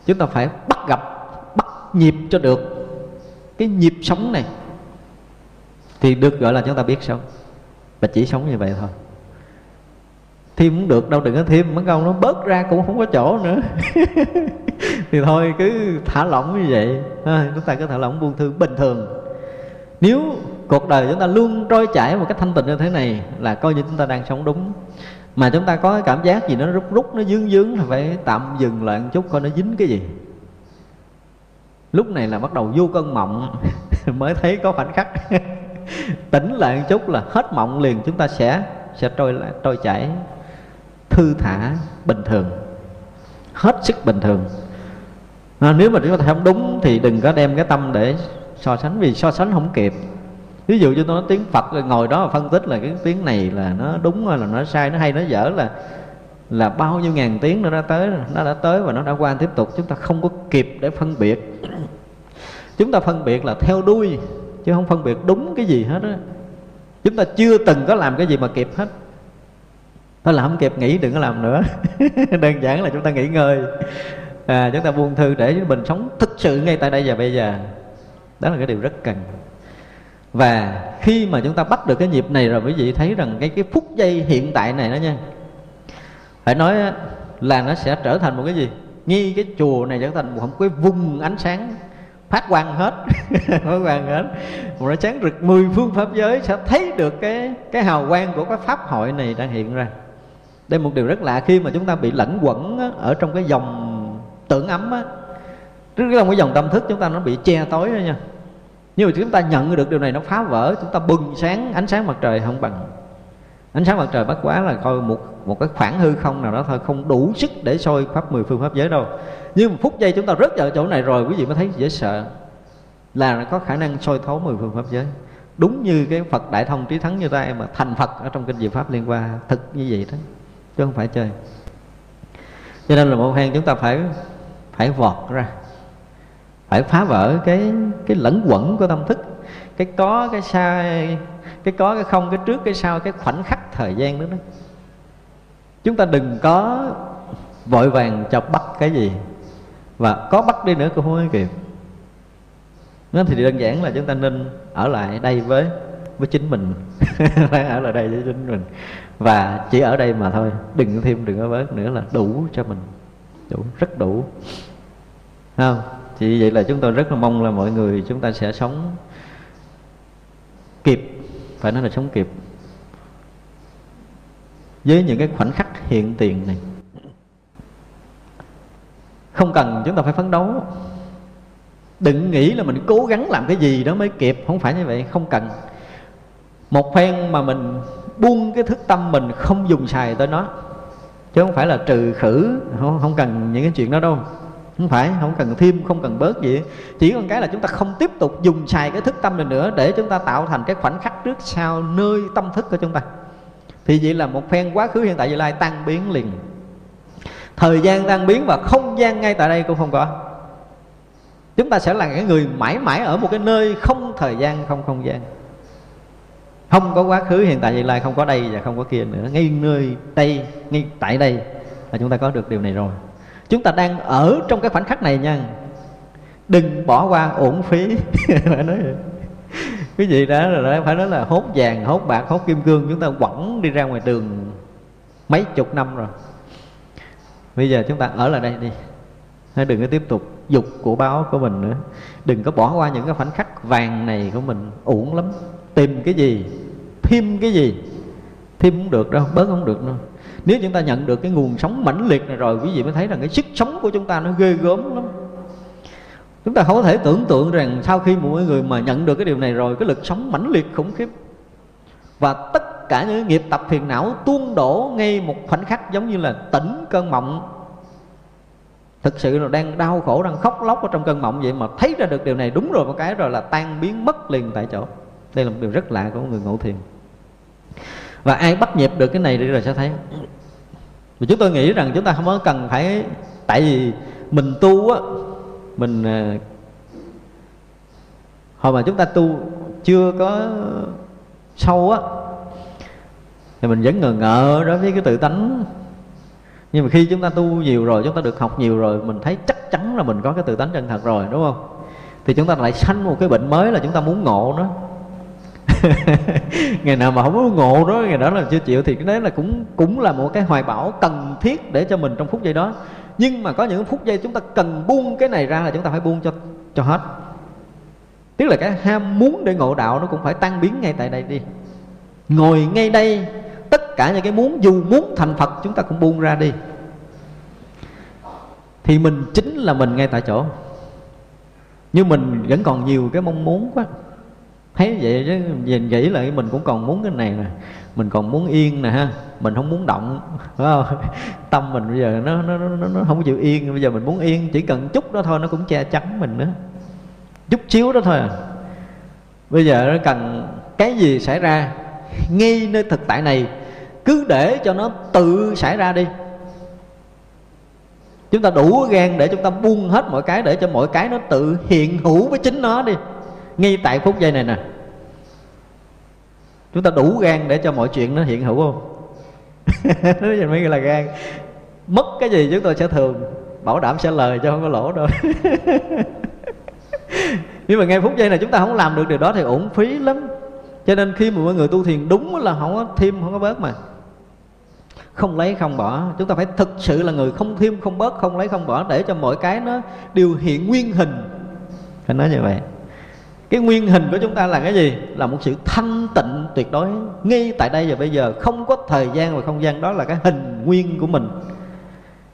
Speaker 1: Chúng ta phải bắt gặp bắt nhịp cho được cái nhịp sống này. Thì được gọi là chúng ta biết sống. Và chỉ sống như vậy thôi. Thêm cũng được đâu đừng có thêm mất công nó bớt ra cũng không có chỗ nữa. Thì thôi cứ thả lỏng như vậy. À, chúng ta cứ thả lỏng buông thư bình thường. Nếu cuộc đời chúng ta luôn trôi chảy một cách thanh tịnh như thế này là coi như chúng ta đang sống đúng. Mà chúng ta có cái cảm giác gì nó rút rút nó dướng dướng thì phải tạm dừng lại một chút coi nó dính cái gì. Lúc này là bắt đầu vô cơn mộng mới thấy có khoảnh khắc. Tỉnh lại một chút là hết mộng liền chúng ta sẽ sẽ trôi lại trôi chảy. Thư thả bình thường. Hết sức bình thường. À, nếu mà chúng ta không đúng thì đừng có đem cái tâm để so sánh vì so sánh không kịp ví dụ như tôi nói tiếng phật rồi ngồi đó phân tích là cái tiếng này là nó đúng hay là nó sai nó hay nó dở là là bao nhiêu ngàn tiếng nó đã tới nó đã tới và nó đã qua tiếp tục. Chúng ta không có kịp để phân biệt. Chúng ta phân biệt là theo đuôi chứ không phân biệt đúng cái gì hết á. Chúng ta chưa từng có làm cái gì mà kịp hết. Thôi là không kịp nghỉ đừng có làm nữa. Đơn giản là chúng ta nghỉ ngơi. À, chúng ta buông thư để mình sống thực sự ngay tại đây và bây giờ. Đó là cái điều rất cần và khi mà chúng ta bắt được cái nhịp này rồi quý vị thấy rằng cái cái phút giây hiện tại này đó nha. Phải nói là nó sẽ trở thành một cái gì? Nghi cái chùa này trở thành một cái vùng ánh sáng phát quang hết. Phát quang hết. Một ánh sáng rực mười phương pháp giới sẽ thấy được cái cái hào quang của cái pháp hội này đang hiện ra. Đây một điều rất lạ khi mà chúng ta bị lẫn quẩn á, ở trong cái dòng tưởng ấm á. Trong cái dòng tâm thức chúng ta nó bị che tối đó nha nhưng mà chúng ta nhận được điều này, nó phá vỡ. Chúng ta bừng sáng, ánh sáng mặt trời không bằng. Ánh sáng mặt trời bất quá là coi một một cái khoảng hư không nào đó thôi, không đủ sức để soi pháp mười phương pháp giới đâu. Nhưng một phút giây chúng ta rớt vào chỗ này rồi, quý vị mới thấy dễ sợ. Là có khả năng soi thấu mười phương pháp giới. Đúng như cái Phật Đại Thông Trí Thắng như ta mà thành Phật ở trong kinh Diệu Pháp liên qua, thực như vậy đó, chứ không phải chơi. Cho nên là một phen chúng ta phải phải vọt ra phải phá vỡ cái cái lẫn quẩn của tâm thức. Cái có, cái sai, cái có, cái không, cái trước, cái sau, cái khoảnh khắc thời gian đó đó. Chúng ta đừng có vội vàng chọc bắt cái gì. Và có bắt đi nữa cũng không kịp. Nó thì đơn giản là chúng ta nên ở lại đây với với chính mình. Phải ở lại đây với chính mình. Và chỉ ở đây mà thôi. Đừng thêm, đừng có bớt nữa là đủ cho mình. Đủ, rất đủ. Không? Chỉ vậy là chúng tôi rất là mong là mọi người chúng ta sẽ sống kịp. Phải nói là sống kịp. Với những cái khoảnh khắc hiện tiền này. Không cần chúng ta phải phấn đấu. Đừng nghĩ là mình cố gắng làm cái gì đó mới kịp. Không phải như vậy không cần. Một phen mà mình buông cái thức tâm mình không dùng xài tới nó. Chứ không phải là trừ khử. Không, không cần những cái chuyện đó đâu không phải, không cần thêm, không cần bớt gì. Chỉ còn cái là chúng ta không tiếp tục dùng xài cái thức tâm này nữa để chúng ta tạo thành cái khoảnh khắc trước sau nơi tâm thức của chúng ta. Thì vậy là một phen quá khứ, hiện tại vị lai tan biến liền. Thời gian tan biến và không gian ngay tại đây cũng không có. Chúng ta sẽ là cái người mãi mãi ở một cái nơi không thời gian, không không gian. Không có quá khứ, hiện tại vị lai không có đây và không có kia nữa. Ngay nơi đây, ngay tại đây là chúng ta có được điều này rồi chúng ta đang ở trong cái khoảnh khắc này nha. Đừng bỏ qua uổng phí. Phải nói cái gì đó rồi phải nói là hốt vàng, hốt bạc, hốt kim cương, chúng ta quẳng đi ra ngoài đường mấy chục năm rồi. Bây giờ chúng ta ở lại đây đi. Đừng có tiếp tục dục của báo của mình nữa. Đừng có bỏ qua những cái khoảnh khắc vàng này của mình. Uổng lắm. Tìm cái gì? Thêm cái gì? Thêm không được đâu, bớt không được đâu nếu chúng ta nhận được cái nguồn sống mãnh liệt này rồi, quý vị mới thấy rằng cái sức sống của chúng ta nó ghê gớm lắm. Chúng ta không có thể tưởng tượng rằng sau khi mọi người mà nhận được cái điều này rồi, cái lực sống mãnh liệt khủng khiếp. Và tất cả những nghiệp tập phiền não tuôn đổ ngay một khoảnh khắc giống như là tỉnh cơn mộng. Thực sự là đang đau khổ, đang khóc lóc ở trong cơn mộng vậy mà thấy ra được điều này đúng rồi một cái rồi là tan biến mất liền tại chỗ. Đây là một điều rất lạ của người ngộ thiền và ai bắt nhịp được cái này thì rồi sẽ thấy. Và chúng tôi nghĩ rằng chúng ta không có cần phải, tại vì mình tu á, mình ờ, hồi mà chúng ta tu chưa có sâu á, thì mình vẫn ngờ ngợ đối với cái tự tánh. Nhưng mà khi chúng ta tu nhiều rồi, chúng ta được học nhiều rồi, mình thấy chắc chắn là mình có cái tự tánh chân thật rồi, đúng không? Thì chúng ta lại sanh một cái bệnh mới là chúng ta muốn ngộ nó. ngày nào mà không có ngộ đó, ngày đó là chưa chịu thì cái đấy là cũng cũng là một cái hoài bão cần thiết để cho mình trong phút giây đó. Nhưng mà có những phút giây chúng ta cần buông cái này ra là chúng ta phải buông cho cho hết. Tức là cái ham muốn để ngộ đạo nó cũng phải tan biến ngay tại đây đi. Ngồi ngay đây, tất cả những cái muốn, dù muốn thành phật, chúng ta cũng buông ra đi. Thì mình chính là mình ngay tại chỗ. Nhưng mình vẫn còn nhiều cái mong muốn quá thấy vậy chứ, nhìn nghĩ lại mình cũng còn muốn cái này nè. Mình còn muốn yên nè ha. Mình không muốn động, phải không? Tâm mình bây giờ nó nó nó nó không chịu yên. Bây giờ mình muốn yên, chỉ cần chút đó thôi nó cũng che chắn mình nữa chút xíu đó thôi à. Bây giờ nó cần cái gì xảy ra? Ngay nơi thực tại này, cứ để cho nó tự xảy ra đi. Chúng ta đủ gan để chúng ta buông hết mọi cái, để cho mọi cái nó tự hiện hữu với chính nó đi ngay tại phút giây này nè. Chúng ta đủ gan để cho mọi chuyện nó hiện hữu không? Nói mấy người là gan. Mất cái gì chúng tôi sẽ thường bảo đảm sẽ lời cho không có lỗ đâu. Nhưng mà ngay phút giây này chúng ta không làm được điều đó thì uổng phí lắm. Cho nên khi mà mọi người tu thiền đúng là không có thêm, không có bớt mà. Không lấy không bỏ. Chúng ta phải thực sự là người không thêm, không bớt, không lấy không bỏ để cho mọi cái nó đều hiện nguyên hình. Phải nói như vậy cái nguyên hình của chúng ta là cái gì? Là một sự thanh tịnh tuyệt đối. Ngay tại đây và bây giờ, không có thời gian và không gian. Đó là cái hình nguyên của mình.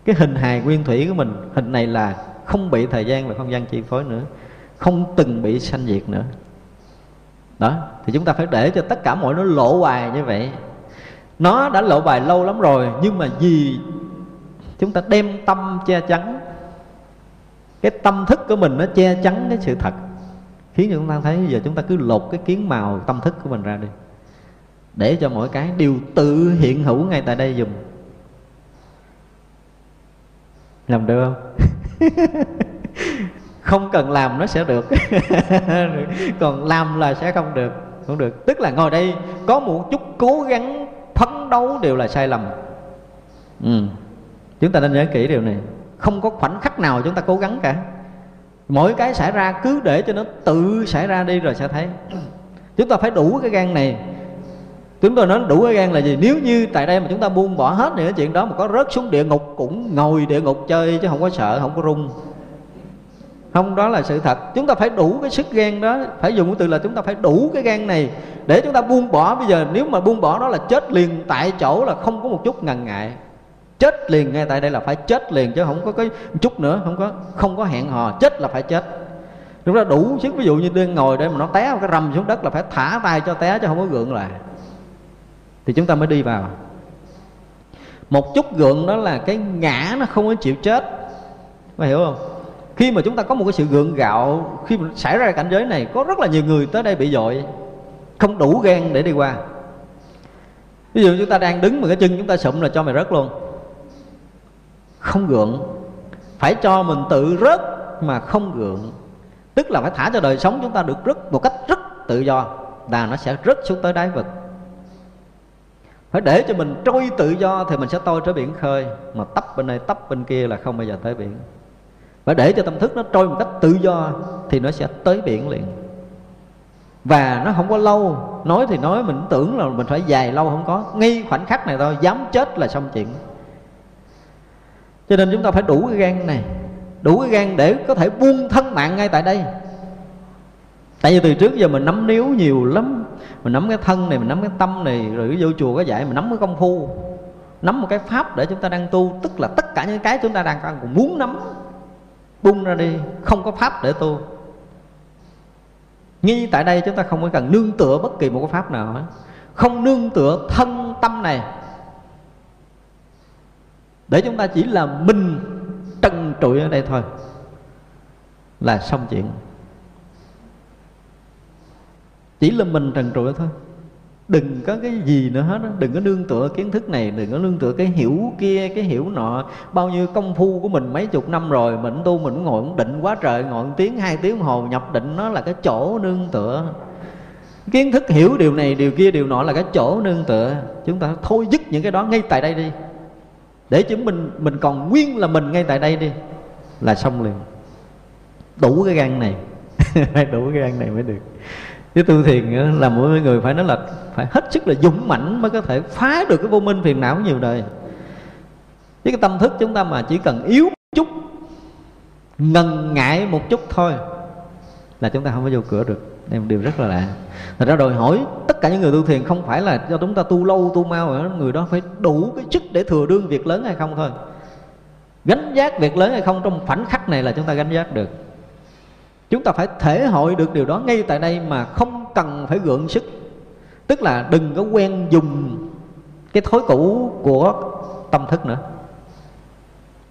Speaker 1: Cái hình hài nguyên thủy của mình. Hình này là không bị thời gian và không gian chi phối nữa. Không từng bị sanh diệt nữa. Đó, thì chúng ta phải để cho tất cả mọi nó lộ bài như vậy. Nó đã lộ bài lâu lắm rồi, nhưng mà vì chúng ta đem tâm che chắn, cái tâm thức của mình nó che chắn cái sự thật khiến cho chúng ta thấy giờ chúng ta cứ lột cái kiến màu tâm thức của mình ra đi. Để cho mỗi cái đều tự hiện hữu ngay tại đây dùng. Làm được không? Không cần làm nó sẽ được. Còn làm là sẽ không được. Không được. Tức là ngồi đây có một chút cố gắng, phấn đấu đều là sai lầm. Ừ. chúng ta nên nhớ kỹ điều này. Không có khoảnh khắc nào chúng ta cố gắng cả mỗi cái xảy ra cứ để cho nó tự xảy ra đi rồi sẽ thấy. Chúng ta phải đủ cái gan này. Chúng tôi nói đủ cái gan là gì? Nếu như tại đây mà chúng ta buông bỏ hết những cái chuyện đó mà có rớt xuống địa ngục cũng ngồi địa ngục chơi chứ không có sợ, không có rung không, đó là sự thật. Chúng ta phải đủ cái sức gan đó. Phải dùng cái từ là chúng ta phải đủ cái gan này để chúng ta buông bỏ. Bây giờ nếu mà buông bỏ đó là chết liền tại chỗ là không có một chút ngần ngại chết liền, ngay tại đây là phải chết liền, chứ không có cái chút nữa, không có không có hẹn hò, chết là phải chết. Lúc đó đủ chứ ví dụ như đang ngồi đây mà nó té một cái rầm xuống đất là phải thả tay cho té, chứ không có gượng lại. Thì chúng ta mới đi vào. Một chút gượng đó là cái ngã nó không có chịu chết. Mà hiểu không? Khi mà chúng ta có một cái sự gượng gạo, khi mà xảy ra cảnh giới này, có rất là nhiều người tới đây bị dội, không đủ gan để đi qua. Ví dụ chúng ta đang đứng mà cái chân chúng ta sụm là cho mày rớt luôn không gượng. Phải cho mình tự rớt mà không gượng. Tức là phải thả cho đời sống chúng ta được rất một cách rất tự do là nó sẽ rớt xuống tới đáy vực. Phải để cho mình trôi tự do thì mình sẽ tôi tới biển khơi, mà tấp bên đây, tấp bên kia là không bao giờ tới biển. Phải để cho tâm thức nó trôi một cách tự do thì nó sẽ tới biển liền. Và nó không có lâu, nói thì nói, mình tưởng là mình phải dài lâu không có. Ngay khoảnh khắc này thôi, dám chết là xong chuyện cho nên chúng ta phải đủ cái gan này, đủ cái gan để có thể buông thân mạng ngay tại đây. Tại vì từ trước giờ mình nắm níu nhiều lắm, mình nắm cái thân này, mình nắm cái tâm này, rồi vô chùa có dạy, mình nắm cái công phu, nắm một cái pháp để chúng ta đang tu. Tức là tất cả những cái chúng ta đang còn muốn nắm bung ra đi, không có pháp để tu. Ngay tại đây chúng ta không có cần nương tựa bất kỳ một cái pháp nào hết. Không nương tựa thân tâm này để chúng ta chỉ là mình trần trụi ở đây thôi là xong chuyện. Chỉ là mình trần trụi thôi. Đừng có cái gì nữa hết đó. đừng có nương tựa kiến thức này, đừng có nương tựa cái hiểu kia, cái hiểu nọ. Bao nhiêu công phu của mình mấy chục năm rồi mình tu mình ngồi cũng định quá trời, ngồi một tiếng, hai tiếng hồ nhập định nó là cái chỗ nương tựa. Kiến thức hiểu điều này, điều kia, điều nọ là cái chỗ nương tựa. Chúng ta thôi dứt những cái đó ngay tại đây đi để chứng minh mình còn nguyên là mình ngay tại đây đi, là xong liền. Đủ cái gan này. Phải đủ cái gan này mới được. Chứ tu thiền là mỗi người phải nói là phải hết sức là dũng mãnh mới có thể phá được cái vô minh phiền não nhiều đời. Chứ cái tâm thức chúng ta mà chỉ cần yếu chút, ngần ngại một chút thôi, là chúng ta không có vô cửa được đây một điều rất là lạ. Thật ra đòi hỏi tất cả những người tu thiền không phải là do chúng ta tu lâu, tu mau, mà người đó phải đủ cái chức để thừa đương việc lớn hay không thôi. Gánh giác việc lớn hay không trong khoảnh khắc này là chúng ta gánh giác được. Chúng ta phải thể hội được điều đó ngay tại đây mà không cần phải gượng sức. Tức là đừng có quen dùng cái thói cũ của tâm thức nữa.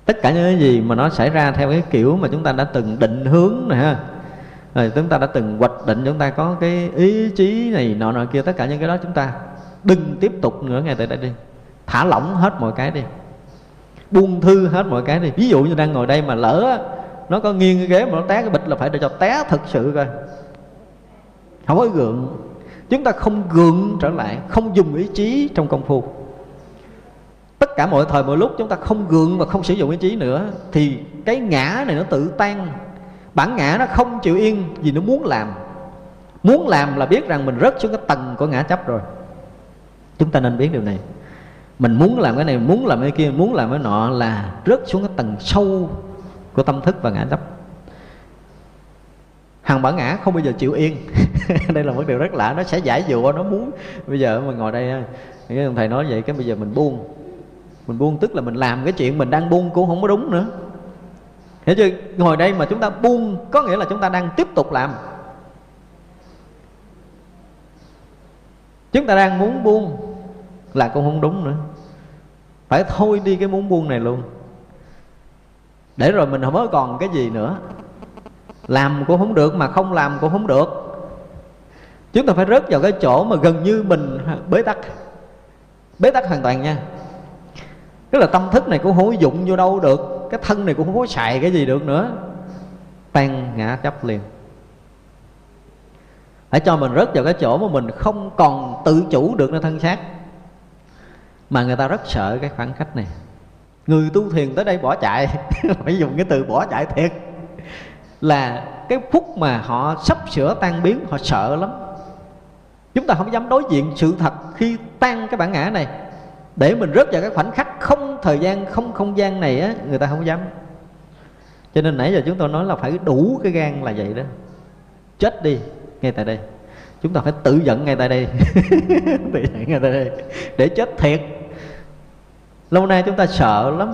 Speaker 1: Tất cả những cái gì mà nó xảy ra theo cái kiểu mà chúng ta đã từng định hướng này ha rồi chúng ta đã từng hoạch định chúng ta có cái ý chí này nọ nọ kia, tất cả những cái đó chúng ta đừng tiếp tục nữa, ngay tại đây đi. Thả lỏng hết mọi cái đi. Buông thư hết mọi cái đi. Ví dụ như đang ngồi đây mà lỡ nó có nghiêng cái ghế mà nó té cái bịch là phải để cho té thật sự coi. Không có gượng. Chúng ta không gượng trở lại, không dùng ý chí trong công phu. Tất cả mọi thời, mọi lúc chúng ta không gượng và không sử dụng ý chí nữa, thì cái ngã này nó tự tan bản ngã nó không chịu yên vì nó muốn làm. Muốn làm là biết rằng mình rớt xuống cái tầng của ngã chấp rồi. Chúng ta nên biết điều này. Mình muốn làm cái này, muốn làm cái kia, muốn làm cái nọ là rớt xuống cái tầng sâu của tâm thức và ngã chấp. Hàng bản ngã không bao giờ chịu yên. Đây là một điều rất lạ, nó sẽ giải dụa, nó muốn. Bây giờ mà ngồi đây cái thầy nói vậy, cái bây giờ mình buông. Mình buông tức là mình làm cái chuyện mình đang buông cũng không có đúng nữa hiểu chưa? Ngồi đây mà chúng ta buông, có nghĩa là chúng ta đang tiếp tục làm. Chúng ta đang muốn buông là cũng không đúng nữa. Phải thôi đi cái muốn buông này luôn. Để rồi mình không có còn cái gì nữa. Làm cũng không được mà không làm cũng không được. Chúng ta phải rớt vào cái chỗ mà gần như mình bế tắc. Bế tắc hoàn toàn nha. Tức là tâm thức này cũng hối dụng vô đâu được cái thân này cũng không có xài cái gì được nữa. Tan ngã chấp liền. Hãy cho mình rớt vào cái chỗ mà mình không còn tự chủ được nơi thân xác. Mà người ta rất sợ cái khoảng cách này. Người tu thiền tới đây bỏ chạy, phải dùng cái từ bỏ chạy thiệt. Là cái phút mà họ sắp sửa tan biến, họ sợ lắm. Chúng ta không dám đối diện sự thật khi tan cái bản ngã này để mình rớt vào cái khoảnh khắc không thời gian, không không gian này á, người ta không dám. Cho nên nãy giờ chúng tôi nói là phải đủ cái gan là vậy đó. Chết đi ngay tại đây. Chúng ta phải tự giận ngay tại đây. Tự giận ngay tại đây. Để chết thiệt. Lâu nay chúng ta sợ lắm.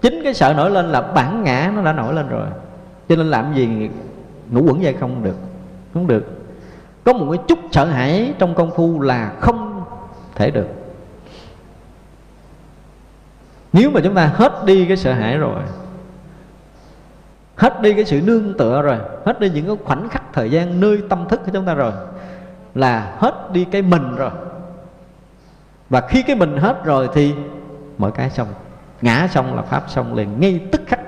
Speaker 1: Chính cái sợ nổi lên là bản ngã nó đã nổi lên rồi. Cho nên làm gì ngủ quẩn dây không được. Không được. Có một cái chút sợ hãi trong công phu là không thể được nếu mà chúng ta hết đi cái sợ hãi rồi hết đi cái sự nương tựa rồi hết đi những cái khoảnh khắc thời gian nơi tâm thức của chúng ta rồi là hết đi cái mình rồi. Và khi cái mình hết rồi thì mọi cái xong ngã xong là pháp xong liền ngay tức khắc.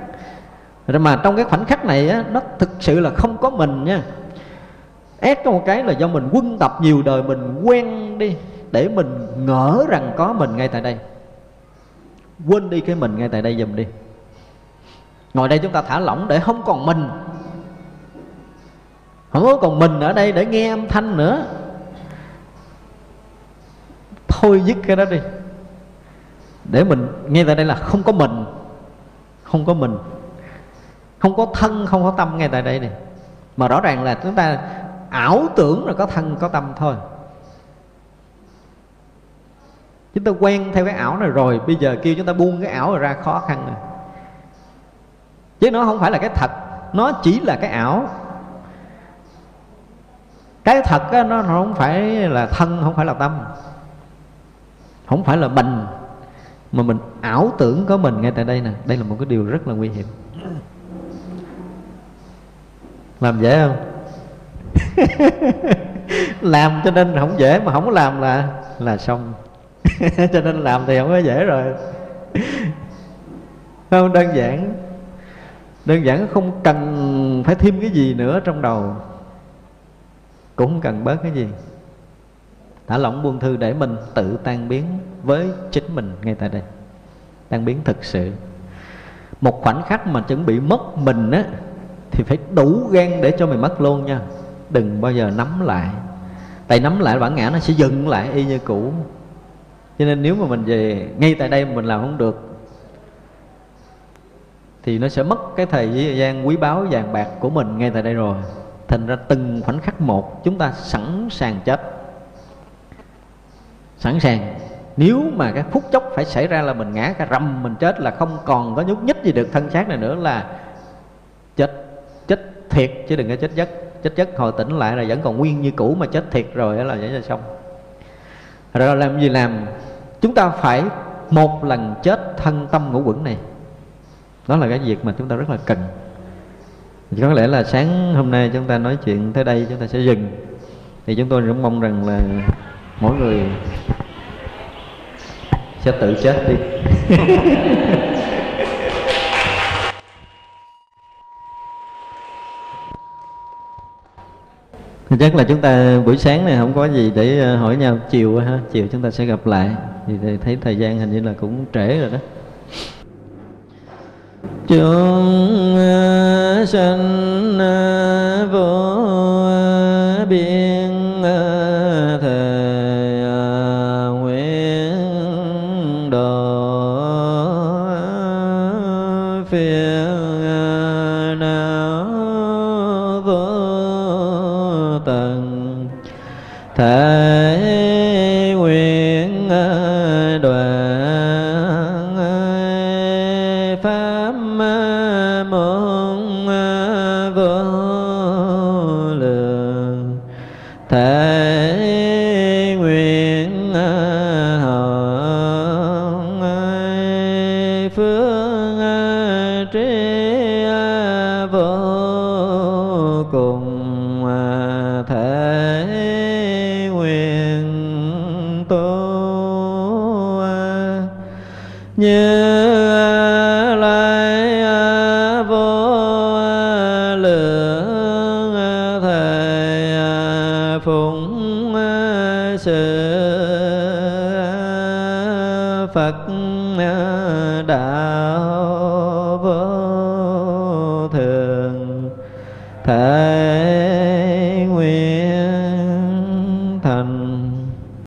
Speaker 1: Rồi mà trong cái khoảnh khắc này á, nó thực sự là không có mình nha. Ép có một cái là do mình quân tập nhiều đời mình quen đi để mình ngỡ rằng có mình ngay tại đây quên đi cái mình ngay tại đây dùm đi. Ngồi đây chúng ta thả lỏng để không còn mình. Không có còn mình ở đây để nghe âm thanh nữa. Thôi dứt cái đó đi. Để mình nghe tại đây là không có mình. Không có mình. Không có thân, không có tâm ngay tại đây này mà rõ ràng là chúng ta ảo tưởng là có thân, có tâm thôi chúng ta quen theo cái ảo này rồi bây giờ kêu chúng ta buông cái ảo ra khó khăn rồi. Chứ nó không phải là cái thật nó chỉ là cái ảo. Cái thật á, nó không phải là thân không phải là tâm. Không phải là mình mà mình ảo tưởng có mình. Ngay tại đây nè đây là một cái điều rất là nguy hiểm. Làm dễ không? Làm cho nên không dễ mà không làm là là xong. cho nên làm thì không có dễ rồi. Không? Đơn giản. Đơn giản không cần phải thêm cái gì nữa trong đầu. Cũng không cần bớt cái gì. Thả lỏng buông thư để mình tự tan biến với chính mình ngay tại đây. Tan biến thực sự. Một khoảnh khắc mà chuẩn bị mất mình á, thì phải đủ gan để cho mày mất luôn nha. Đừng bao giờ nắm lại. Tại nắm lại bản ngã nó sẽ dừng lại y như cũ cho nên nếu mà mình về ngay tại đây mình làm không được, thì nó sẽ mất cái thời gian quý báu vàng bạc của mình ngay tại đây rồi. Thành ra từng khoảnh khắc một, chúng ta sẵn sàng chết. Sẵn sàng. Nếu mà cái phút chốc phải xảy ra là mình ngã cả rầm mình chết là không còn có nhúc nhích gì được thân xác này nữa là chết chết thiệt chứ đừng có chết giấc. Chết giấc hồi tỉnh lại là vẫn còn nguyên như cũ mà chết thiệt rồi đó là vậy là xong rồi làm gì làm? Chúng ta phải một lần chết thân tâm ngũ quẩn này. Đó là cái việc mà chúng ta rất là cần. Có lẽ là sáng hôm nay chúng ta nói chuyện tới đây chúng ta sẽ dừng. Thì chúng tôi cũng mong rằng là mỗi người sẽ tự chết đi. thì chắc là chúng ta buổi sáng này không có gì để ờ, hỏi nhau. Chiều ha, chiều chúng ta sẽ gặp lại. Thì thấy thời gian hình như là cũng trễ rồi đó. Chúng ờ, sanh ờ, vô biên